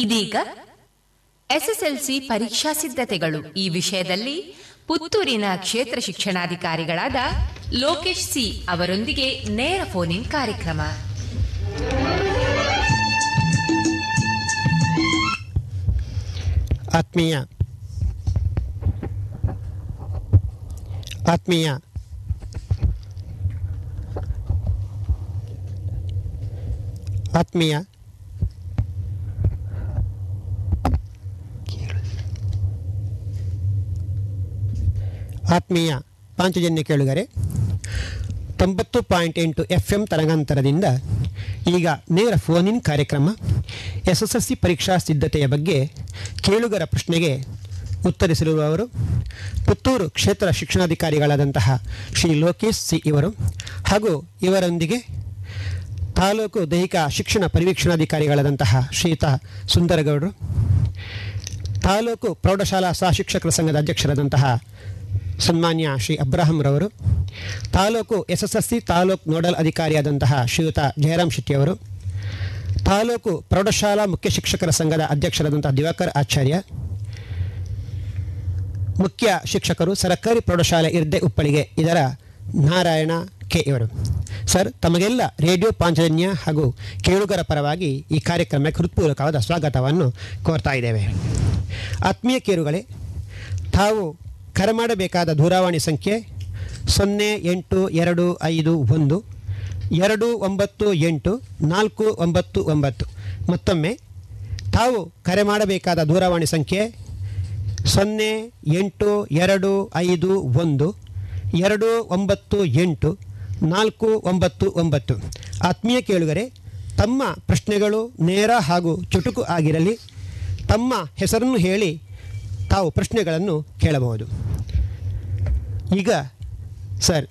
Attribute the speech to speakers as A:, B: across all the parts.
A: ಇದೀಗ ಎಸ್ಎಸ್ಎಲ್ಸಿ ಪರೀಕ್ಷಾ ಸಿದ್ಧತೆಗಳು. ಈ ವಿಷಯದಲ್ಲಿ ಪುತ್ತೂರಿನ ಕ್ಷೇತ್ರ ಶಿಕ್ಷಣಾಧಿಕಾರಿಗಳಾದ ಲೋಕೇಶ್ ಸಿ ಅವರೊಂದಿಗೆ ನೇರ ಫೋನಿಂಗ್ ಕಾರ್ಯಕ್ರಮ.
B: ಆತ್ಮೀಯ. ಆತ್ಮೀಯ. ಆತ್ಮೀಯ. ಆತ್ಮೀಯ ಪಾಂಚಜನ್ಯ ಕೇಳುಗರೆ, ತೊಂಬತ್ತು ಪಾಯಿಂಟ್ ಎಂಟು ಎಫ್ ಎಂ ತರಂಗಾಂತರದಿಂದ ಈಗ ನೇರ ಫೋನ್ ಇನ್ ಕಾರ್ಯಕ್ರಮ ಎಸ್ ಎಸ್ ಎಲ್ ಸಿ ಪರೀಕ್ಷಾ ಸಿದ್ಧತೆಯ ಬಗ್ಗೆ ಕೇಳುಗರ ಪ್ರಶ್ನೆಗೆ ಉತ್ತರಿಸಿರುವವರು ಪುತ್ತೂರು ಕ್ಷೇತ್ರ ಶಿಕ್ಷಣಾಧಿಕಾರಿಗಳಾದಂತಹ ಶ್ರೀ ಲೋಕೇಶ್ ಸಿ ಇವರು ಹಾಗೂ ಇವರೊಂದಿಗೆ ತಾಲೂಕು ದೈಹಿಕ ಶಿಕ್ಷಣ ಪರಿವೀಕ್ಷಣಾಧಿಕಾರಿಗಳಾದಂತಹ ಶ್ರೀತ ಸುಂದರಗೌಡರು, ತಾಲೂಕು ಪ್ರೌಢಶಾಲಾ ಸಹ ಶಿಕ್ಷಕರ ಸಂಘದ ಅಧ್ಯಕ್ಷರಾದಂತಹ ಸನ್ಮಾನ್ಯ ಶ್ರೀ ಅಬ್ರಾಹಂರವರು ತಾಲೂಕು S S S C taluk nodal ಅಧಿಕಾರಿಯಾದಂತಹ ಶ್ರೀಯುತ ಜಯರಾಮ್ ಶೆಟ್ಟಿಯವರು ತಾಲೂಕು ಪ್ರೌಢಶಾಲಾ ಮುಖ್ಯ ಶಿಕ್ಷಕರ ಸಂಘದ ಅಧ್ಯಕ್ಷರಾದಂತಹ ದಿವಾಕರ್ ಆಚಾರ್ಯ, ಮುಖ್ಯ ಶಿಕ್ಷಕರು ಸರ್ಕಾರಿ ಪ್ರೌಢಶಾಲೆ ಇರ್ದೆ ಉಪ್ಪಳಿಗೆ ಇದರ ನಾರಾಯಣ ಕೆ ಇವರು. ಸರ್, ತಮಗೆಲ್ಲ ರೇಡಿಯೋ ಪಾಂಚಜನ್ಯ ಹಾಗೂ ಕೇಳುಗರ ಪರವಾಗಿ ಈ ಕಾರ್ಯಕ್ರಮಕ್ಕೆ ಹೃತ್ಪೂರ್ವಕವಾದ ಸ್ವಾಗತವನ್ನು ಕೋರ್ತಾ ಇದ್ದೇವೆ. ಆತ್ಮೀಯ ಕೇರುಗಳೇ, ತಾವು ಕರೆ ಮಾಡಬೇಕಾದ ದೂರವಾಣಿ ಸಂಖ್ಯೆ ಸೊನ್ನೆ ಎಂಟು ಎರಡು ಐದು ಒಂದು, ಎರಡು ಒಂಬತ್ತು ಎಂಟು, ನಾಲ್ಕು ಒಂಬತ್ತು ಒಂಬತ್ತು. ಮತ್ತೊಮ್ಮೆ, ತಾವು ಕರೆ ಮಾಡಬೇಕಾದ ದೂರವಾಣಿ ಸಂಖ್ಯೆ ಸೊನ್ನೆ ಎಂಟು ಎರಡು ಐದು ಒಂದು, ಎರಡು ಒಂಬತ್ತು ಎಂಟು, ನಾಲ್ಕು ಒಂಬತ್ತು ಒಂಬತ್ತು. ಆತ್ಮೀಯ ಕೇಳುಗರೆ, ತಮ್ಮ ಪ್ರಶ್ನೆಗಳು ನೇರ ಹಾಗೂ ಚುಟುಕು ಆಗಿರಲಿ, ತಮ್ಮ ಹೆಸರನ್ನು ಹೇಳಿ ತಾವು ಪ್ರಶ್ನೆಗಳನ್ನು ಕೇಳಬಹುದು. ಈಗ, ಸರ್,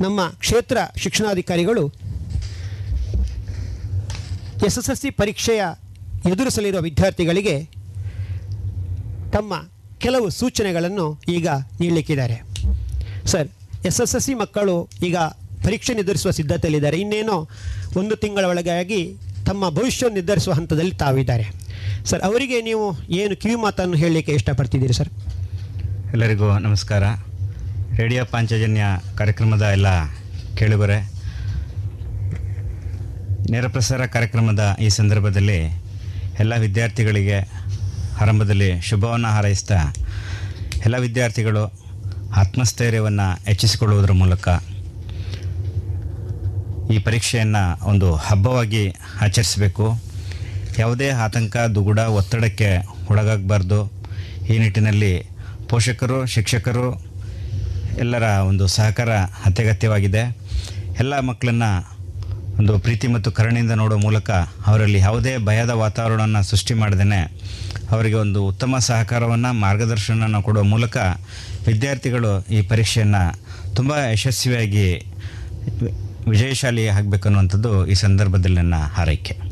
B: ನಮ್ಮ ಕ್ಷೇತ್ರ ಶಿಕ್ಷಣಾಧಿಕಾರಿಗಳು ಎಸ್ ಎಸ್ ಎಲ್ ಸಿ ಪರೀಕ್ಷೆಯ ಎದುರಿಸಲಿರುವ ವಿದ್ಯಾರ್ಥಿಗಳಿಗೆ ತಮ್ಮ ಕೆಲವು ಸೂಚನೆಗಳನ್ನು ಈಗ ನೀಡಲಿಕ್ಕಿದ್ದಾರೆ. Sir S S S C ಮಕ್ಕಳು ಈಗ ಪರೀಕ್ಷೆ ನಿರ್ಧರಿಸುವ ಸಿದ್ಧತೆಯಲ್ಲಿದ್ದಾರೆ. ಇನ್ನೇನೋ ಒಂದು ತಿಂಗಳ ಒಳಗಾಗಿ ತಮ್ಮ ಭವಿಷ್ಯವನ್ನು ನಿರ್ಧರಿಸುವ ಹಂತದಲ್ಲಿ ತಾವಿದ್ದಾರೆ. ಸರ್, ಅವರಿಗೆ ನೀವು ಏನು ಕಿವಿ ಮಾತನ್ನು ಹೇಳಲಿಕ್ಕೆ ಇಷ್ಟಪಡ್ತಿದ್ದೀರಿ ಸರ್?
C: ಎಲ್ಲರಿಗೂ ನಮಸ್ಕಾರ. ರೇಡಿಯೋ ಪಾಂಚಜನ್ಯ ಕಾರ್ಯಕ್ರಮದ ಎಲ್ಲ ಕೇಳುಗರೆ, ನೇರ ಪ್ರಸಾರ ಕಾರ್ಯಕ್ರಮದ ಈ ಸಂದರ್ಭದಲ್ಲಿ ಎಲ್ಲ ವಿದ್ಯಾರ್ಥಿಗಳಿಗೆ ಆರಂಭದಲ್ಲಿ ಶುಭವನ್ನು ಹಾರೈಸ್ತಾ ಎಲ್ಲ ವಿದ್ಯಾರ್ಥಿಗಳು ಆತ್ಮಸ್ಥೈರ್ಯವನ್ನು ಹೆಚ್ಚಿಸಿಕೊಳ್ಳುವುದರ ಮೂಲಕ ಈ ಪರೀಕ್ಷೆಯನ್ನು ಒಂದು ಹಬ್ಬವಾಗಿ ಆಚರಿಸಬೇಕು. ಯಾವುದೇ ಆತಂಕ, ದುಗುಡ, ಒತ್ತಡಕ್ಕೆ ಒಳಗಾಗಬಾರ್ದು. ಈ ನಿಟ್ಟಿನಲ್ಲಿ ಪೋಷಕರು, ಶಿಕ್ಷಕರು ಎಲ್ಲರ ಒಂದು ಸಹಕಾರ ಅತ್ಯಗತ್ಯವಾಗಿದೆ. ಎಲ್ಲ ಮಕ್ಕಳನ್ನು ಒಂದು ಪ್ರೀತಿ ಮತ್ತು ಕರುಣೆಯಿಂದ ನೋಡುವ ಮೂಲಕ ಅವರಲ್ಲಿ ಯಾವುದೇ ಭಯದ ವಾತಾವರಣವನ್ನು ಸೃಷ್ಟಿ ಮಾಡದೇ ಅವರಿಗೆ ಒಂದು ಉತ್ತಮ ಸಹಕಾರವನ್ನು, ಮಾರ್ಗದರ್ಶನವನ್ನು ಕೊಡುವ ಮೂಲಕ ವಿದ್ಯಾರ್ಥಿಗಳು ಈ ಪರೀಕ್ಷೆಯನ್ನು ತುಂಬ ಯಶಸ್ವಿಯಾಗಿ ವಿಜಯಶಾಲಿ ಆಗಬೇಕನ್ನುವಂಥದ್ದು ಈ ಸಂದರ್ಭದಲ್ಲಿ ನನ್ನ ಹಾರೈಕೆ.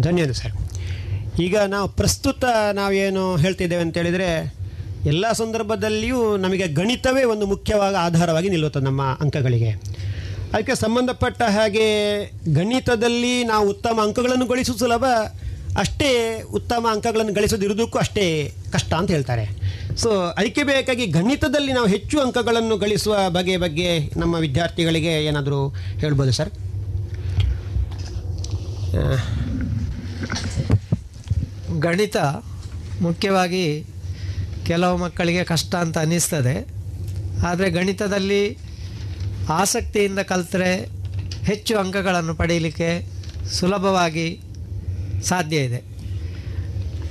B: ಧನ್ಯವಾದ ಸರ್. ಈಗ ನಾವು ಪ್ರಸ್ತುತ ನಾವೇನು ಹೇಳ್ತಿದ್ದೇವೆ ಅಂತೇಳಿದರೆ ಎಲ್ಲ ಸಂದರ್ಭದಲ್ಲಿಯೂ ನಮಗೆ ಗಣಿತವೇ ಒಂದು ಮುಖ್ಯವಾದ ಆಧಾರವಾಗಿ ನಿಲ್ಲುತ್ತದೆ ನಮ್ಮ ಅಂಕಗಳಿಗೆ. ಅದಕ್ಕೆ ಸಂಬಂಧಪಟ್ಟ ಹಾಗೆ ಗಣಿತದಲ್ಲಿ ನಾವು ಉತ್ತಮ ಅಂಕಗಳನ್ನು ಗಳಿಸುವುದು ಸುಲಭ, ಅಷ್ಟೇ ಉತ್ತಮ ಅಂಕಗಳನ್ನು ಗಳಿಸೋದಿರುವುದಕ್ಕೂ ಅಷ್ಟೇ ಕಷ್ಟ ಅಂತ ಹೇಳ್ತಾರೆ. ಸೊ ಅದಕ್ಕೆ ಬೇಕಾಗಿ ಗಣಿತದಲ್ಲಿ ನಾವು ಹೆಚ್ಚು ಅಂಕಗಳನ್ನು ಗಳಿಸುವ ಬಗೆ ಬಗ್ಗೆ ನಮ್ಮ ವಿದ್ಯಾರ್ಥಿಗಳಿಗೆ ಏನಾದರೂ ಹೇಳ್ಬೋದು ಸರ್?
D: ಗಣಿತ ಮುಖ್ಯವಾಗಿ ಕೆಲವು ಮಕ್ಕಳಿಗೆ ಕಷ್ಟ ಅಂತ ಅನ್ನಿಸ್ತದೆ. ಆದರೆ ಗಣಿತದಲ್ಲಿ ಆಸಕ್ತಿಯಿಂದ ಕಲಿತರೆ ಹೆಚ್ಚು ಅಂಕಗಳನ್ನು ಪಡೆಯಲಿಕ್ಕೆ ಸುಲಭವಾಗಿ ಸಾಧ್ಯ ಇದೆ.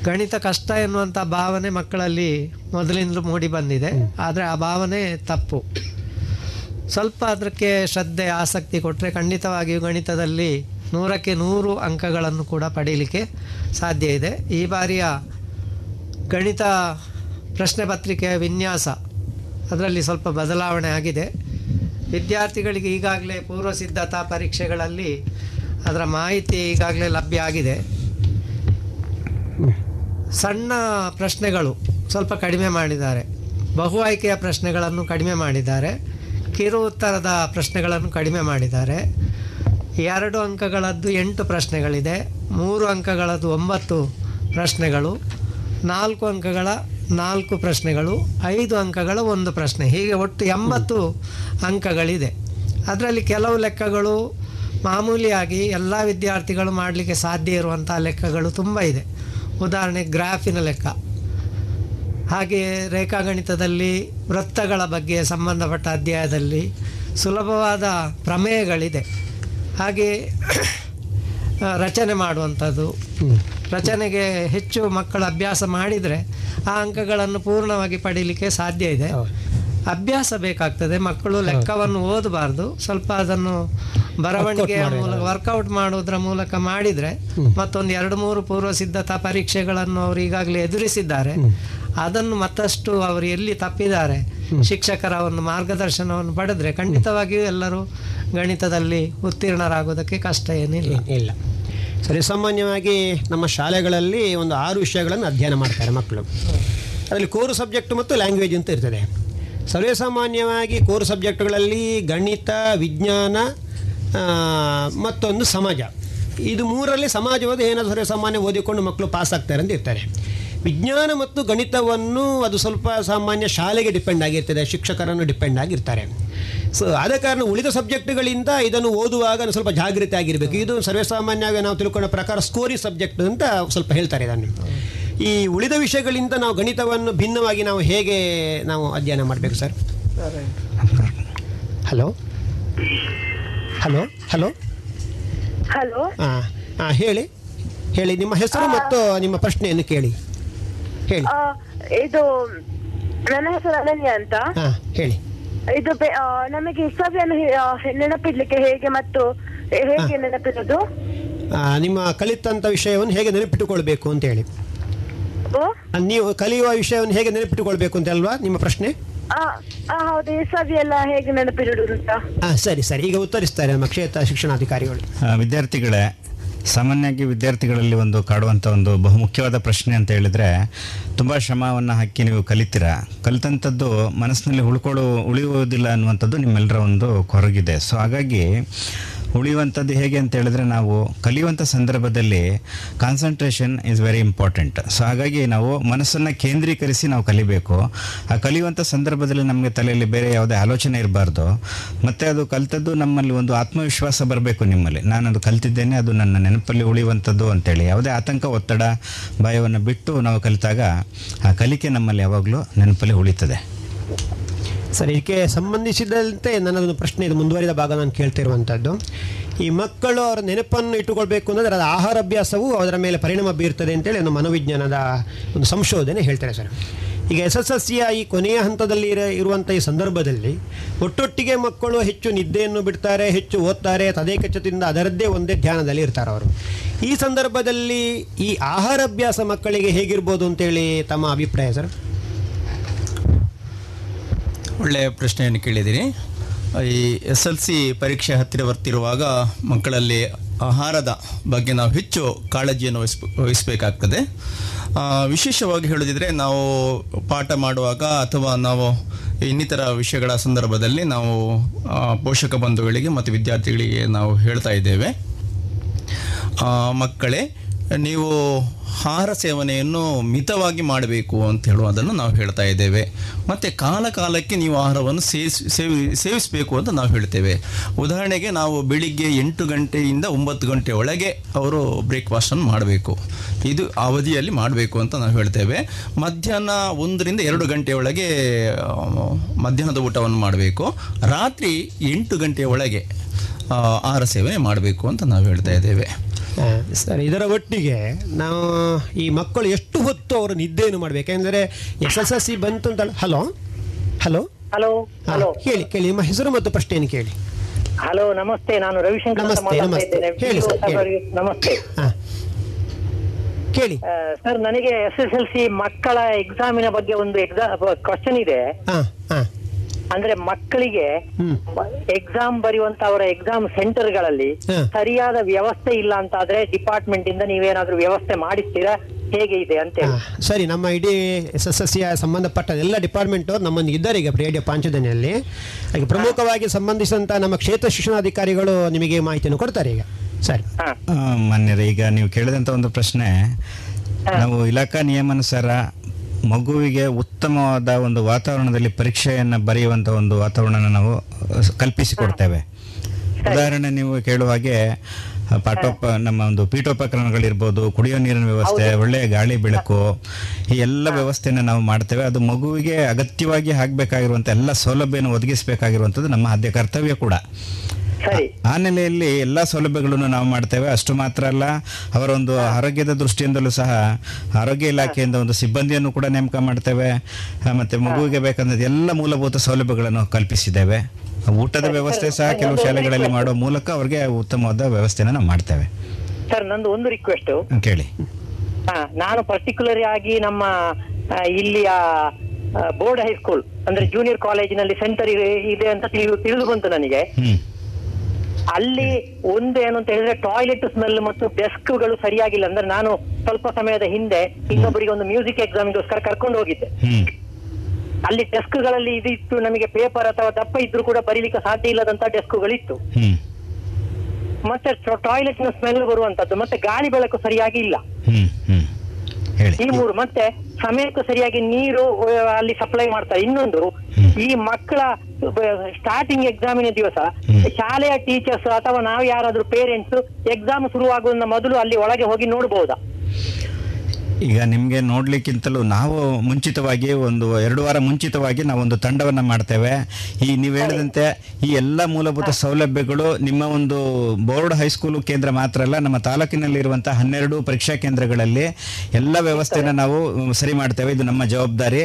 D: ಗಣಿತ ಕಷ್ಟ ಎನ್ನುವಂಥ ಭಾವನೆ ಮಕ್ಕಳಲ್ಲಿ ಮೊದಲಿಂದಲೂ ಮೂಡಿ ಬಂದಿದೆ. ಆದರೆ ಆ ಭಾವನೆ ತಪ್ಪು. ಸ್ವಲ್ಪ ಅದಕ್ಕೆ ಶ್ರದ್ಧೆ, ಆಸಕ್ತಿ ಕೊಟ್ಟರೆ ಖಂಡಿತವಾಗಿಯೂ ಗಣಿತದಲ್ಲಿ ನೂರಕ್ಕೆ ನೂರು ಅಂಕಗಳನ್ನು ಕೂಡ ಪಡೀಲಿಕ್ಕೆ ಸಾಧ್ಯ ಇದೆ. ಈ ಬಾರಿಯ ಗಣಿತ ಪ್ರಶ್ನೆ ಪತ್ರಿಕೆಯ ವಿನ್ಯಾಸ ಅದರಲ್ಲಿ ಸ್ವಲ್ಪ ಬದಲಾವಣೆ ಆಗಿದೆ. ವಿದ್ಯಾರ್ಥಿಗಳಿಗೆ ಈಗಾಗಲೇ ಪೂರ್ವ ಸಿದ್ಧತಾ ಪರೀಕ್ಷೆಗಳಲ್ಲಿ ಅದರ ಮಾಹಿತಿ ಈಗಾಗಲೇ ಲಭ್ಯ ಆಗಿದೆ. ಸಣ್ಣ ಪ್ರಶ್ನೆಗಳು ಸ್ವಲ್ಪ ಕಡಿಮೆ ಮಾಡಿದ್ದಾರೆ. ಬಹು ಆಯ್ಕೆಯ ಪ್ರಶ್ನೆಗಳನ್ನು ಕಡಿಮೆ ಮಾಡಿದ್ದಾರೆ. ಕಿರು ಉತ್ತರದ ಪ್ರಶ್ನೆಗಳನ್ನು ಕಡಿಮೆ ಮಾಡಿದ್ದಾರೆ. ಎರಡು ಅಂಕಗಳದ್ದು ಎಂಟು ಪ್ರಶ್ನೆಗಳಿದೆ, ಮೂರು ಅಂಕಗಳದ್ದು ಒಂಬತ್ತು ಪ್ರಶ್ನೆಗಳು, ನಾಲ್ಕು ಅಂಕಗಳ ನಾಲ್ಕು ಪ್ರಶ್ನೆಗಳು, ಐದು ಅಂಕಗಳ ಒಂದು ಪ್ರಶ್ನೆ. ಹೀಗೆ ಒಟ್ಟು ಎಂಬತ್ತು ಅಂಕಗಳಿದೆ. ಅದರಲ್ಲಿ ಕೆಲವು ಲೆಕ್ಕಗಳು ಮಾಮೂಲಿಯಾಗಿ ಎಲ್ಲ ವಿದ್ಯಾರ್ಥಿಗಳು ಮಾಡಲಿಕ್ಕೆ ಸಾಧ್ಯ ಇರುವಂಥ ಲೆಕ್ಕಗಳು ತುಂಬ ಇದೆ. ಉದಾಹರಣೆಗೆ ಗ್ರಾಫಿನ ಲೆಕ್ಕ. ಹಾಗೆಯೇ ರೇಖಾಗಣಿತದಲ್ಲಿ ವೃತ್ತಗಳ ಬಗ್ಗೆ ಸಂಬಂಧಪಟ್ಟ ಅಧ್ಯಾಯದಲ್ಲಿ ಸುಲಭವಾದ ಪ್ರಮೇಯಗಳಿದೆ. ಹಾಗೆ ರಚನೆ ಮಾಡುವಂಥದ್ದು. ರಚನೆಗೆ ಹೆಚ್ಚು ಮಕ್ಕಳು ಅಭ್ಯಾಸ ಮಾಡಿದರೆ ಆ ಅಂಕಗಳನ್ನು ಪೂರ್ಣವಾಗಿ ಪಡೀಲಿಕ್ಕೆ ಸಾಧ್ಯ ಇದೆ. ಅಭ್ಯಾಸ ಬೇಕಾಗ್ತದೆ. ಮಕ್ಕಳು ಲೆಕ್ಕವನ್ನು ಓದಬಾರ್ದು. ಸ್ವಲ್ಪ ಅದನ್ನು ಬರವಣಿಗೆಯ ಮೂಲಕ ವರ್ಕೌಟ್ ಮಾಡೋದ್ರ ಮೂಲಕ ಮಾಡಿದರೆ ಮತ್ತೊಂದು ಎರಡು ಮೂರು ಪೂರ್ವ ಸಿದ್ಧತಾ ಪರೀಕ್ಷೆಗಳನ್ನು ಅವರು ಈಗಾಗಲೇ ಎದುರಿಸಿದ್ದಾರೆ. ಅದನ್ನು ಮತ್ತಷ್ಟು ಅವರು ಎಲ್ಲಿ ತಪ್ಪಿದ್ದಾರೆ? ಶಿಕ್ಷಕರ ಒಂದು ಮಾರ್ಗದರ್ಶನವನ್ನು ಪಡೆದ್ರೆ ಖಂಡಿತವಾಗಿಯೂ ಎಲ್ಲರೂ ಗಣಿತದಲ್ಲಿ ಉತ್ತೀರ್ಣರಾಗೋದಕ್ಕೆ ಕಷ್ಟ ಏನಿಲ್ಲ.
B: ಇಲ್ಲ. ಸರಿ ಸಾಮಾನ್ಯವಾಗಿ ನಮ್ಮ ಶಾಲೆಗಳಲ್ಲಿ ಒಂದು ಆರು ವಿಷಯಗಳನ್ನು ಅಧ್ಯಯನ ಮಾಡ್ತಾರೆ ಮಕ್ಕಳು. ಅದರಲ್ಲಿ ಕೋರ್ ಸಬ್ಜೆಕ್ಟ್ ಮತ್ತು ಲ್ಯಾಂಗ್ವೇಜ್ ಅಂತ ಇರ್ತದೆ. ಸರ್ವೇಸಾಮಾನ್ಯವಾಗಿ ಕೋರ್ ಸಬ್ಜೆಕ್ಟ್ಗಳಲ್ಲಿ ಗಣಿತ ವಿಜ್ಞಾನ ಮತ್ತೊಂದು ಸಮಾಜ. ಇದು ಮೂರರಲ್ಲಿ ಸಮಾಜವಾದ ಏನಾದರೂ ಸರ್ವೇಸಾಮಾನ್ಯ ಓದಿಕೊಂಡು ಮಕ್ಕಳು ಪಾಸ್ ಆಗ್ತಾರೆ ಅಂತ ಇರ್ತಾರೆ. ವಿಜ್ಞಾನ ಮತ್ತು ಗಣಿತವನ್ನು ಅದು ಸ್ವಲ್ಪ ಸಾಮಾನ್ಯ ಶಾಲೆಗೆ ಡಿಪೆಂಡ್ ಆಗಿರ್ತದೆ ಶಿಕ್ಷಕರನ್ನು ಡಿಪೆಂಡ್ ಆಗಿರ್ತಾರೆ. ಸೊ ಆದ ಕಾರಣ ಉಳಿದ ಸಬ್ಜೆಕ್ಟ್ಗಳಿಂದ ಇದನ್ನು ಓದುವಾಗ ಸ್ವಲ್ಪ ಜಾಗೃತಿ ಆಗಿರಬೇಕು. ಇದು ಸರ್ವೇಸಾಮಾನ್ಯವಾಗಿ ನಾವು ತಿಳ್ಕೊಂಡ ಪ್ರಕಾರ ಸ್ಕೋರಿ ಸಬ್ಜೆಕ್ಟ್ ಅಂತ ಸ್ವಲ್ಪ ಹೇಳ್ತಾರೆ ಇದನ್ನು. ಈ ಉಳಿದ ವಿಷಯಗಳಿಂದ ನಾವು ಗಣಿತವನ್ನು ಭಿನ್ನವಾಗಿ ನಾವು ಹೇಗೆ ನಾವು ಅಧ್ಯಯನ ಮಾಡಬೇಕು sir? Hello? Hello? Hello?
E: Hello?
B: ಹಾಂ ಹಾಂ ಹೇಳಿ. ಹೇಳಿ ನಿಮ್ಮ ಹೆಸರು ಮತ್ತು ನಿಮ್ಮ ಪ್ರಶ್ನೆಯನ್ನು ಕೇಳಿ. ಹೇಳಿ.
E: ಆ, ಇದು ನನ್ನ ಹೆಸರು ಅನನ್ಯ ಅಂತ.
B: ಹಾಂ ಹೇಳಿ.
E: ಇದು ನಮಗೆ ಸಭೆಯನ್ನು ಹೆ- ನೆನಪಿಡ್ಲಿಕ್ಕೆ ಹೇಗೆ ಮತ್ತು ಹೇಗೆ ನೆನಪಿಡೋದು?
B: ಆ, ನಿಮ್ಮ ಕಲಿತಂತ ವಿಷಯವನ್ನು ಹೇಗೆ ನೆನಪಿಟ್ಟುಕೊಳ್ಬೇಕು ಅಂತ ಹೇಳಿ.
E: ಓ?
B: ನೀವು ಕಲಿಯುವ ವಿಷಯವನ್ನು ಹೇಗೆ ನೆನಪಿಟ್ಟುಕೊಳ್ಬೇಕು ಅಂತ ಅಲ್ವಾ ನಿಮ್ಮ ಪ್ರಶ್ನೆ?
E: ಆ, ಆ, ಹೌದು ಈ ಸಭೆ ಹೇಗೆ
B: ಹಾಂ ಸರಿ ಸರಿ. ಈಗ ಉತ್ತರಿಸ್ತಾರೆ ನಮ್ಮ ಕ್ಷೇತ್ರ ಶಿಕ್ಷಣಾಧಿಕಾರಿಗಳು.
C: ವಿದ್ಯಾರ್ಥಿಗಳೇ ಸಾಮಾನ್ಯವಾಗಿ ವಿದ್ಯಾರ್ಥಿಗಳಲ್ಲಿ ಒಂದು ಕಾಡುವಂಥ ಒಂದು ಬಹುಮುಖ್ಯವಾದ ಪ್ರಶ್ನೆ ಅಂತ ಹೇಳಿದರೆ, ತುಂಬ ಶ್ರಮವನ್ನು ಹಾಕಿ ನೀವು ಕಲಿತೀರ? ಕಲಿತಂಥದ್ದು ಮನಸ್ಸಿನಲ್ಲಿ ಉಳ್ಕೊಳ್ಳೋ ಉಳಿಯುವುದಿಲ್ಲ ಅನ್ನುವಂಥದ್ದು ನಿಮ್ಮೆಲ್ಲರ ಒಂದು ಕೊರಗಿದೆ. ಸೊ ಹಾಗಾಗಿ ಉಳಿಯುವಂಥದ್ದು ಹೇಗೆ ಅಂತ ಹೇಳಿದ್ರೆ ನಾವು ಕಲಿಯುವಂಥ ಸಂದರ್ಭದಲ್ಲಿ concentration is very important so ಹಾಗಾಗಿ ನಾವು ಮನಸ್ಸನ್ನು ಕೇಂದ್ರೀಕರಿಸಿ ನಾವು ಕಲಿಬೇಕು. ಆ ಕಲಿಯುವಂಥ ಸಂದರ್ಭದಲ್ಲಿ ನಮಗೆ ತಲೆಯಲ್ಲಿ ಬೇರೆ ಯಾವುದೇ ಆಲೋಚನೆ ಇರಬಾರ್ದು. ಮತ್ತು ಅದು ಕಲಿತದ್ದು ನಮ್ಮಲ್ಲಿ ಒಂದು ಆತ್ಮವಿಶ್ವಾಸ ಬರಬೇಕು ನಿಮ್ಮಲ್ಲಿ. ನಾನು ಅದು ಕಲಿತಿದ್ದೇನೆ, ಅದು ನನ್ನ ನೆನಪಲ್ಲಿ ಉಳಿಯುವಂಥದ್ದು ಅಂತೇಳಿ. ಯಾವುದೇ ಆತಂಕ, ಒತ್ತಡ, ಭಯವನ್ನು ಬಿಟ್ಟು ನಾವು ಕಲಿತಾಗ ಆ ಕಲಿಕೆ ನಮ್ಮಲ್ಲಿ ಯಾವಾಗಲೂ ನೆನಪಲ್ಲಿ ಉಳಿತದೆ
B: ಸರಿ, ಇದಕ್ಕೆ ಸಂಬಂಧಿಸಿದಂತೆ ನನ್ನದೊಂದು ಪ್ರಶ್ನೆ ಇದು. ಮುಂದುವರಿದ ಭಾಗ ನಾನು ಕೇಳ್ತಿರುವಂಥದ್ದು. ಈ ಮಕ್ಕಳು ಅವರ ನೆನಪನ್ನು ಇಟ್ಟುಕೊಳ್ಬೇಕು ಅಂದರೆ ಅದರ ಆಹಾರ ಅಭ್ಯಾಸವು ಅದರ ಮೇಲೆ ಪರಿಣಾಮ ಬೀರ್ತದೆ ಅಂತೇಳಿ ಒಂದು ಮನೋವಿಜ್ಞಾನದ ಒಂದು ಸಂಶೋಧನೆ ಹೇಳ್ತಾರೆ ಸರ್. ಈಗ ಎಸ್ ಎಸ್ ಎಸ್ ಸಿಯ ಈ ಕೊನೆಯ ಹಂತದಲ್ಲಿ ಇರ, ಇರುವಂಥ ಈ ಸಂದರ್ಭದಲ್ಲಿ ಒಟ್ಟೊಟ್ಟಿಗೆ ಮಕ್ಕಳು ಹೆಚ್ಚು ನಿದ್ದೆಯನ್ನು ಬಿಡ್ತಾರೆ, ಹೆಚ್ಚು ಓದ್ತಾರೆ ತದೇಕಚದಿಂದ ಅದರದ್ದೇ ಒಂದೇ ಧ್ಯಾನದಲ್ಲಿ ಇರ್ತಾರೆ ಅವರು. ಈ ಸಂದರ್ಭದಲ್ಲಿ ಈ ಆಹಾರ ಅಭ್ಯಾಸ ಮಕ್ಕಳಿಗೆ ಹೇಗಿರ್ಬೋದು ಅಂತೇಳಿ ತಮ್ಮ ಅಭಿಪ್ರಾಯ ಸರ್?
F: ಒಳ್ಳೆಯ ಪ್ರಶ್ನೆಯನ್ನು ಕೇಳಿದ್ದೀನಿ. ಈ ಎಸ್ ಎಲ್ ಸಿ ಪರೀಕ್ಷೆ ಹತ್ತಿರ ಬರ್ತಿರುವಾಗ ಮಕ್ಕಳಲ್ಲಿ ಆಹಾರದ ಬಗ್ಗೆ ನಾವು ಹೆಚ್ಚು ಕಾಳಜಿಯನ್ನು ವಹಿಸ್ ವಹಿಸಬೇಕಾಗ್ತದೆ. ವಿಶೇಷವಾಗಿ ಹೇಳೋದಿದ್ರೆ ನಾವು ಪಾಠ ಮಾಡುವಾಗ ಅಥವಾ ನಾವು ಇನ್ನಿತರ ವಿಷಯಗಳ ಸಂದರ್ಭದಲ್ಲಿ ನಾವು ಪೋಷಕ ಬಂಧುಗಳಿಗೆ ಮತ್ತು ವಿದ್ಯಾರ್ಥಿಗಳಿಗೆ ನಾವು ಹೇಳ್ತಾ ಇದ್ದೇವೆ. ಮಕ್ಕಳೇ ನೀವು ಆಹಾರ ಸೇವನೆಯನ್ನು ಮಿತವಾಗಿ ಮಾಡಬೇಕು ಅಂತ ಹೇಳುವುದನ್ನು ನಾವು ಹೇಳ್ತಾ ಇದ್ದೇವೆ. ಮತ್ತು ಕಾಲ ಕಾಲಕ್ಕೆ ನೀವು ಆಹಾರವನ್ನು ಸೇವಿಸಿ, ಸೇವಿ, ಸೇವಿಸಬೇಕು ಅಂತ ನಾವು ಹೇಳ್ತೇವೆ. ಉದಾಹರಣೆಗೆ ನಾವು ಬೆಳಿಗ್ಗೆ ಎಂಟು ಗಂಟೆಯಿಂದ ಒಂಬತ್ತು ಗಂಟೆ ಒಳಗೆ ಅವರು ಬ್ರೇಕ್ಫಾಸ್ಟನ್ನು ಮಾಡಬೇಕು. ಇದು ಅವಧಿಯಲ್ಲಿ ಮಾಡಬೇಕು ಅಂತ ನಾವು ಹೇಳ್ತೇವೆ. ಮಧ್ಯಾಹ್ನ ಒಂದರಿಂದ ಎರಡು ಗಂಟೆ ಒಳಗೆ ಮಧ್ಯಾಹ್ನದ ಊಟವನ್ನು ಮಾಡಬೇಕು. ರಾತ್ರಿ ಎಂಟು ಗಂಟೆ ಒಳಗೆ ಆಹಾರ ಸೇವನೆ ಮಾಡಬೇಕು ಅಂತ ನಾವು ಹೇಳ್ತಾ ಇದ್ದೇವೆ.
B: ಸರಿ ಇದರ ಒಟ್ಟಿಗೆ ನಾವು ಈ ಮಕ್ಕಳು ಎಷ್ಟು ಹೊತ್ತು ಅವರು ನಿದ್ದೆಯನ್ನು ಮಾಡಬೇಕು? ಯಾಕೆಂದರೆ ಎಸ್ ಎಸ್ ಎಲ್ ಸಿ ಬಂತು ಅಂತ ಹಲೋ? Hello
G: hello hello.
B: ಹೇಳಿ ಕೇಳಿ ನಿಮ್ಮ ಹೆಸರು ಮತ್ತು ಏನು ಕೇಳಿ.
G: ಹಲೋ ನಮಸ್ತೆ ನಾನು ರವಿಶಂಕರ್
B: ನಮಸ್ತೆ, ನಮಸ್ತೆ. ಹೇಳಿ ಸರ್, ಹೇಳಿ.
G: ನಮಸ್ತೆ.
B: ಹಾಂ. ಕೇಳಿ.
G: ಸರ್ ನನಗೆ ಎಸ್ ಎಸ್ ಎಲ್ ಸಿ ಮಕ್ಕಳ ಎಕ್ಸಾಮಿನ ಬಗ್ಗೆ ಒಂದು ಎಕ್ಸಾಮ್ ಕ್ವಶನ್ ಇದೆ.
B: ಹಾಂ ಹಾಂ.
G: ಅಂದ್ರೆ ಮಕ್ಕಳಿಗೆ ಎಕ್ಸಾಮ್ ಬರೆಯುವಂತ ಅವರ ಎಕ್ಸಾಮ್ ಸೆಂಟರ್ಗಳಲ್ಲಿ
B: ಗಳಲ್ಲಿ
G: ಸರಿಯಾದ ವ್ಯವಸ್ಥೆ ಇಲ್ಲ ಅಂತ ಆದ್ರೆ ಡಿಪಾರ್ಟ್ಮೆಂಟ್ ಇಂದ ನೀವೇನಾದ್ರೂ ವ್ಯವಸ್ಥೆ ಮಾಡಿಸ್ತೀರಾ? ಹೇಗೆ ಇದೆ ಅಂತ ಹೇಳಿ.
B: ಸರಿ ನಮ್ಮ ಇಡೀ ಎಸ್ ಎಸ್ ಎಸ್ ಸಿಯ ಸಂಬಂಧಪಟ್ಟ ಎಲ್ಲ ಡಿಪಾರ್ಟ್ಮೆಂಟ್ ಅವರು ನಮ್ಮನ್ನು ಇದ್ದಾರೆ ಈಗ ರೇಡಿಯೋ ಪಾಂಚದನಿಯಲ್ಲಿ ಈಗ ಪ್ರಮುಖವಾಗಿ ಸಂಬಂಧಿಸಿದಂತಹ ನಮ್ಮ ಕ್ಷೇತ್ರ ಶಿಕ್ಷಣಾಧಿಕಾರಿಗಳು ನಿಮಗೆ ಮಾಹಿತಿಯನ್ನು ಕೊಡ್ತಾರೆ ಈಗ. ಸರಿ.
C: ಮಾನ್ಯರೇ ಈಗ ನೀವು ಕೇಳಿದಂತ ಒಂದು ಪ್ರಶ್ನೆ. ನಾವು ಇಲಾಖಾ ನಿಯಮಾನುಸಾರ ಮಗುವಿಗೆ ಉತ್ತಮವಾದ ಒಂದು ವಾತಾವರಣದಲ್ಲಿ ಪರೀಕ್ಷೆಯನ್ನು ಬರೆಯುವಂಥ ಒಂದು ವಾತಾವರಣ ನಾವು ಕಲ್ಪಿಸಿಕೊಡ್ತೇವೆ. ಉದಾಹರಣೆ ನೀವು ಕೇಳುವ ಹಾಗೆ ಪಾಠೋಪ ನಮ್ಮ ಒಂದು ಪೀಠೋಪಕರಣಗಳಿರ್ಬೋದು ಕುಡಿಯೋ ನೀರಿನ ವ್ಯವಸ್ಥೆ ಒಳ್ಳೆಯ ಗಾಳಿ ಬೆಳಕು ಈ ಎಲ್ಲ ವ್ಯವಸ್ಥೆಯನ್ನು ನಾವು ಮಾಡ್ತೇವೆ. ಅದು ಮಗುವಿಗೆ ಅಗತ್ಯವಾಗಿ ಆಗಬೇಕಾಗಿರುವಂಥ ಎಲ್ಲ ಸೌಲಭ್ಯನ ಒದಗಿಸಬೇಕಾಗಿರುವಂಥದ್ದು ನಮ್ಮ ಆದ್ಯ ಕರ್ತವ್ಯ ಕೂಡ. ಆ ನೆಲೆಯಲ್ಲಿ ಎಲ್ಲ ಸೌಲಭ್ಯಗಳನ್ನು ನಾವು ಮಾಡ್ತೇವೆ. ಅಷ್ಟು ಮಾತ್ರ ಅಲ್ಲ ಅವರೊಂದು ಆರೋಗ್ಯದ ದೃಷ್ಟಿಯಿಂದಲೂ ಸಹ ಆರೋಗ್ಯ ಇಲಾಖೆಯಿಂದ ಒಂದು ಸಿಬ್ಬಂದಿಯನ್ನು ಕೂಡ ನೇಮಕ ಮಾಡ್ತೇವೆ. ಮತ್ತೆ ಮಗುವಿಗೆ ಬೇಕಂದ ಎಲ್ಲ ಮೂಲಭೂತ ಸೌಲಭ್ಯಗಳನ್ನು ಕಲ್ಪಿಸಿದ್ದೇವೆ. ಊಟದ ವ್ಯವಸ್ಥೆ ಸಹ ಕೆಲವು ಶಾಲೆಗಳಲ್ಲಿ ಮಾಡುವ ಮೂಲಕ ಅವರಿಗೆ ಉತ್ತಮವಾದ ವ್ಯವಸ್ಥೆಯನ್ನು ನಾವು ಮಾಡ್ತೇವೆ.
G: ಸರ್ ನಂದು ಒಂದು ರಿಕ್ವೆಸ್ಟ್
C: ಕೇಳಿ.
G: ನಾನು ಪರ್ಟಿಕ್ಯುಲರ್ ಆಗಿ ನಮ್ಮ ಇಲ್ಲಿಯ ಬೋರ್ಡ್ ಹೈಸ್ಕೂಲ್ ಅಂದ್ರೆ ಜೂನಿಯರ್ ಕಾಲೇಜಿನಲ್ಲಿ ಸೆಂಟರ್ ಇದೆ ಅಂತ ತಿಳಿದು ಬಂತು ನನಗೆ. ಅಲ್ಲಿ ಒಂದೇನು ಏನು ಅಂತ ಹೇಳಿದ್ರೆ ಟಾಯ್ಲೆಟ್ ಸ್ಮೆಲ್ ಮತ್ತು ಡೆಸ್ಕ್ಗಳು ಸರಿಯಾಗಿಲ್ಲ. ಅಂದ್ರೆ ನಾನು ಸ್ವಲ್ಪ ಸಮಯದ ಹಿಂದೆ ಇನ್ನೊಬ್ಬರಿಗೆ ಒಂದು ಮ್ಯೂಸಿಕ್ ಎಕ್ಸಾಮಿಗೋಸ್ಕರ ಕರ್ಕೊಂಡು ಹೋಗಿದ್ದೆ. ಅಲ್ಲಿ ಡೆಸ್ಕ್ಗಳಲ್ಲಿ ಇದಿತ್ತು ನಮಗೆ ಪೇಪರ್ ಅಥವಾ ದಪ್ಪ ಇದ್ರೂ ಕೂಡ ಬರೀಲಿಕ್ಕೆ ಸಾಧ್ಯ ಇಲ್ಲದಂತ ಡೆಸ್ಕ್ಗಳಿತ್ತು ಮತ್ತೆ ಟಾಯ್ಲೆಟ್ನ ಸ್ಮೆಲ್ ಬರುವಂತದ್ದು. ಮತ್ತೆ ಗಾಳಿ ಬೆಳಕು ಸರಿಯಾಗಿ ಇಲ್ಲ. ಈ ಮೂರು ಮತ್ತೆ ಸಮಯಕ್ಕೂ ಸರಿಯಾಗಿ ನೀರು ಅಲ್ಲಿ ಸಪ್ಲೈ ಮಾಡ್ತಾರೆ. ಇನ್ನೊಂದು ಈ ಮಕ್ಕಳ ಸ್ಟಾರ್ಟಿಂಗ್ ಎಕ್ಸಾಮಿನ ದಿವಸ ಶಾಲೆಯ ಟೀಚರ್ಸ್ ಅಥವಾ ನಾವು ಯಾರಾದ್ರೂ ಪೇರೆಂಟ್ಸ್ ಎಕ್ಸಾಮ್ ಶುರುವಾಗುವ ಮೊದಲು ಅಲ್ಲಿ ಒಳಗೆ ಹೋಗಿ ನೋಡಬಹುದಾ
C: ಈಗ ನಿಮಗೆ ನೋಡ್ಲಿಕ್ಕಿಂತಲೂ ನಾವು ಮುಂಚಿತವಾಗಿ ಒಂದು ಎರಡು ವಾರ ಮುಂಚಿತವಾಗಿ ನಾವೊಂದು ತಂಡವನ್ನು ಮಾಡ್ತೇವೆ. ಈ ನೀವು ಹೇಳಿದಂತೆ ಈ ಎಲ್ಲ ಮೂಲಭೂತ ಸೌಲಭ್ಯಗಳು ನಿಮ್ಮ ಒಂದು ಬೋರ್ಡ್ ಹೈಸ್ಕೂಲು ಕೇಂದ್ರ ಮಾತ್ರ ಅಲ್ಲ ನಮ್ಮ ತಾಲೂಕಿನಲ್ಲಿರುವಂತಹ ಹನ್ನೆರಡು ಪರೀಕ್ಷಾ ಕೇಂದ್ರಗಳಲ್ಲಿ ಎಲ್ಲ ವ್ಯವಸ್ಥೆನ ನಾವು ಸರಿ ಮಾಡ್ತೇವೆ. ಇದು ನಮ್ಮ ಜವಾಬ್ದಾರಿ.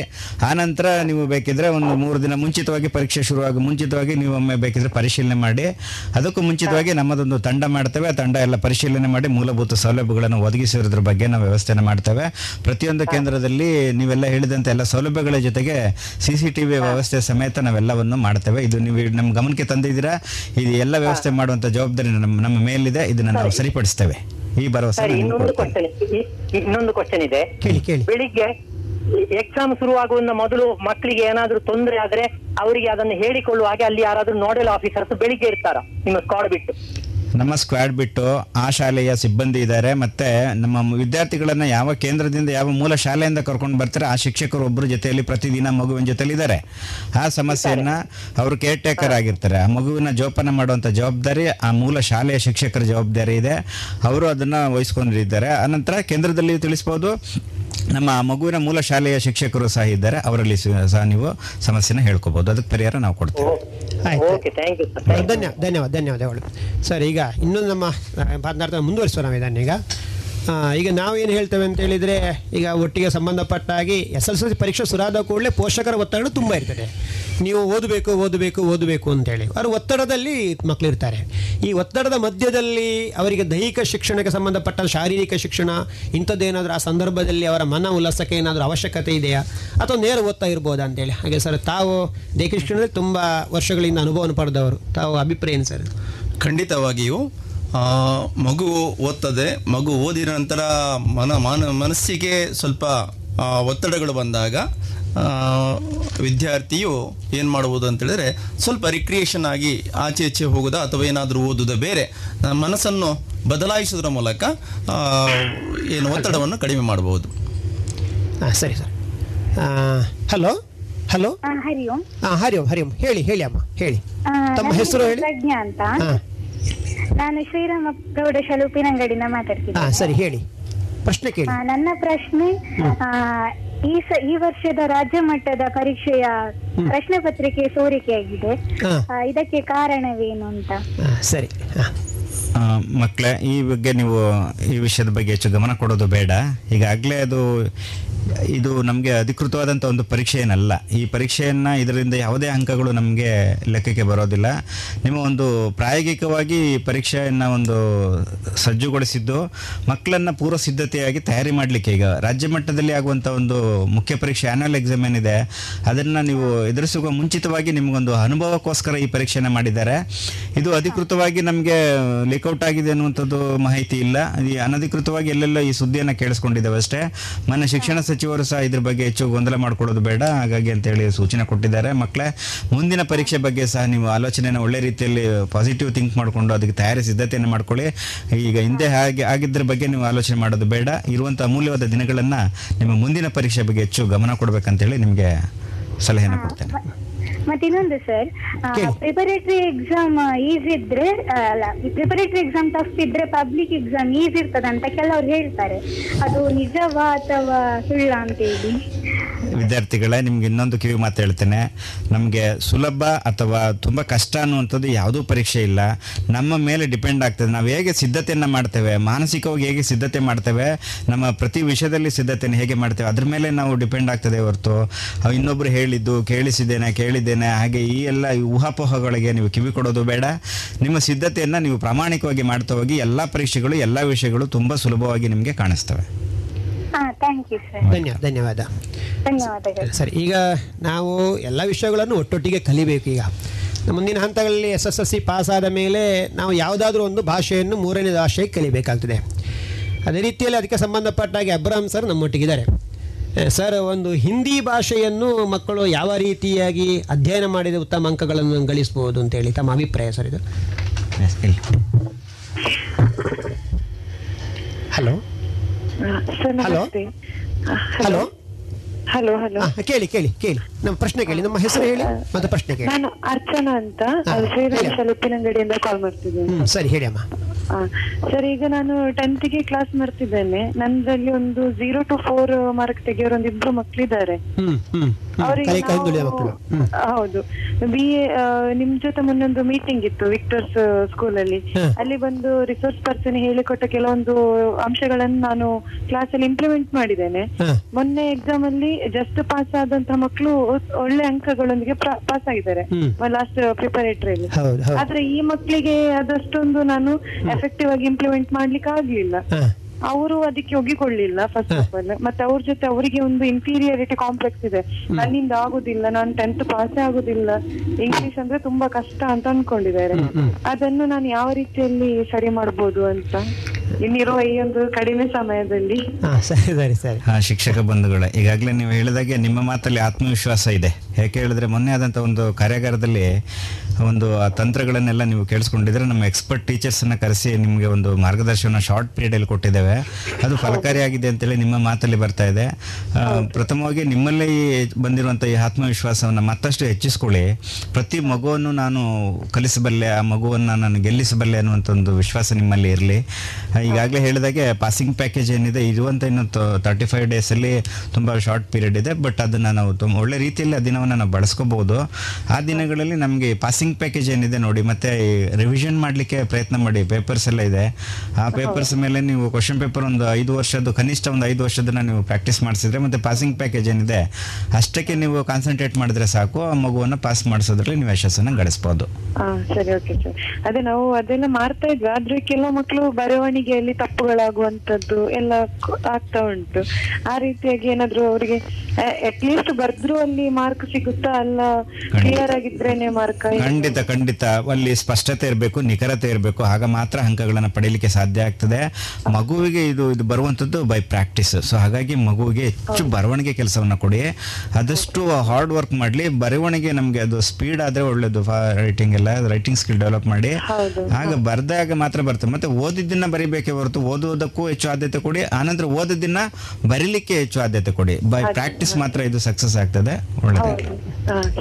C: ಆನಂತರ ನೀವು ಬೇಕಿದ್ರೆ ಒಂದು ಮೂರು ದಿನ ಮುಂಚಿತವಾಗಿ ಪರೀಕ್ಷೆ ಶುರುವಾಗ ಮುಂಚಿತವಾಗಿ ನೀವು ಒಮ್ಮೆ ಬೇಕಿದ್ರೆ ಪರಿಶೀಲನೆ ಮಾಡಿ. ಅದಕ್ಕೂ ಮುಂಚಿತವಾಗಿ ನಮ್ಮದೊಂದು ತಂಡ ಮಾಡ್ತೇವೆ. ಆ ತಂಡ ಎಲ್ಲ ಪರಿಶೀಲನೆ ಮಾಡಿ ಮೂಲಭೂತ ಸೌಲಭ್ಯಗಳನ್ನು ಒದಗಿಸಿರೋದ್ರ ಬಗ್ಗೆ ನಾವು ವ್ಯವಸ್ಥೆನ ಮಾಡ್ತೇವೆ. ಪ್ರತಿಯೊಂದು ಕೇಂದ್ರದಲ್ಲಿ ನೀವೆಲ್ಲ ಹೇಳಿದಂತೆ ಎಲ್ಲ ಸೌಲಭ್ಯಗಳ ಜೊತೆಗೆ ಸಿ ಸಿ ಟಿ ವಿ ವ್ಯವಸ್ಥೆ ಸಮೇತ ನಾವೆಲ್ಲವನ್ನು ಮಾಡ್ತೇವೆ. ಇದು ನೀವು ನಮ್ಮ ಗಮನಕ್ಕೆ ತಂದಿದ್ದೀರಾ? ಇದು ಎಲ್ಲ ವ್ಯವಸ್ಥೆ ಮಾಡುವಂತ ಜವಾಬ್ದಾರಿ ನಮ್ಮ ನಮ್ಮ ಮೇಲಿದೆ. ಇದನ್ನ ನಾವು ಸರಿಪಡಿಸ್ತೇವೆ. ಈ ಭರವಸೆ
G: ಇನ್ನೊಂದು ಕ್ವಶನ್ ಇನ್ನೊಂದು ಕ್ವಶನ್ ಇದೆ. ಬೆಳಿಗ್ಗೆ ಎಕ್ಸಾಮ್ ಶುರುವಾಗುವ ಮೊದಲು ಮಕ್ಕಳಿಗೆ ಏನಾದ್ರೂ ತೊಂದರೆ ಆದ್ರೆ ಅವರಿಗೆ ಅದನ್ನು ಹೇಳಿಕೊಳ್ಳುವ ಹಾಗೆ ಅಲ್ಲಿ ಯಾರಾದ್ರೂ ನೋಡಲ್ ಆಫೀಸರ್ಸ್ ಬೆಳಿಗ್ಗೆ ಇರ್ತಾರ. ನಿಮ್ಮ ಸ್ಕ್ವಾಡ್ ಬಿಟ್ಟು.
C: ನಮ್ಮ ಸ್ಕ್ವಾಡ್ ಬಿಟ್ಟು ಆ ಶಾಲೆಯ ಸಿಬ್ಬಂದಿ ಇದ್ದಾರೆ. ಮತ್ತೆ ನಮ್ಮ ವಿದ್ಯಾರ್ಥಿಗಳನ್ನ ಯಾವ ಕೇಂದ್ರದಿಂದ ಯಾವ ಮೂಲ ಶಾಲೆಯಿಂದ ಕರ್ಕೊಂಡು ಬರ್ತಾರೆ ಆ ಶಿಕ್ಷಕರು ಒಬ್ಬರ ಜೊತೆಯಲ್ಲಿ ಪ್ರತಿದಿನ ಮಗುವಿನ ಜೊತೆಲಿ ಇದ್ದಾರೆ. ಆ ಸಮಸ್ಯೆಯನ್ನ ಅವರು ಕೇರ್ ಟೇಕರ್ ಆಗಿರ್ತಾರೆ. ಆ ಮಗುವಿನ ಜೋಪಾನ ಮಾಡುವಂತ ಜವಾಬ್ದಾರಿ ಆ ಮೂಲ ಶಾಲೆಯ ಶಿಕ್ಷಕರ ಜವಾಬ್ದಾರಿ ಇದೆ. ಅವರು ಅದನ್ನ ವಹಿಸ್ಕೊಂಡಿದ್ದಾರೆ. ಅನಂತರ ಕೇಂದ್ರದಲ್ಲಿ ತಿಳಿಸ್ಬೋದು. ನಮ್ಮ ಮಗುವಿನ ಮೂಲ ಶಾಲೆಯ ಶಿಕ್ಷಕರು ಸಹ ಇದ್ದಾರೆ. ಅವರಲ್ಲಿ ಸಹ ನೀವು ಸಮಸ್ಯೆನ ಹೇಳ್ಕೋಬಹುದು ಅದಕ್ಕೆ ಪರಿಹಾರ ನಾವು ಕೊಡ್ತೇವೆ.
B: ಆಯ್ತು.
G: ಓಕೆ ಥ್ಯಾಂಕ್ ಯು ಸರ್
B: ಧನ್ಯವಾದ ಧನ್ಯವಾದ ಧನ್ಯವಾದಗಳು ಸರ್ ಈಗ ಇನ್ನೊಂದು ನಮ್ಮ ಮಾತನಾಡ್ತಾ ಮುಂದುವರಿಸೋಣ ನಾವು ಇದನ್ನೀಗ ಈಗ ನಾವೇನು ಹೇಳ್ತೇವೆ ಅಂತ ಹೇಳಿದರೆ, ಈಗ ಒಟ್ಟಿಗೆ ಸಂಬಂಧಪಟ್ಟಾಗಿ ಎಸ್ ಎಲ್ ಸಿ ಪರೀಕ್ಷೆ ಸುರಾದ ಕೂಡಲೇ ಪೋಷಕರ ಒತ್ತಡ ತುಂಬ ಇರ್ತದೆ. ನೀವು ಓದಬೇಕು ಓದಬೇಕು ಓದಬೇಕು ಅಂತೇಳಿ ಅವರು ಒತ್ತಡದಲ್ಲಿ ಮಕ್ಕಳು ಇರ್ತಾರೆ. ಈ ಒತ್ತಡದ ಮಧ್ಯದಲ್ಲಿ ಅವರಿಗೆ ದೈಹಿಕ ಶಿಕ್ಷಣಕ್ಕೆ ಸಂಬಂಧಪಟ್ಟ ಶಾರೀರಿಕ ಶಿಕ್ಷಣ, ಇಂಥದ್ದೇನಾದರೂ ಆ ಸಂದರ್ಭದಲ್ಲಿ ಅವರ ಮನ ಉಲ್ಲಾಸಕ್ಕೆ ಏನಾದರೂ ಅವಶ್ಯಕತೆ ಇದೆಯಾ? ಅಥವಾ ನೇರ ಓದ್ತಾ ಇರ್ಬೋದಾ ಅಂತೇಳಿ ಹಾಗೆ ಸರ್, ತಾವು ದೈಹಿಕ ಶಿಕ್ಷಣದಲ್ಲಿ ತುಂಬ ವರ್ಷಗಳಿಂದ ಅನುಭವವನ್ನು ಪಡೆದವರು. ತಾವು ಅಭಿಪ್ರಾಯ ಏನು ಸರ್?
F: ಖಂಡಿತವಾಗಿಯೂ ಮಗು ಓದ್ತದೆ. ಮಗು ಓದಿದ ನಂತರ ಮನ ಮಾನ ಮನಸ್ಸಿಗೆ ಸ್ವಲ್ಪ ಒತ್ತಡಗಳು ಬಂದಾಗ ವಿದ್ಯಾರ್ಥಿಯು ಏನು ಮಾಡ್ಬೋದು ಅಂತ ಹೇಳಿದ್ರೆ ಸ್ವಲ್ಪ ರಿಕ್ರಿಯೇಷನ್ ಆಗಿ ಆಚೆ ಈಚೆ ಹೋಗೋದ ಅಥವಾ ಏನಾದರೂ ಓದುದ ಬೇರೆ. ಮನಸ್ಸನ್ನು ಬದಲಾಯಿಸೋದ್ರ ಮೂಲಕ ಏನು ಒತ್ತಡವನ್ನು ಕಡಿಮೆ ಮಾಡಬಹುದು.
B: ಹಾಂ ಸರಿ sir. Hello? Hello?
H: Hari Om.
B: ಹಾಂ ಹರಿ ಓಂ ಹರಿ ಓಂ. ಹೇಳಿ ಹೇಳಿ ಅಮ್ಮ ಹೇಳಿ. ತಮ್ಮ ಹೆಸರು ಹೇಳಿ.
H: ಪ್ರಜ್ಞಾ ಅಂತ.
B: ಹಾಂ.
H: ನಾನು ಶ್ರೀರಾಮ ಪ್ರೌಢಶಾಲೆ ಉಪ್ಪಿನಂಗಡಿಯಿಂದ
B: ಮಾತಾಡ್ತೀನಿ
H: ಮಾತಾಡ್ತಿದ್ದೇನೆ
B: ಸರಿ ಹೇಳಿ. ಪ್ರಶ್ನೆ ಕೇಳಿ.
H: ಆ, ನನ್ನ ಪ್ರಶ್ನೆ ಆ, ಈ ಸ ಈ ವರ್ಷದ ರಾಜ್ಯ ಮಟ್ಟದ ಪರೀಕ್ಷೆಯ ಪ್ರಶ್ನೆ ಪತ್ರಿಕೆ ಸೋರಿಕೆಯಾಗಿದೆ. ಇದಕ್ಕೆ ಕಾರಣವೇನು ಅಂತ?
B: ಸರಿ
C: ಮಕ್ಕಳೇ ಈ ಬಗ್ಗೆ ನೀವು ಈ ವಿಷಯದ ಬಗ್ಗೆ ಹೆಚ್ಚು ಗಮನ ಕೊಡೋದು ಬೇಡ. ಈಗಾಗಲೇ ಅದು ಇದು ನಮಗೆ ಅಧಿಕೃತವಾದಂಥ ಒಂದು ಪರೀಕ್ಷೆ ಏನಲ್ಲ ಈ ಪರೀಕ್ಷೆಯನ್ನು ಇದರಿಂದ ಯಾವುದೇ ಅಂಕಗಳು ನಮಗೆ ಲೆಕ್ಕಕ್ಕೆ ಬರೋದಿಲ್ಲ. ನಿಮ್ಮ ಒಂದು ಪ್ರಾಯೋಗಿಕವಾಗಿ ಪರೀಕ್ಷೆಯನ್ನು ಒಂದು ಸಜ್ಜುಗೊಳಿಸಿದ್ದು, ಮಕ್ಕಳನ್ನು ಪೂರ್ವ ಸಿದ್ಧತೆಯಾಗಿ ತಯಾರಿ ಮಾಡಲಿಕ್ಕೆ ಈಗ ರಾಜ್ಯ ಮಟ್ಟದಲ್ಲಿ ಆಗುವಂಥ ಒಂದು ಮುಖ್ಯ ಪರೀಕ್ಷೆ ಆ್ಯನುವಲ್ ಎಕ್ಸಾಮ್ ಏನಿದೆ, ಅದನ್ನು ನೀವು ಎದುರಿಸುವ ಮುಂಚಿತವಾಗಿ ನಿಮಗೊಂದು ಅನುಭವಕ್ಕೋಸ್ಕರ ಈ ಪರೀಕ್ಷೆನ ಮಾಡಿದ್ದಾರೆ. ಇದು ಅಧಿಕೃತವಾಗಿ ನಮಗೆ ಲೇಕೌಟ್ ಆಗಿದೆ ಅನ್ನುವಂಥದ್ದು ಮಾಹಿತಿ ಇಲ್ಲ. ಈ ಅನಧಿಕೃತವಾಗಿ ಎಲ್ಲೆಲ್ಲ ಈ ಸುದ್ದಿಯನ್ನು ಕೇಳಿಸ್ಕೊಂಡಿದ್ದೇವೆ ಅಷ್ಟೇ. ಮೊನ್ನೆ ಶಿಕ್ಷಣ ಸಚಿವರು ಸಹ ಇದ್ರ ಬಗ್ಗೆ ಹೆಚ್ಚು ಗೊಂದಲ ಮಾಡಿಕೊಡೋದು ಬೇಡ. ಹಾಗಾಗಿ ಅಂತೇಳಿ ಸೂಚನೆ ಕೊಟ್ಟಿದ್ದಾರೆ. ಮಕ್ಕಳೇ ಮುಂದಿನ ಪರೀಕ್ಷೆ ಬಗ್ಗೆ ಸಹ ನೀವು ಆಲೋಚನೆನ ಒಳ್ಳೆ ರೀತಿಯಲ್ಲಿ ಪಾಸಿಟಿವ್ ಥಿಂಕ್ ಮಾಡಿಕೊಂಡು ಅದಕ್ಕೆ ತಯಾರಿ ಸಿದ್ಧತೆಯನ್ನು ಮಾಡ್ಕೊಳ್ಳಿ. ಈಗ ಹಿಂದೆ ಹಾಗೆ ಆಗಿದ್ರ ಬಗ್ಗೆ ನೀವು ಆಲೋಚನೆ ಮಾಡೋದು ಬೇಡ. ಇರುವಂಥ ಅಮೂಲ್ಯವಾದ ದಿನಗಳನ್ನು ನಿಮ್ಮ ಮುಂದಿನ ಪರೀಕ್ಷೆ ಬಗ್ಗೆ ಹೆಚ್ಚು ಗಮನ ಕೊಡಬೇಕಂತೇಳಿ ನಿಮಗೆ ಸಲಹೆಯನ್ನು ಕೊಡ್ತೇನೆ.
H: ಮತ್ತೆ ಇನ್ನೊಂದು ಸರ್. ಪ್ರಿಪರೇಟರಿ ಎಕ್ಸಾಮ್ ಈಸಿ ಇದ್ರೆ ಅಲ್ಲ ಪ್ರಿಪರೇಟರಿ ಎಕ್ಸಾಮ್ ಟಫ್ ಇದ್ರೆ ಪಬ್ಲಿಕ್ ಎಕ್ಸಾಮ್ ಈಸಿ ಇರ್ತದೆ ಅಂತ ಕೆಲವರು ಹೇಳ್ತಾರೆ. ಅದು ನಿಜವಾ ಅಥವಾ ಸುಳ್ಳ ಅಂತ ಹೇಳಿ?
C: ವಿದ್ಯಾರ್ಥಿಗಳೇ ನಿಮ್ಗೆ ಇನ್ನೊಂದು ಕಿವಿ ಮಾತು ಹೇಳ್ತೇನೆ. ನಮಗೆ ಸುಲಭ ಅಥವಾ ತುಂಬ ಕಷ್ಟ ಅನ್ನುವಂಥದ್ದು ಯಾವುದೂ ಪರೀಕ್ಷೆ ಇಲ್ಲ. ನಮ್ಮ ಮೇಲೆ ಡಿಪೆಂಡ್ ಆಗ್ತದೆ. ನಾವು ಹೇಗೆ ಸಿದ್ಧತೆಯನ್ನು ಮಾಡ್ತೇವೆ? ಮಾನಸಿಕವಾಗಿ ಹೇಗೆ ಸಿದ್ಧತೆ ಮಾಡ್ತೇವೆ? ನಮ್ಮ ಪ್ರತಿ ವಿಷಯದಲ್ಲಿ ಸಿದ್ಧತೆಯನ್ನು ಹೇಗೆ ಮಾಡ್ತೇವೆ? ಅದ್ರ ಮೇಲೆ ನಾವು ಡಿಪೆಂಡ್ ಆಗ್ತದೆ ಹೊರತು. ಇನ್ನೊಬ್ರು ಹೇಳಿದ್ದು ಕೇಳಿಸಿದ್ದೇನೆ ಕೇಳಿದ್ದೇನೆ. ಹಾಗೆ ಈ ಎಲ್ಲ ಈ ಊಹಾಪೋಹಗಳಿಗೆ ನೀವು ಕಿವಿ ಕೊಡೋದು ಬೇಡ. ನಿಮ್ಮ ಸಿದ್ಧತೆಯನ್ನು ನೀವು ಪ್ರಾಮಾಣಿಕವಾಗಿ ಮಾಡ್ತಾ ಹೋಗಿ ಎಲ್ಲ ಪರೀಕ್ಷೆಗಳು ಎಲ್ಲ ವಿಷಯಗಳು ತುಂಬ ಸುಲಭವಾಗಿ ನಿಮಗೆ ಕಾಣಿಸ್ತವೆ.
H: ಹಾ ಥ್ಯಾಂಕ್ ಯು ಸರ್
B: ಧನ್ಯ ಧನ್ಯವಾದ.
H: ಧನ್ಯವಾದಗಳು.
B: ಸರಿ ಈಗ ನಾವು ಎಲ್ಲ ವಿಷಯಗಳನ್ನು ಒಟ್ಟೊಟ್ಟಿಗೆ ಕಲಿಬೇಕು ಈಗ. ನಮ್ಮ ಮುಂದಿನ ಹಂತಗಳಲ್ಲಿ S S L C pass ಆದ ಮೇಲೆ ನಾವು ಯಾವುದಾದ್ರೂ ಒಂದು ಭಾಷೆಯನ್ನು ಮೂರನೇ ಭಾಷೆಗೆ ಕಲಿಬೇಕಾಗ್ತದೆ. ಅದೇ ರೀತಿಯಲ್ಲಿ ಅದಕ್ಕೆ ಸಂಬಂಧಪಟ್ಟಾಗೆ ಅಬ್ರಾಹಂ ಸರ್ ನಮ್ಮೊಟ್ಟಿಗಿದ್ದಾರೆ. ಸರ್ ಒಂದು ಹಿಂದಿ ಭಾಷೆಯನ್ನು ಮಕ್ಕಳು ಯಾವ ರೀತಿಯಾಗಿ ಅಧ್ಯಯನ ಮಾಡಿದ ಉತ್ತಮ ಅಂಕಗಳನ್ನು ಅಂತ ಹೇಳಿ ತಮ್ಮ ಅಭಿಪ್ರಾಯ ಸರ್ ಇದು? Hello
I: sir
B: hello hello?
I: Hello hello
B: ಕೇಳಿ ಕೇಳಿ ಕೇಳಿ. ನಮ್ಮ ಪ್ರಶ್ನೆ ಕೇಳಿ. ನಮ್ಮ ಹೆಸರು ಹೇಳಿ ಮತ್ತೆ ಪ್ರಶ್ನೆ ಕೇಳಿ.
I: ನಾನು ಅರ್ಚನಾ ಅಂತ.
B: ಹಾ,
I: ಶ್ರೀರಾಮ್
B: ಹೇಳಿ.
I: ಉಪ್ಪಿನಂಗಡಿಯಿಂದ ಕಾಲ್ ಮಾಡ್ತಿದ್ದೇನೆ.
B: ಸರಿ ಹೇಳಿ ಅಮ್ಮ.
I: ಆ, ಸರ್ ಈಗ ನಾನು ಟೆಂತ್ಗೆ ಕ್ಲಾಸ್ ಮಾಡ್ತಿದ್ದೇನೆ. ನಂದ್ರಲ್ಲಿ ಒಂದು ಜೀರೋ ಟು ಫೋರ್ ಮಾರ್ಕ್ ತೆಗಿಯೋರು ಒಂದು ಇಬ್ರು ಮಕ್ಕಳಿದ್ದಾರೆ
B: ಕೈ ಮಕ್ಕಳು.
I: ಹೌದು. ಬಿ ಎ ನಿಮ್ ಜೊತೆ ಮೊನ್ನೊಂದು ಮೀಟಿಂಗ್ ಇತ್ತು ವಿಕ್ಟರ್ಸ್ ಸ್ಕೂಲ್ ಅಲ್ಲಿ.
B: ಹಾ.
I: ಅಲ್ಲಿ ಬಂದು ರಿಸೋರ್ಸ್ ಪರ್ಸನ್ ಹೇಳಿಕೊಟ್ಟ ಕೆಲವೊಂದು ಅಂಶಗಳನ್ನು ನಾನು ಕ್ಲಾಸ್ ಅಲ್ಲಿ ಇಂಪ್ಲಿಮೆಂಟ್ ಮಾಡಿದ್ದೇನೆ.
B: ಹಾಂ.
I: ಮೊನ್ನೆ ಎಕ್ಸಾಮ್ ಅಲ್ಲಿ ಜಸ್ಟ್ ಪಾಸ್ ಆದಂತಹ ಮಕ್ಕಳು ಒಳ್ಳೆ ಅಂಕಗಳೊಂದಿಗೆ ಪಾಸ್ ಆಗಿದ್ದಾರೆ. ಲಾಸ್ಟ್ ಪ್ರಿಪರೇಟರಿ
B: ಹೌದು ಹೌದು.
I: ಆದ್ರೆ ಈ ಮಕ್ಕಳಿಗೆ ಅದಷ್ಟೊಂದು ನಾನು ಎಫೆಕ್ಟಿವ್ ಆಗಿ ಇಂಪ್ಲಿಮೆಂಟ್ ಮಾಡ್ಲಿಕ್ಕೆ ಆಗ್ಲಿಲ್ಲ. ಅವರು ಅದಕ್ಕೆ ಒಗ್ಗಿಕೊಳ್ಳಿಲ್ಲ ಫಸ್ಟ್ ಆಫ್ ಆಲ್ ಮತ್ತೆ ಅವ್ರ ಜೊತೆ ಅವರಿಗೆ ಒಂದು ಇಂಟೀರಿಯರಿಟಿ ಕಾಂಪ್ಲೆಕ್ಸ್ ಇದೆ. ನನ್ನಿಂದ ಆಗುದಿಲ್ಲ ನಾನು ಟೆಂತ್ ಪಾಸ್ ಆಗುದಿಲ್ಲ. ಇಂಗ್ಲಿಷ್ ಅಂದ್ರೆ ತುಂಬಾ ಕಷ್ಟ ಅಂತ ಅನ್ಕೊಂಡಿದ್ದಾರೆ. ಅದನ್ನು ನಾನು ಯಾವ ರೀತಿಯಲ್ಲಿ ಸರಿ ಮಾಡಬಹುದು ಅಂತ ಇನ್ನಿರುವ ಈ ಒಂದು ಕಡಿಮೆ ಸಮಯದಲ್ಲಿ.
B: ಸರಿ ಸರಿ ಸರಿ.
C: ಹಾ ಶಿಕ್ಷಕ ಬಂಧುಗಳೇ ಈಗಾಗಲೇ ನೀವು ಹೇಳಿದಾಗೆ ನಿಮ್ಮ ಮಾತಲ್ಲಿ ಆತ್ಮವಿಶ್ವಾಸ ಇದೆ. ಯಾಕೆ ಹೇಳಿದ್ರೆ ಮೊನ್ನೆ ಆದಂತ ಒಂದು ಕಾರ್ಯಾಗಾರದಲ್ಲಿ ಒಂದು ತಂತ್ರಗಳನ್ನೆಲ್ಲ ನೀವು ಕೇಳಿಸ್ಕೊಂಡಿದ್ರೆ ನಮ್ಮ ಎಕ್ಸ್ಪರ್ಟ್ ಟೀಚರ್ಸನ್ನು ಕರೆಸಿ ನಿಮಗೆ ಒಂದು ಮಾರ್ಗದರ್ಶನ ಶಾರ್ಟ್ ಪೀರಿಯಡಲ್ಲಿ ಕೊಟ್ಟಿದ್ದೇವೆ. ಅದು ಫಲಕಾರಿಯಾಗಿದೆ ಅಂತೇಳಿ ನಿಮ್ಮ ಮಾತಲ್ಲಿ ಬರ್ತಾ ಇದೆ. ಪ್ರಥಮವಾಗಿ ನಿಮ್ಮಲ್ಲಿ ಬಂದಿರುವಂಥ ಈ ಆತ್ಮವಿಶ್ವಾಸವನ್ನು ಮತ್ತಷ್ಟು ಹೆಚ್ಚಿಸ್ಕೊಳ್ಳಿ. ಪ್ರತಿ ಮಗುವನ್ನು ನಾನು ಕಲಿಸಬಲ್ಲೆ, ಆ ಮಗುವನ್ನು ನಾನು ಗೆಲ್ಲಿಸಬಲ್ಲೆ ಅನ್ನುವಂಥ ಒಂದು ವಿಶ್ವಾಸ ನಿಮ್ಮಲ್ಲಿ ಇರಲಿ. ಈಗಾಗಲೇ ಹೇಳಿದಾಗೆ ಪಾಸಿಂಗ್ ಪ್ಯಾಕೇಜ್ ಏನಿದೆ ಇರುವಂಥ ಇನ್ನು ತರ್ಟಿ ಫೈವ್ ಡೇಸಲ್ಲಿ ತುಂಬ ಶಾರ್ಟ್ ಪೀರಿಯಡ್ ಇದೆ. ಬಟ್ ಅದನ್ನು ನಾವು ತುಂಬ ಒಳ್ಳೆ ರೀತಿಯಲ್ಲಿ ಆ ದಿನವನ್ನು ನಾವು ಬಳಸ್ಕೋಬಹುದು ಆ ದಿನಗಳಲ್ಲಿ ನಮಗೆ ಪಾಸಿಂಗ್ ಪ್ಯಾಕೇಜ್ ಏನಿದೆ ನೋಡಿ ಮತ್ತೆ ರಿವಿಷನ್ ಮಾಡಲಿಕ್ಕೆ ಪ್ರಯತ್ನ ಮಾಡಿ ಪೇಪರ್ಸ್ ಎಲ್ಲ ಇದೆ. ಆ ಪೇಪರ್ಸ್ ಮೇಲೆ ನೀವು ಕ್ವಶನ್ ಪೇಪರ್ ಒಂದು ಐದು ವರ್ಷದ್ದು ಕನಿಷ್ಠ ಒಂದು ಐದು ವರ್ಷದನ್ನ ನೀವು ಪ್ರಾಕ್ಟೀಸ್ ಮಾಡಿಸಿದ್ರೆ ಮತ್ತೆ ಪಾಸಿಂಗ್ ಪ್ಯಾಕೇಜ್ ಏನಿದೆ ಅಷ್ಟಕ್ಕೆ ನೀವು ಕಾನ್ಸಂಟ್ರೇಟ್ ಮಾಡಿದ್ರೆ ಸಾಕು ಆ ಮಗುವನ್ನು ಪಾಸ್ ಮಾಡಿಸೋದ್ರಲ್ಲಿ ನೀವು ಯಶಸ್ಸನ್ನು
I: ಗಳಿಸಬಹುದು ಸರಿ ಓಕೆ ಸರ್ ಅದೇ ನಾವು ಅದೆಲ್ಲ ಮಾಡ್ತಾ ಇದ್ವಿ ಆದ್ರೆ ಕೆಲವು ಮಕ್ಕಳು ಬರವಣಿಗೆಯಲ್ಲಿ ತಪ್ಪುಗಳಾಗುವಂತದ್ದು ಎಲ್ಲ ಆಗ್ತಾ ಉಂಟು. ಆ ರೀತಿಯಾಗಿ ಏನಾದ್ರು ಅವರಿಗೆ ಅಟ್ ಲೀಸ್ಟ್ ಬರ್ದ್ರು ಅಲ್ಲಿ ಮಾರ್ಕ್ ಸಿಗುತ್ತಾ? ಅಲ್ಲ ಕ್ಲಿಯರ್ ಆಗಿದ್ರೇನೆ ಮಾರ್ಕ್
C: ಖಂಡಿತ ಖಂಡಿತ. ಅಲ್ಲಿ ಸ್ಪಷ್ಟತೆ ಇರಬೇಕು ನಿಖರತೆ ಇರಬೇಕು. ಆಗ ಮಾತ್ರ ಅಂಕಗಳನ್ನು ಪಡೀಲಿಕ್ಕೆ ಸಾಧ್ಯ ಆಗ್ತದೆ. ಮಗುವಿಗೆ ಇದು ಇದು ಬರುವಂಥದ್ದು ಬೈ ಪ್ರಾಕ್ಟೀಸ್ ಸೊ ಹಾಗಾಗಿ ಮಗುವಿಗೆ ಹೆಚ್ಚು ಬರವಣಿಗೆ ಕೆಲಸವನ್ನು ಕೊಡಿ. ಆದಷ್ಟು ಹಾರ್ಡ್ ವರ್ಕ್ ಮಾಡಲಿ. ಬರವಣಿಗೆ ನಮಗೆ ಅದು ಸ್ಪೀಡ್ ಆದರೆ ಒಳ್ಳೇದು. ರೈಟಿಂಗ್ ಎಲ್ಲ ರೈಟಿಂಗ್ ಸ್ಕಿಲ್ ಡೆವಲಪ್ ಮಾಡಿ. ಆಗ ಬರ್ದಾಗ ಮಾತ್ರ ಬರ್ತದೆ. ಮತ್ತೆ ಓದಿದ್ದನ್ನ ಬರಿಬೇಕೇ ಹೊರತು ಓದುವುದಕ್ಕೂ ಹೆಚ್ಚು ಆದ್ಯತೆ ಕೊಡಿ. ಆನಂತರ ಓದಿದ್ದನ್ನ ಬರೀಲಿಕ್ಕೆ ಹೆಚ್ಚು ಆದ್ಯತೆ ಕೊಡಿ. ಬೈ ಪ್ರಾಕ್ಟೀಸ್ ಮಾತ್ರ ಇದು ಸಕ್ಸಸ್ ಆಗ್ತದೆ. ಒಳ್ಳೆದಾಗಲಿ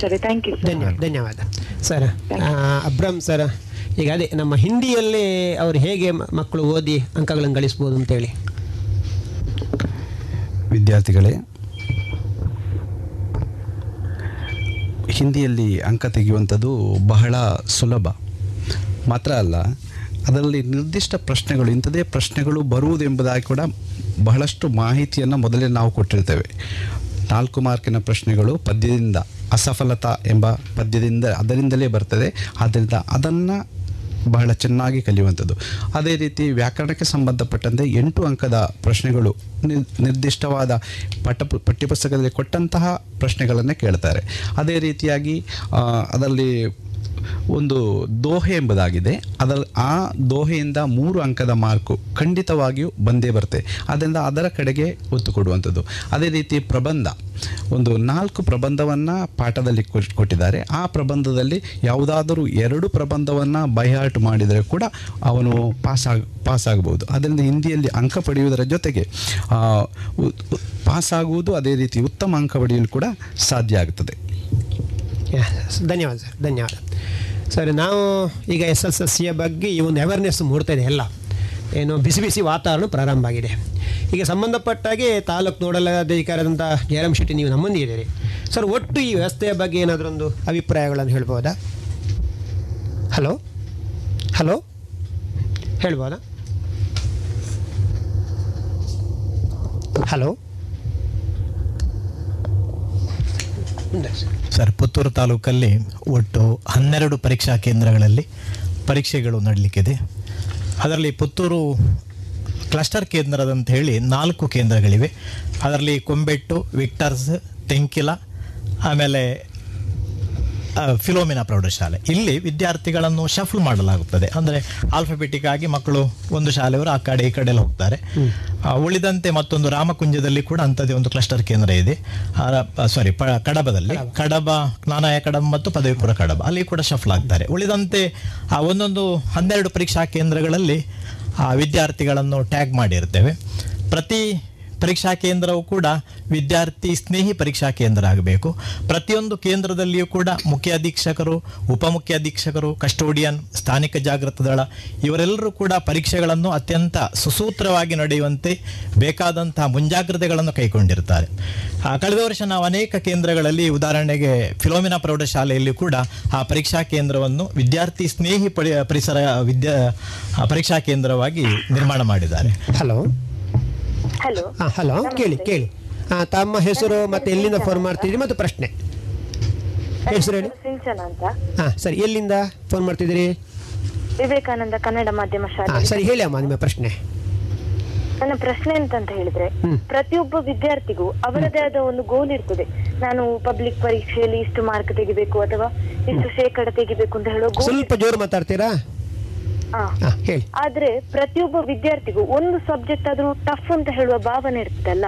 I: ಸರಿ. ಥ್ಯಾಂಕ್ ಯು
B: ಧನ್ಯವಾದ ಧನ್ಯವಾದ. ಸರ್. ಅಬ್ರಾಮ್ ಸರ್, ಈಗ ಅದೇ ನಮ್ಮ ಹಿಂದಿಯಲ್ಲಿ ಅವರು ಹೇಗೆ ಮಕ್ಕಳು ಓದಿ ಅಂಕಗಳನ್ನು ಗಳಿಸ್ಬೋದು ಅಂತೇಳಿ
J: ವಿದ್ಯಾರ್ಥಿಗಳೇ, ಹಿಂದಿಯಲ್ಲಿ ಅಂಕ ತೆಗೆಯುವಂಥದ್ದು ಬಹಳ ಸುಲಭ. ಮಾತ್ರ ಅಲ್ಲ, ಅದರಲ್ಲಿ ನಿರ್ದಿಷ್ಟ ಪ್ರಶ್ನೆಗಳು ಇಂಥದೇ ಪ್ರಶ್ನೆಗಳು ಬರುವುದೆಂಬುದಾಗಿ ಕೂಡ ಬಹಳಷ್ಟು ಮಾಹಿತಿಯನ್ನು ಮೊದಲೇ ನಾವು ಕೊಟ್ಟಿರ್ತೇವೆ. ನಾಲ್ಕು ಮಾರ್ಕಿನ ಪ್ರಶ್ನೆಗಳು ಪದ್ಯದಿಂದ ಅಸಫಲತಾ ಎಂಬ ಪದ್ಯದಿಂದ ಅದರಿಂದಲೇ ಬರ್ತದೆ. ಆದ್ದರಿಂದ ಅದನ್ನು ಬಹಳ ಚೆನ್ನಾಗಿ ಕಲಿಯುವಂಥದ್ದು. ಅದೇ ರೀತಿ ವ್ಯಾಕರಣಕ್ಕೆ ಸಂಬಂಧಪಟ್ಟಂತೆ ಎಂಟು ಅಂಕದ ಪ್ರಶ್ನೆಗಳು ನಿರ್- ನಿರ್ದಿಷ್ಟವಾದ ಪಠ, ಪಠ್ಯಪುಸ್ತಕದಲ್ಲಿ ಕೊಟ್ಟಂತಹ ಪ್ರಶ್ನೆಗಳನ್ನು ಕೇಳ್ತಾರೆ. ಅದೇ ರೀತಿಯಾಗಿ ಅದರಲ್ಲಿ ಒಂದು ದೋಹೆ ಎಂಬುದಾಗಿದೆ. ಅದರ ಆ ದೋಹೆಯಿಂದ ಮೂರು ಅಂಕದ ಮಾರ್ಕು ಖಂಡಿತವಾಗಿಯೂ ಬಂದೇ ಬರುತ್ತೆ. ಅದರಿಂದ ಅದರ ಕಡೆಗೆ ಒತ್ತು ಕೊಡುವಂಥದ್ದು. ಅದೇ ರೀತಿ ಪ್ರಬಂಧ. ಒಂದು ನಾಲ್ಕು ಪ್ರಬಂಧವನ್ನು ಪಾಠದಲ್ಲಿ ಕೊಟ್- ಕೊಟ್ಟಿದ್ದಾರೆ. ಆ ಪ್ರಬಂಧದಲ್ಲಿ ಯಾವುದಾದರೂ ಎರಡು ಪ್ರಬಂಧವನ್ನು ಬೈಹಾರ್ಟ್ ಮಾಡಿದರೆ ಕೂಡ ಅವನು ಪಾಸ್ ಆಗ ಪಾಸ್ ಆಗಬಹುದು. ಅದರಿಂದ ಹಿಂದಿಯಲ್ಲಿ ಅಂಕ ಪಡೆಯುವುದರ ಜೊತೆಗೆ ಪಾಸ್ ಆಗುವುದು ಅದೇ ರೀತಿ ಉತ್ತಮ ಅಂಕ ಪಡೆಯಲು ಕೂಡ ಸಾಧ್ಯ
B: Yes, ಧನ್ಯವಾದ ಸರ್ ಧನ್ಯವಾದ. ಸರ್, ನಾವು ಈಗ ಎಸ್ ಎಸ್ ಎಸ್ ಸಿಯ ಬಗ್ಗೆ ಈ ಒಂದು ಅವೇರ್ನೆಸ್ ಮೂಡ್ತಾ ಇದೆ ಎಲ್ಲ. ಏನು ಬಿಸಿ ಬಿಸಿ ವಾತಾವರಣ ಪ್ರಾರಂಭ ಆಗಿದೆ. ಈಗ ಸಂಬಂಧಪಟ್ಟಾಗೆ ತಾಲೂಕು ನೋಡಲ್ ಅಧಿಕಾರದಂಥ ಜಯರಾಮ್ ಶೆಟ್ಟಿ ನೀವು ನಮ್ಮೊಂದಿಗೆ ಇದ್ದೀರಿ. ಸರ್, ಒಟ್ಟು ಈ ವ್ಯವಸ್ಥೆಯ ಬಗ್ಗೆ ಏನಾದರೂ ಒಂದು ಅಭಿಪ್ರಾಯಗಳನ್ನು ಹೇಳ್ಬೋದಾ? ಹಲೋ? ಹಲೋ? ಹೇಳ್ಬೋದಾ? ಹಲೋ? ಸರ್,
K: ಪುತ್ತೂರು ತಾಲೂಕಲ್ಲಿ ಒಟ್ಟು ಹನ್ನೆರಡು ಪರೀಕ್ಷಾ ಕೇಂದ್ರಗಳಲ್ಲಿ ಪರೀಕ್ಷೆಗಳು ನಡಲಿಕ್ಕಿದೆ. ಅದರಲ್ಲಿ ಪುತ್ತೂರು ಕ್ಲಸ್ಟರ್ ಕೇಂದ್ರದಂತ ಹೇಳಿ ನಾಲ್ಕು ಕೇಂದ್ರಗಳಿವೆ. ಅದರಲ್ಲಿ ಕೊಂಬೆಟ್ಟು, ವಿಕ್ಟರ್ಸ್, ತೆಂಕಿಲ, ಆಮೇಲೆ ಫಿಲೋಮಿನಾ ಪ್ರೌಢಶಾಲೆ. ಇಲ್ಲಿ ವಿದ್ಯಾರ್ಥಿಗಳನ್ನು ಶಫಲ್ ಮಾಡಲಾಗುತ್ತದೆ. ಅಂದರೆ ಆಲ್ಫಾಬೆಟಿಕ್ ಆಗಿ ಮಕ್ಕಳು ಒಂದು ಶಾಲೆಯವರು ಆ ಕಡೆ ಈ ಕಡೆ ಹೋಗ್ತಾರೆ. ಉಳಿದಂತೆ ಮತ್ತೊಂದು ರಾಮಕುಂಜದಲ್ಲಿ ಕೂಡ ಅಂಥದ್ದೇ ಒಂದು ಕ್ಲಸ್ಟರ್ ಕೇಂದ್ರ ಇದೆ. ಸಾರಿ ಕಡಬದಲ್ಲಿ. ಕಡಬ. ಜ್ಞಾನಾಯ ಕಡಬ ಮತ್ತು ಪದವಿಪುರ ಕಡಬ. ಅಲ್ಲಿ ಕೂಡ ಶಫಲ್ ಆಗ್ತಾರೆ. ಉಳಿದಂತೆ ಆ ಒಂದೊಂದು ಹನ್ನೆರಡು ಪರೀಕ್ಷಾ ಕೇಂದ್ರಗಳಲ್ಲಿ ಆ ವಿದ್ಯಾರ್ಥಿಗಳನ್ನು ಟ್ಯಾಗ್ ಮಾಡಿರ್ತೇವೆ. ಪ್ರತಿ ಪರೀಕ್ಷಾ ಕೇಂದ್ರವು ಕೂಡ ವಿದ್ಯಾರ್ಥಿ ಸ್ನೇಹಿ ಪರೀಕ್ಷಾ ಕೇಂದ್ರ ಆಗಬೇಕು. ಪ್ರತಿಯೊಂದು ಕೇಂದ್ರದಲ್ಲಿಯೂ ಕೂಡ ಮುಖ್ಯ ಅಧೀಕ್ಷಕರು ಉಪಮುಖ್ಯ ಅಧೀಕ್ಷಕರು, ಕಸ್ಟೋಡಿಯನ್, ಸ್ಥಾನಿಕ ಜಾಗೃತ ದಳ ಇವರೆಲ್ಲರೂ ಕೂಡ ಪರೀಕ್ಷೆಗಳನ್ನು ಅತ್ಯಂತ ಸುಸೂತ್ರವಾಗಿ ನಡೆಯುವಂತೆ ಬೇಕಾದಂತಹ ಮುಂಜಾಗ್ರತೆಗಳನ್ನು ಕೈಗೊಂಡಿರ್ತಾರೆ. ಕಳೆದ ವರ್ಷ ನಾವು ಅನೇಕ ಕೇಂದ್ರಗಳಲ್ಲಿ ಉದಾಹರಣೆಗೆ ಫಿಲೋಮಿನಾ ಪ್ರೌಢಶಾಲೆಯಲ್ಲಿ ಕೂಡ ಆ ಪರೀಕ್ಷಾ ಕೇಂದ್ರವನ್ನು ವಿದ್ಯಾರ್ಥಿ ಸ್ನೇಹಿ ಪರಿ, ಪರಿಸರ ವಿದ್ಯಾ ಪರೀಕ್ಷಾ ಕೇಂದ್ರವಾಗಿ ನಿರ್ಮಾಣ ಮಾಡಿದ್ದಾರೆ.
B: ಹಲೋ
E: ಹಲೋ
B: ಹಲೋ ಕೇಳಿ ಕೇಳಿ. ತಮ್ಮ ಹೆಸರು ಮತ್ತೆ ಎಲ್ಲಿಂದ ಫೋನ್ ಮಾಡ್ತಿದ್ರಿ ಮತ್ತು ಪ್ರಶ್ನೆ. ಹೆಸರು ಹೇಳಿ.
E: ಸಿಂಚನ ಅಂತ.
B: ಹಾ ಸರಿ ಎಲ್ಲಿಂದ ಫೋನ್ ಮಾಡ್ತಿದ್ದೀರಿ?
E: ವಿವೇಕಾನಂದ ಕನ್ನಡ ಮಾಧ್ಯಮ
B: ಹಾಂ
E: ಶಾಲೆ.
B: ಸರಿ ಹೇಳಿ ಅಮ್ಮ ನಿಮ್ಮ ಪ್ರಶ್ನೆ.
E: ನನ್ನ ಪ್ರಶ್ನೆ ಎಂತಂತ ಹೇಳಿದ್ರೆ ಪ್ರತಿಯೊಬ್ಬ ವಿದ್ಯಾರ್ಥಿಗೂ ಅವರದೇ ಆದ ಒಂದು ಗೋಲ್ ಇರ್ತದೆ. ನಾನು ಪಬ್ಲಿಕ್ ಪರೀಕ್ಷೆಯಲ್ಲಿ ಇಷ್ಟು ಮಾರ್ಕ್ ತೆಗಿಬೇಕು ಅಥವಾ ಇಷ್ಟು ಶೇಕಡ ತೆಗಿಬೇಕು ಅಂತ ಹೇಳೋ ಗೋಲ್
B: ಸ್ವಲ್ಪ ಜೋರು ಮಾತಾಡ್ತೀರಾ? ಹೇಳಿ.
E: ಆದ್ರೆ ಪ್ರತಿಯೊಬ್ಬ ವಿದ್ಯಾರ್ಥಿಗೂ ಒಂದು ಸಬ್ಜೆಕ್ಟ್ ಆದ್ರೂ ಟಫ್ ಅಂತ ಹೇಳುವ ಭಾವನೆ ಇರ್ತದಲ್ಲ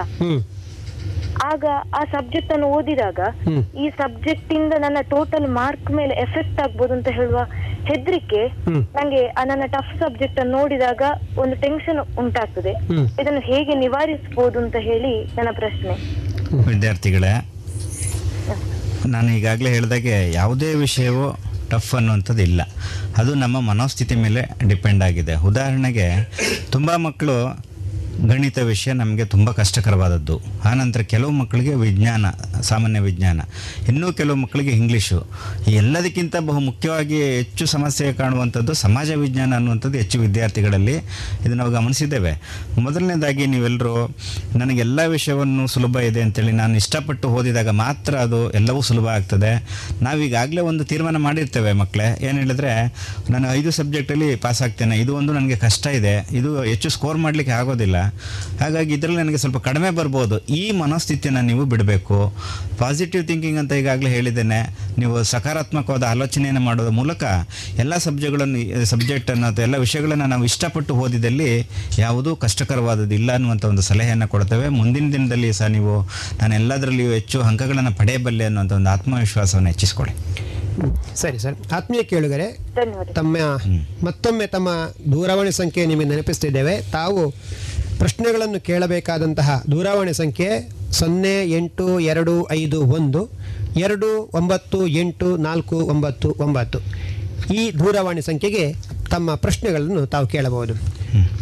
E: ಆಗ ಆ ಸಬ್ಜೆಕ್ಟ್ ಅನ್ನು ಓದಿದಾಗ ಈ ಸಬ್ಜೆಕ್ಟ್ ಇಂದ ನನ್ನ ಟೋಟಲ್ ಮಾರ್ಕ್ ಮೇಲೆ ಎಫೆಕ್ಟ್ ಆಗ್ಬೋದು ಅಂತ ಹೇಳುವ ಹೆದರಿಕೆ. ನಂಗೆ ಆ ನನ್ನ ಟಫ್ ಸಬ್ಜೆಕ್ಟ್ ಅನ್ನು ನೋಡಿದಾಗ ಒಂದು ಟೆನ್ಷನ್ ಉಂಟಾಗ್ತದೆ. ಇದನ್ನು ಹೇಗೆ ನಿವಾರಿಸಬಹುದು ಅಂತ ಹೇಳಿ ನನ್ನ ಪ್ರಶ್ನೆ.
C: ವಿದ್ಯಾರ್ಥಿಗಳೇ ನಾನು ಈಗಾಗಲೇ ಹೇಳಿದಾಗೆ ಯಾವುದೇ ವಿಷಯವೂ ಟಫ್ ಅನ್ನುವಂಥದ್ದು ಇಲ್ಲ ಅದು ನಮ್ಮ ಮನೋಸ್ಥಿತಿ ಮೇಲೆ ಡಿಪೆಂಡ್ ಆಗಿದೆ. ಉದಾಹರಣೆಗೆ ತುಂಬ ಮಕ್ಕಳು ಗಣಿತ ವಿಷಯ ನಮಗೆ ತುಂಬ ಕಷ್ಟಕರವಾದದ್ದು. ಆನಂತರ ಕೆಲವು ಮಕ್ಕಳಿಗೆ ವಿಜ್ಞಾನ, ಸಾಮಾನ್ಯ ವಿಜ್ಞಾನ. ಇನ್ನೂ ಕೆಲವು ಮಕ್ಕಳಿಗೆ ಇಂಗ್ಲೀಷು. ಎಲ್ಲದಕ್ಕಿಂತ ಬಹು ಮುಖ್ಯವಾಗಿ ಹೆಚ್ಚು ಸಮಸ್ಯೆ ಕಾಣುವಂಥದ್ದು ಸಮಾಜ ವಿಜ್ಞಾನ ಅನ್ನುವಂಥದ್ದು ಹೆಚ್ಚು ವಿದ್ಯಾರ್ಥಿಗಳಲ್ಲಿ ಇದನ್ನು ನಾವು ಗಮನಿಸಿದ್ದೇವೆ. ಮೊದಲನೇದಾಗಿ ನೀವೆಲ್ಲರೂ ನನಗೆಲ್ಲ ವಿಷಯವನ್ನು ಸುಲಭ ಇದೆ ಅಂತೇಳಿ ನಾನು ಇಷ್ಟಪಟ್ಟು ಓದಿದಾಗ ಮಾತ್ರ ಅದು ಎಲ್ಲವೂ ಸುಲಭ ಆಗ್ತದೆ. ನಾವೀಗಾಗಲೇ ಒಂದು ತೀರ್ಮಾನ ಮಾಡಿರ್ತೇವೆ ಮಕ್ಕಳೇ. ಏನು ಹೇಳಿದ್ರೆ, ನಾನು ಐದು ಸಬ್ಜೆಕ್ಟಲ್ಲಿ ಪಾಸ್ ಆಗ್ತೇನೆ ಇದು ಒಂದು ನನಗೆ ಕಷ್ಟ ಇದೆ. ಇದು ಹೆಚ್ಚು ಸ್ಕೋರ್ ಮಾಡಲಿಕ್ಕೆ ಆಗೋದಿಲ್ಲ. ಹಾಗಾಗಿ ಇದರಲ್ಲಿ ನನಗೆ ಸ್ವಲ್ಪ ಕಡಿಮೆ ಬರ್ಬೋದು. ಈ ಮನೋಸ್ಥಿತಿಯನ್ನು ನೀವು ಬಿಡಬೇಕು. ಪಾಸಿಟಿವ್ ಥಿಂಕಿಂಗ್ ಅಂತ ಈಗಾಗಲೇ ಹೇಳಿದ್ದೇನೆ. ನೀವು ಸಕಾರಾತ್ಮಕವಾದ ಆಲೋಚನೆಯನ್ನು ಮಾಡೋದ್ರ ಮೂಲಕ ಎಲ್ಲ ಸಬ್ಜೆಕ್ಟ್ಗಳನ್ನು ಸಬ್ಜೆಕ್ಟನ್ನು ಅಥವಾ ಎಲ್ಲ ವಿಷಯಗಳನ್ನು ನಾವು ಇಷ್ಟಪಟ್ಟು ಓದಿದಲ್ಲಿ ಯಾವುದೂ ಕಷ್ಟಕರವಾದದ್ದು ಇಲ್ಲ ಅನ್ನುವಂಥ ಒಂದು ಸಲಹೆಯನ್ನು ಕೊಡ್ತೇವೆ. ಮುಂದಿನ ದಿನದಲ್ಲಿ ಸಹ ನೀವು ನಾನು ಎಲ್ಲದರಲ್ಲಿಯೂ ಹೆಚ್ಚು ಅಂಕಗಳನ್ನು ಪಡೆಯಬಲ್ಲೆ ಅನ್ನುವಂಥ ಒಂದು ಆತ್ಮವಿಶ್ವಾಸವನ್ನು ಹೆಚ್ಚಿಸ್ಕೊಳ್ಳಿ.
B: ಸರಿ ಸರ್. ಆತ್ಮೀಯ ಕೇಳುಗರೆ
E: ಧನ್ಯವಾದ
B: ತಮ್ಮ ಮತ್ತೊಮ್ಮೆ ತಮ್ಮ ದೂರವಾಣಿ ಸಂಖ್ಯೆ ನಿಮಗೆ ನೆನಪಿಸ್ತಿದ್ದೇವೆ. ತಾವು ಪ್ರಶ್ನೆಗಳನ್ನು ಕೇಳಬೇಕಾದಂತಹ ದೂರವಾಣಿ ಸಂಖ್ಯೆ ಸೊನ್ನೆ ಎಂಟು ಎರಡು ಐದು ಒಂದು, ಎರಡು ಒಂಬತ್ತು ಎಂಟು ನಾಲ್ಕು ಒಂಬತ್ತು ಒಂಬತ್ತು. ಈ ದೂರವಾಣಿ ಸಂಖ್ಯೆಗೆ ತಮ್ಮ ಪ್ರಶ್ನೆಗಳನ್ನು ತಾವು ಕೇಳಬಹುದು.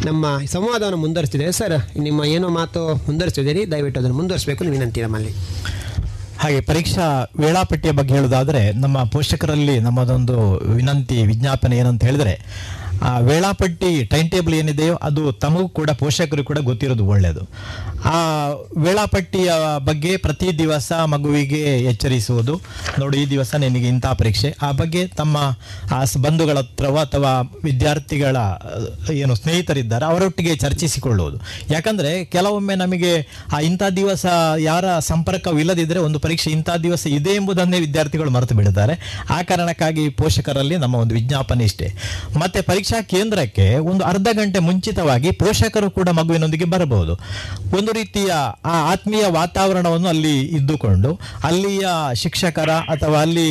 B: ನಮ್ಮ ಸಂವಾದವನ್ನು ಮುಂದುವರಿಸಿದೆ. ಸರ್, ನಿಮ್ಮ ಏನೋ ಮಾತು ಮುಂದುವರಿಸಿದ್ದೀರಿ? ದಯವಿಟ್ಟು ಅದನ್ನು ಮುಂದುವರಿಸಬೇಕು. ವಿನಂತಿ ನಮ್ಮಲ್ಲಿ?
K: ಹಾಗೆ ಪರೀಕ್ಷಾ ವೇಳಾಪಟ್ಟಿಯ ಬಗ್ಗೆ ಹೇಳೋದಾದರೆ ನಮ್ಮ ಪೋಷಕರಲ್ಲಿ ನಮ್ಮದೊಂದು ವಿನಂತಿ, ವಿಜ್ಞಾಪನೆ ಏನಂತ ಹೇಳಿದ್ರೆ ವೇಳಾಪಟ್ಟಿ ಟೈಮ್ ಟೇಬಲ್ ಏನಿದೆಯೋ ಅದು ತಮಗೂ ಕೂಡ ಪೋಷಕರು ಕೂಡ ಗೊತ್ತಿರೋದು ಒಳ್ಳೆಯದು ಆ ವೇಳಾಪಟ್ಟಿಯ ಬಗ್ಗೆ ಪ್ರತಿ ದಿವಸ ಮಗುವಿಗೆ ಎಚ್ಚರಿಸುವುದು. ನೋಡಿ, ಈ ದಿವಸ ನಿನಗೆ ಇಂಥ ಪರೀಕ್ಷೆ. ಆ ಬಗ್ಗೆ ತಮ್ಮ, ಆ ಬಂಧುಗಳ ಹತ್ರವೋ ಅಥವಾ ವಿದ್ಯಾರ್ಥಿಗಳ ಏನು ಸ್ನೇಹಿತರಿದ್ದಾರೆ, ಅವರೊಟ್ಟಿಗೆ ಚರ್ಚಿಸಿಕೊಳ್ಳುವುದು. ಯಾಕಂದರೆ ಕೆಲವೊಮ್ಮೆ ನಮಗೆ ಆ ಇಂಥ ದಿವಸ ಯಾರ ಸಂಪರ್ಕವಿಲ್ಲದಿದ್ದರೆ ಒಂದು ಪರೀಕ್ಷೆ ಇಂಥ ದಿವಸ ಇದೆ ಎಂಬುದನ್ನೇ ವಿದ್ಯಾರ್ಥಿಗಳು ಮರೆತು ಬಿಡುತ್ತಾರೆ ಆ ಕಾರಣಕ್ಕಾಗಿ ಪೋಷಕರಲ್ಲಿ ನಮ್ಮ ಒಂದು ವಿಜ್ಞಾಪನೆ ಇಷ್ಟೇ. ಮತ್ತು ಪರೀಕ್ಷಾ ಕೇಂದ್ರಕ್ಕೆ ಒಂದು ಅರ್ಧ ಗಂಟೆ ಮುಂಚಿತವಾಗಿ ಪೋಷಕರು ಕೂಡ ಮಗುವಿನೊಂದಿಗೆ ಬರಬಹುದು. ಒಂದು ರೀತಿಯ ಆ ಆತ್ಮೀಯ ವಾತಾವರಣವನ್ನು ಅಲ್ಲಿ ಇದ್ದುಕೊಂಡು ಅಲ್ಲಿಯ ಶಿಕ್ಷಕರ ಅಥವಾ ಅಲ್ಲಿ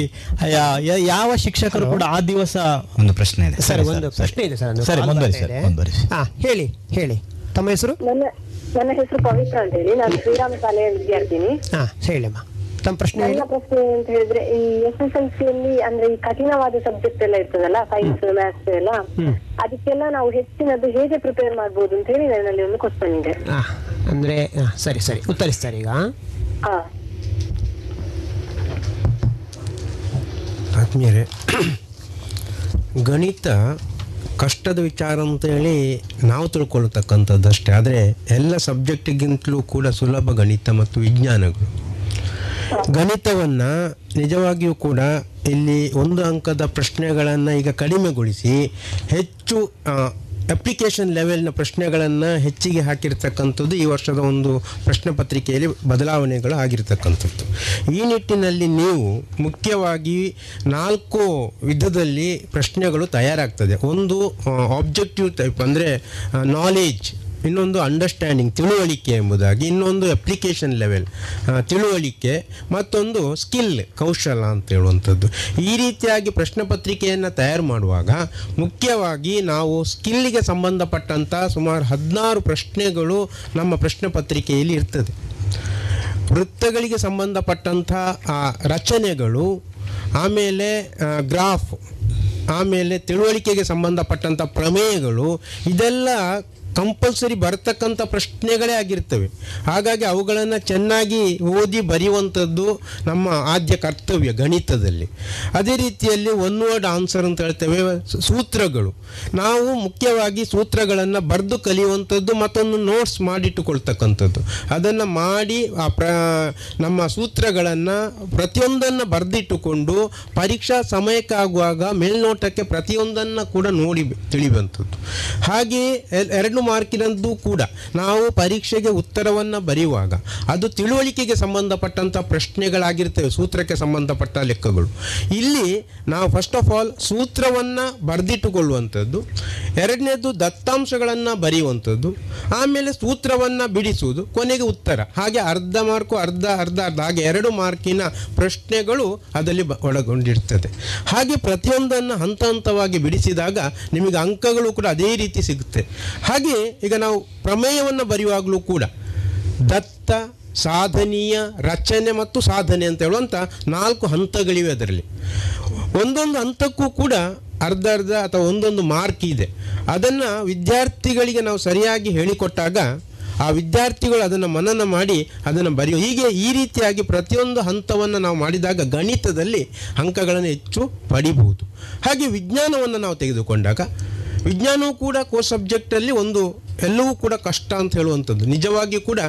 K: ಯಾವ ಶಿಕ್ಷಕರು ಕೂಡ ಆ ದಿವಸ
C: ಒಂದು ಪ್ರಶ್ನೆ ಇದೆ.
B: ಸರ್ ಒಂದು ಪ್ರಶ್ನೆ ಇದೆ ಸರ್
K: ಸರಿ. ಮುಂದುವರಿಸಿ ಸರ್. ಮುಂದುವರಿಸಿ.
B: ಹೇಳಿ ಹೇಳಿ. ತಮ್ಮ ಹೆಸರು?
L: ನನ್ನ ನನ್ನ ಹೆಸರು ಪವಿತ್ರ ಅಂತ ಹೇಳಿ. ನಾನು ಶ್ರೀರಾಮ ಶಾಲೆಯ ವಿದ್ಯಾರ್ಥಿನಿ.
B: ಹೇಳಿ ಹೇಳಿಮ್ಮ ತಮ್ಮ ಪ್ರಶ್ನೆ ಎಲ್ಲ
L: ನನ್ನ ಪ್ರಶ್ನೆ ಅಂತ ಹೇಳಿದ್ರೆ ಈ ಎಸ್ ಎಸ್ ಎಲ್ ಸಿಯಲ್ಲಿ ಅಂದ್ರೆ ಈ ಕಠಿಣವಾದ ಸಬ್ಜೆಕ್ಟ್ ಎಲ್ಲ ಇರ್ತದಲ್ಲ ಸೈನ್ಸ್ ಮ್ಯಾಥ್ಸ್ ಎಲ್ಲ ಅದಕ್ಕೆಲ್ಲ ನಾವು ಹೆಚ್ಚಿನದು ಹೇಗೆ ಪ್ರಿಪೇರ್ ಮಾಡ್ಬೋದು ಅಂತ ಹೇಳಿ ನನ್ನಲ್ಲಿ ಒಂದು ಕ್ವಶನ್ ಇದೆ.
B: ಅಂದ್ರೆ ಹಾ, ಸರಿ ಸರಿ. ಉತ್ತರಿಸ್ತಾರೆ ಈಗ
L: ಹಾ.
M: ಆತ್ಮೀಯರೇ ಗಣಿತ ಕಷ್ಟದ ವಿಚಾರ ಅಂತೇಳಿ ನಾವು ತಿಳ್ಕೊಳ್ತಕ್ಕಂಥದ್ದಷ್ಟೇ ಆದರೆ ಎಲ್ಲ ಸಬ್ಜೆಕ್ಟಿಗಿಂತಲೂ ಕೂಡ ಸುಲಭ ಗಣಿತ ಮತ್ತು ವಿಜ್ಞಾನಗಳು. ಗಣಿತವನ್ನು ನಿಜವಾಗಿಯೂ ಕೂಡ ಇಲ್ಲಿ ಒಂದು ಅಂಕದ ಪ್ರಶ್ನೆಗಳನ್ನು ಈಗ ಕಡಿಮೆಗೊಳಿಸಿ ಹೆಚ್ಚು ಅಪ್ಲಿಕೇಶನ್ ಲೆವೆಲ್ನ ಪ್ರಶ್ನೆಗಳನ್ನು ಹೆಚ್ಚಿಗೆ ಹಾಕಿರ್ತಕ್ಕಂಥದ್ದು ಈ ವರ್ಷದ ಒಂದು ಪ್ರಶ್ನೆ ಪತ್ರಿಕೆಯಲ್ಲಿ ಬದಲಾವಣೆಗಳು ಆಗಿರ್ತಕ್ಕಂಥದ್ದು. ಈ ನಿಟ್ಟಿನಲ್ಲಿ ನೀವು ಮುಖ್ಯವಾಗಿ ನಾಲ್ಕು ವಿಧದಲ್ಲಿ ಪ್ರಶ್ನೆಗಳು ತಯಾರಾಗ್ತದೆ. ಒಂದು ಆಬ್ಜೆಕ್ಟಿವ್ ಟೈಪ್ ಅಂದರೆ ನಾಲೇಜ್ ಇನ್ನೊಂದು ಅಂಡರ್ಸ್ಟ್ಯಾಂಡಿಂಗ್ ತಿಳುವಳಿಕೆ ಎಂಬುದಾಗಿ ಇನ್ನೊಂದು ಅಪ್ಲಿಕೇಶನ್ ಲೆವೆಲ್ ತಿಳುವಳಿಕೆ ಮತ್ತೊಂದು ಸ್ಕಿಲ್ ಕೌಶಲ ಅಂತ ಹೇಳುವಂಥದ್ದು. ಈ ರೀತಿಯಾಗಿ ಪ್ರಶ್ನೆ ಪತ್ರಿಕೆಯನ್ನು ತಯಾರು ಮಾಡುವಾಗ ಮುಖ್ಯವಾಗಿ ನಾವು ಸ್ಕಿಲ್ಲಿಗೆ ಸಂಬಂಧಪಟ್ಟಂಥ ಸುಮಾರು ಹದಿನಾರು ಪ್ರಶ್ನೆಗಳು ನಮ್ಮ ಪ್ರಶ್ನೆ ಪತ್ರಿಕೆಯಲ್ಲಿ ಇರ್ತದೆ. ವೃತ್ತಗಳಿಗೆ ಸಂಬಂಧಪಟ್ಟಂಥ ಆ, ರಚನೆಗಳು ಆಮೇಲೆ ಗ್ರಾಫ್ ಆಮೇಲೆ ತಿಳುವಳಿಕೆಗೆ ಸಂಬಂಧಪಟ್ಟಂಥ ಪ್ರಮೇಯಗಳು ಇದೆಲ್ಲ ಕಂಪಲ್ಸರಿ ಬರ್ತಕ್ಕಂಥ ಪ್ರಶ್ನೆಗಳೇ ಆಗಿರ್ತವೆ. ಹಾಗಾಗಿ ಅವುಗಳನ್ನು ಚೆನ್ನಾಗಿ ಓದಿ ಬರೆಯುವಂಥದ್ದು ನಮ್ಮ ಆದ್ಯ ಕರ್ತವ್ಯ ಗಣಿತದಲ್ಲಿ. ಅದೇ ರೀತಿಯಲ್ಲಿ ಒನ್ ವರ್ಡ್ ಆನ್ಸರ್ ಅಂತ ಹೇಳ್ತೇವೆ, ಸೂತ್ರಗಳು. ನಾವು ಮುಖ್ಯವಾಗಿ ಸೂತ್ರಗಳನ್ನು ಬರೆದು ಕಲಿಯುವಂಥದ್ದು ಮತ್ತೊಂದು ನೋಟ್ಸ್ ಮಾಡಿಟ್ಟುಕೊಳ್ತಕ್ಕಂಥದ್ದು. ಅದನ್ನು ಮಾಡಿ ಆ ಪ್ರ, ನಮ್ಮ ಸೂತ್ರಗಳನ್ನು ಪ್ರತಿಯೊಂದನ್ನು ಬರೆದಿಟ್ಟುಕೊಂಡು ಪರೀಕ್ಷಾ ಸಮಯಕ್ಕಾಗುವಾಗ ಮೇಲ್ನೋಟಕ್ಕೆ ಪ್ರತಿಯೊಂದನ್ನು ಕೂಡ ನೋಡಿ ತಿಳಿಯುವಂಥದ್ದು ಹಾಗೆಯೇ ಎರಡು ಮಾರ್ಕಿನದ್ದು ಕೂಡ ನಾವು ಪರೀಕ್ಷೆಗೆ ಉತ್ತರವನ್ನು ಬರೆಯುವಾಗ ಅದು ತಿಳುವಳಿಕೆಗೆ ಸಂಬಂಧಪಟ್ಟಂಥ ಪ್ರಶ್ನೆಗಳಾಗಿರ್ತವೆ, ಸೂತ್ರಕ್ಕೆ ಸಂಬಂಧಪಟ್ಟ ಲೆಕ್ಕಗಳು. ಇಲ್ಲಿ ನಾವು ಫಸ್ಟ್ ಆಫ್ ಆಲ್ ಸೂತ್ರವನ್ನು ಬರೆದಿಟ್ಟುಕೊಳ್ಳುವಂಥದ್ದು, ಎರಡನೇದು ದತ್ತಾಂಶಗಳನ್ನು ಬರೆಯುವಂಥದ್ದು, ಆಮೇಲೆ ಸೂತ್ರವನ್ನು ಬಿಡಿಸುವುದು, ಕೊನೆಗೆ ಉತ್ತರ. ಹಾಗೆ ಅರ್ಧ ಮಾರ್ಕು, ಅರ್ಧ ಅರ್ಧ ಅರ್ಧ, ಹಾಗೆ ಎರಡು ಮಾರ್ಕಿನ ಪ್ರಶ್ನೆಗಳು ಅದರಲ್ಲಿ ಒಳಗೊಂಡಿರ್ತದೆ. ಹಾಗೆ ಪ್ರತಿಯೊಂದನ್ನು ಹಂತ ಹಂತವಾಗಿ ಬಿಡಿಸಿದಾಗ ನಿಮಗೆ ಅಂಕಗಳು ಕೂಡ ಅದೇ ರೀತಿ ಸಿಗುತ್ತೆ. ಹಾಗೆ ಈಗ ನಾವು ಪ್ರಮೇಯವನ್ನು ಬರೆಯುವಾಗಲೂ ಕೂಡ ದತ್ತ, ಸಾಧನೀಯ, ರಚನೆ ಮತ್ತು ಸಾಧನೆ ಅಂತ ಹೇಳುವಂಥ ನಾಲ್ಕು ಹಂತಗಳಿವೆ ಅದರಲ್ಲಿ. ಒಂದೊಂದು ಹಂತಕ್ಕೂ ಕೂಡ ಅರ್ಧ ಅರ್ಧ ಅಥವಾ ಒಂದೊಂದು ಮಾರ್ಕ್ ಇದೆ. ಅದನ್ನು ವಿದ್ಯಾರ್ಥಿಗಳಿಗೆ ನಾವು ಸರಿಯಾಗಿ ಹೇಳಿಕೊಟ್ಟಾಗ ಆ ವಿದ್ಯಾರ್ಥಿಗಳು ಅದನ್ನು ಮನನ ಮಾಡಿ ಅದನ್ನು ಬರೆಯುವ ಹೀಗೆ ಈ ರೀತಿಯಾಗಿ ಪ್ರತಿಯೊಂದು ಹಂತವನ್ನು ನಾವು ಮಾಡಿದಾಗ ಗಣಿತದಲ್ಲಿ ಅಂಕಗಳನ್ನು ಹೆಚ್ಚು ಪಡಿಬಹುದು. ಹಾಗೆ ವಿಜ್ಞಾನವನ್ನು ನಾವು ತೆಗೆದುಕೊಂಡಾಗ ವಿಜ್ಞಾನವೂ ಕೂಡ ಕೋ ಸಬ್ಜೆಕ್ಟಲ್ಲಿ ಒಂದು ಎಲ್ಲವೂ ಕೂಡ ಕಷ್ಟ ಅಂತ ಹೇಳುವಂಥದ್ದು. ನಿಜವಾಗಿಯೂ ಕೂಡ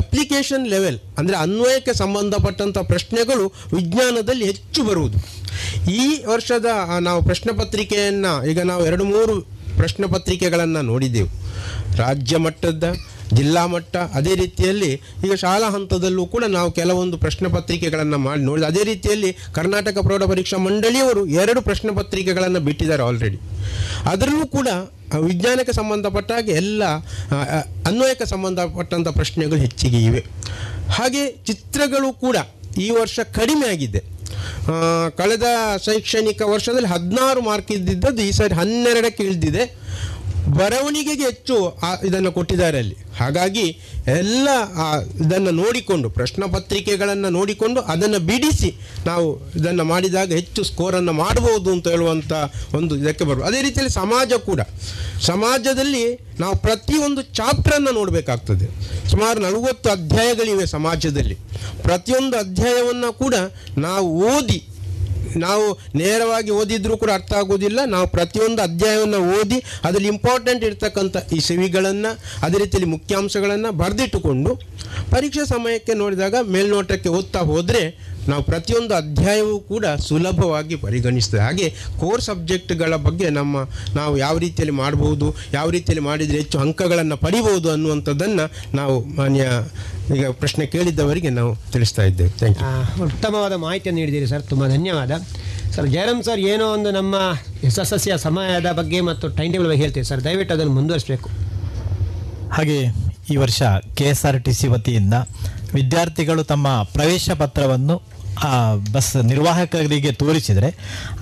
M: ಅಪ್ಲಿಕೇಶನ್ ಲೆವೆಲ್ ಅಂದರೆ ಅನ್ವಯಕ್ಕೆ ಸಂಬಂಧಪಟ್ಟಂಥ ಪ್ರಶ್ನೆಗಳು ವಿಜ್ಞಾನದಲ್ಲಿ ಹೆಚ್ಚು ಬರುವುದು. ಈ ವರ್ಷದ ನಾವು ಪ್ರಶ್ನೆ ಪತ್ರಿಕೆಯನ್ನು, ಈಗ ನಾವು ಎರಡು ಮೂರು ಪ್ರಶ್ನೆ ಪತ್ರಿಕೆಗಳನ್ನು ನೋಡಿದೆವು. ರಾಜ್ಯ ಮಟ್ಟದ ಜಿಲ್ಲಾ ಮಟ್ಟ ಅದೇ ರೀತಿಯಲ್ಲಿ ಈಗ ಶಾಲಾ ಹಂತದಲ್ಲೂ ಕೂಡ ನಾವು ಕೆಲವೊಂದು ಪ್ರಶ್ನೆ ಪತ್ರಿಕೆಗಳನ್ನು ಮಾಡಿ ನೋಡಿದ ಅದೇ ರೀತಿಯಲ್ಲಿ ಕರ್ನಾಟಕ ಪ್ರೌಢ ಪರೀಕ್ಷಾ ಮಂಡಳಿಯವರು ಎರಡು ಪ್ರಶ್ನೆ ಪತ್ರಿಕೆಗಳನ್ನು ಬಿಟ್ಟಿದ್ದಾರೆ ಆಲ್ರೆಡಿ ಅದರಲ್ಲೂ ಕೂಡ ವಿಜ್ಞಾನಕ್ಕೆ ಸಂಬಂಧಪಟ್ಟ ಹಾಗೆ ಎಲ್ಲ ಅನ್ವಯಕ್ಕೆ ಸಂಬಂಧಪಟ್ಟಂಥ ಪ್ರಶ್ನೆಗಳು ಹೆಚ್ಚಿಗೆ ಇವೆ. ಹಾಗೆ ಚಿತ್ರಗಳು ಕೂಡ ಈ ವರ್ಷ ಕಡಿಮೆ ಆಗಿದೆ. ಕಳೆದ ಶೈಕ್ಷಣಿಕ ವರ್ಷದಲ್ಲಿ ಹದಿನಾರು ಮಾರ್ಕ್ ಇದ್ದಿದ್ದದ್ದು ಈ ಸಾರಿ ಹನ್ನೆರಡಕ್ಕೆ ಇಳಿದಿದೆ. ಬರವಣಿಗೆಗೆ ಹೆಚ್ಚು ಇದನ್ನು ಕೊಟ್ಟಿದ್ದಾರೆ ಅಲ್ಲಿ. ಹಾಗಾಗಿ ಎಲ್ಲ ಇದನ್ನು ನೋಡಿಕೊಂಡು, ಪ್ರಶ್ನೆ ಪತ್ರಿಕೆಗಳನ್ನು ನೋಡಿಕೊಂಡು ಅದನ್ನು ಬಿಡಿಸಿ ನಾವು ಇದನ್ನು ಮಾಡಿದಾಗ ಹೆಚ್ಚು ಸ್ಕೋರನ್ನು ಮಾಡಬಹುದು ಅಂತ ಹೇಳುವಂಥ ಒಂದು ಇದಕ್ಕೆ ಬರ್ಬೋದು ಅದೇ ರೀತಿಯಲ್ಲಿ ಸಮಾಜ ಕೂಡ. ಸಮಾಜದಲ್ಲಿ ನಾವು ಪ್ರತಿಯೊಂದು ಚಾಪ್ಟರನ್ನು ನೋಡಬೇಕಾಗ್ತದೆ. ಸುಮಾರು ನಲವತ್ತು ಅಧ್ಯಾಯಗಳಿವೆ ಸಮಾಜದಲ್ಲಿ. ಪ್ರತಿಯೊಂದು ಅಧ್ಯಾಯವನ್ನು ಕೂಡ ನಾವು ಓದಿ ನಾವು ನೇರವಾಗಿ ಓದಿದ್ರೂ ಕೂಡ ಅರ್ಥ ಆಗೋದಿಲ್ಲ ನಾವು ಪ್ರತಿಯೊಂದು ಅಧ್ಯಾಯವನ್ನು ಓದಿ ಅದರಲ್ಲಿ ಇಂಪಾರ್ಟೆಂಟ್ ಇರ್ತಕ್ಕಂಥ ಈ ಸಿವಿಗಳನ್ನು, ಅದೇ ರೀತಿಯಲ್ಲಿ ಮುಖ್ಯಾಂಶಗಳನ್ನು ಬರೆದಿಟ್ಟುಕೊಂಡು ಪರೀಕ್ಷೆ ಸಮಯಕ್ಕೆ ನೋಡಿದಾಗ ಮೇಲ್ನೋಟಕ್ಕೆ ಓದ್ತಾ ಹೋದರೆ ನಾವು ಪ್ರತಿಯೊಂದು ಅಧ್ಯಾಯವೂ ಕೂಡ ಸುಲಭವಾಗಿ ಪರಿಗಣಿಸ್ತದೆ ಹಾಗೆ ಕೋರ್ ಸಬ್ಜೆಕ್ಟ್ಗಳ ಬಗ್ಗೆ ನಮ್ಮ ನಾವು ಯಾವ ರೀತಿಯಲ್ಲಿ ಮಾಡಬಹುದು ಯಾವ ರೀತಿಯಲ್ಲಿ ಮಾಡಿದರೆ ಹೆಚ್ಚು ಅಂಕಗಳನ್ನು ಪಡಿಬಹುದು ಅನ್ನುವಂಥದ್ದನ್ನು ನಾವು ಮಾನ್ಯ ಈಗ ಪ್ರಶ್ನೆ ಕೇಳಿದ್ದವರಿಗೆ ನಾವು ತಿಳಿಸ್ತಾ ಇದ್ದೇವೆ. ಥ್ಯಾಂಕ್ ಯು
B: ಉತ್ತಮವಾದ ಮಾಹಿತಿಯನ್ನು ನೀಡಿದ್ದೀರಿ ಸರ್. ತುಂಬ ಧನ್ಯವಾದ. ಸರ್ ಜಯರಾಮ್ ಸರ್ ಏನೋ ಒಂದು ನಮ್ಮ ಎಸ್ ಎಸ್ ಎಲ್ ಸಮಯದ ಬಗ್ಗೆ ಮತ್ತು ಟೈಮ್ ಟೇಬಲ್ ಬಗ್ಗೆ ಹೇಳ್ತೀವಿ ಸರ್. ದಯವಿಟ್ಟು ಅದನ್ನು ಮುಂದುವರಿಸಬೇಕು.
K: ಹಾಗೆ ಈ ವರ್ಷ K S R T C ವತಿಯಿಂದ ವಿದ್ಯಾರ್ಥಿಗಳು ತಮ್ಮ ಪ್ರವೇಶ ಪತ್ರವನ್ನು ಬಸ್ ನಿರ್ವಾಹಕರಿಗೆ ತೋರಿಸಿದರೆ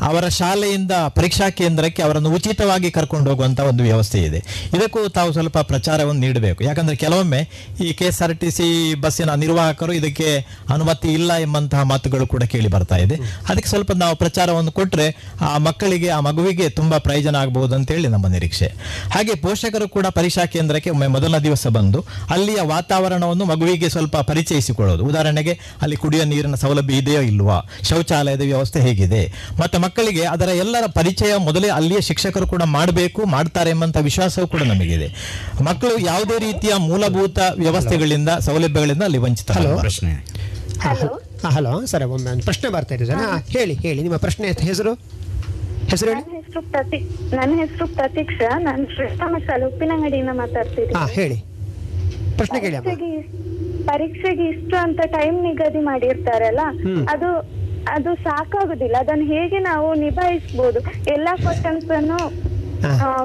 K: ಅವರ ಶಾಲೆಯಿಂದ ಪರೀಕ್ಷಾ ಕೇಂದ್ರಕ್ಕೆ ಅವರನ್ನು ಉಚಿತವಾಗಿ ಕರ್ಕೊಂಡು ಹೋಗುವಂಥ ಒಂದು ವ್ಯವಸ್ಥೆ ಇದೆ. ಇದಕ್ಕೂ ತಾವು ಸ್ವಲ್ಪ ಪ್ರಚಾರವನ್ನು ನೀಡಬೇಕು. ಯಾಕಂದರೆ ಕೆಲವೊಮ್ಮೆ ಈ K S R T C ಬಸ್ಸಿನ ನಿರ್ವಾಹಕರು ಇದಕ್ಕೆ ಅನುಮತಿ ಇಲ್ಲ ಎಂಬಂತಹ ಮಾತುಗಳು ಕೂಡ ಕೇಳಿ ಬರ್ತಾ ಇದೆ. ಅದಕ್ಕೆ ಸ್ವಲ್ಪ ನಾವು ಪ್ರಚಾರವನ್ನು ಕೊಟ್ಟರೆ ಆ ಮಕ್ಕಳಿಗೆ, ಆ ಮಗುವಿಗೆ ತುಂಬ ಪ್ರಯೋಜನ ಆಗಬಹುದು ಅಂತೇಳಿ ನಮ್ಮ ನಿರೀಕ್ಷೆ. ಹಾಗೆ ಪೋಷಕರು ಕೂಡ ಪರೀಕ್ಷಾ ಕೇಂದ್ರಕ್ಕೆ ಒಮ್ಮೆ ಮೊದಲ ದಿವಸ ಬಂದು ಅಲ್ಲಿಯ ವಾತಾವರಣವನ್ನು ಮಗುವಿಗೆ ಸ್ವಲ್ಪ ಪರಿಚಯಿಸಿಕೊಳ್ಳೋದು. ಉದಾಹರಣೆಗೆ ಅಲ್ಲಿ ಕುಡಿಯುವ ನೀರಿನ ಸೌಲಭ್ಯ ಇದೆಯೋ ಇಲ್ವಾ? ಶೌಚಾಲಯದ ವ್ಯವಸ್ಥೆ ಹೇಗಿದೆ? ಮತ್ತು ಮಕ್ಕಳಿಗೆ ಅದರ ಎಲ್ಲರ ಪರಿಚಯ ಮೊದಲೇ ಅಲ್ಲಿಯ ಶಿಕ್ಷಕರು ಕೂಡ ಮಾಡಬೇಕು ಮಾಡ್ತಾರೆ ಎಂಬಂಥ ವಿಶ್ವಾಸವೂ ಕೂಡ ನಮಗಿದೆ. ಮಕ್ಕಳು ಯಾವುದೇ ರೀತಿಯ ಮೂಲಭೂತ ವ್ಯವಸ್ಥೆಗಳಿಂದ ಸೌಲಭ್ಯಗಳಿಂದ ಅಲ್ಲಿ ವಂಚಿತ
C: ಪ್ರಶ್ನೆ.
H: ಹಲೋ.
B: ಸರ್ ಒಮ್ಮೆ ಪ್ರಶ್ನೆ ಬರ್ತಾ ಇದೆ ಹೇಳಿ ಹೇಳಿ. ನಿಮ್ಮ ಪ್ರಶ್ನೆ ಹೆಸರು? ಹೆಸರು ಹೇಳಿ.
H: ನನ್ನ ಹೆಸರು ಪ್ರತಿ ನನ್ನ ಹೆಸರು ಪ್ರತೀಕ್ಷಾ. ನಾನು ಶ್ರೀರಾಮ ಉಪ್ಪಿನಂಗಡಿಯಿಂದ ಮಾತಾಡ್ತೀನಿ
B: ಹಾಂ ಹೇಳಿ. ಪ್ರಶ್ನೆ ಕೇಳಿ
H: ಪರೀಕ್ಷೆಗೆ ಇಷ್ಟು ಅಂತ ಟೈಮ್ ನಿಗದಿ ಮಾಡಿರ್ತಾರಲ್ಲ ಅದು ಅದು ಸಾಕಾಗುದಿಲ್ಲ. ಅದನ್ನ ಹೇಗೆ ನಾವು ನಿಭಾಯಿಸಬಹುದು ಎಲ್ಲಾ ಕ್ವಶನ್ಸ್ ಅನ್ನು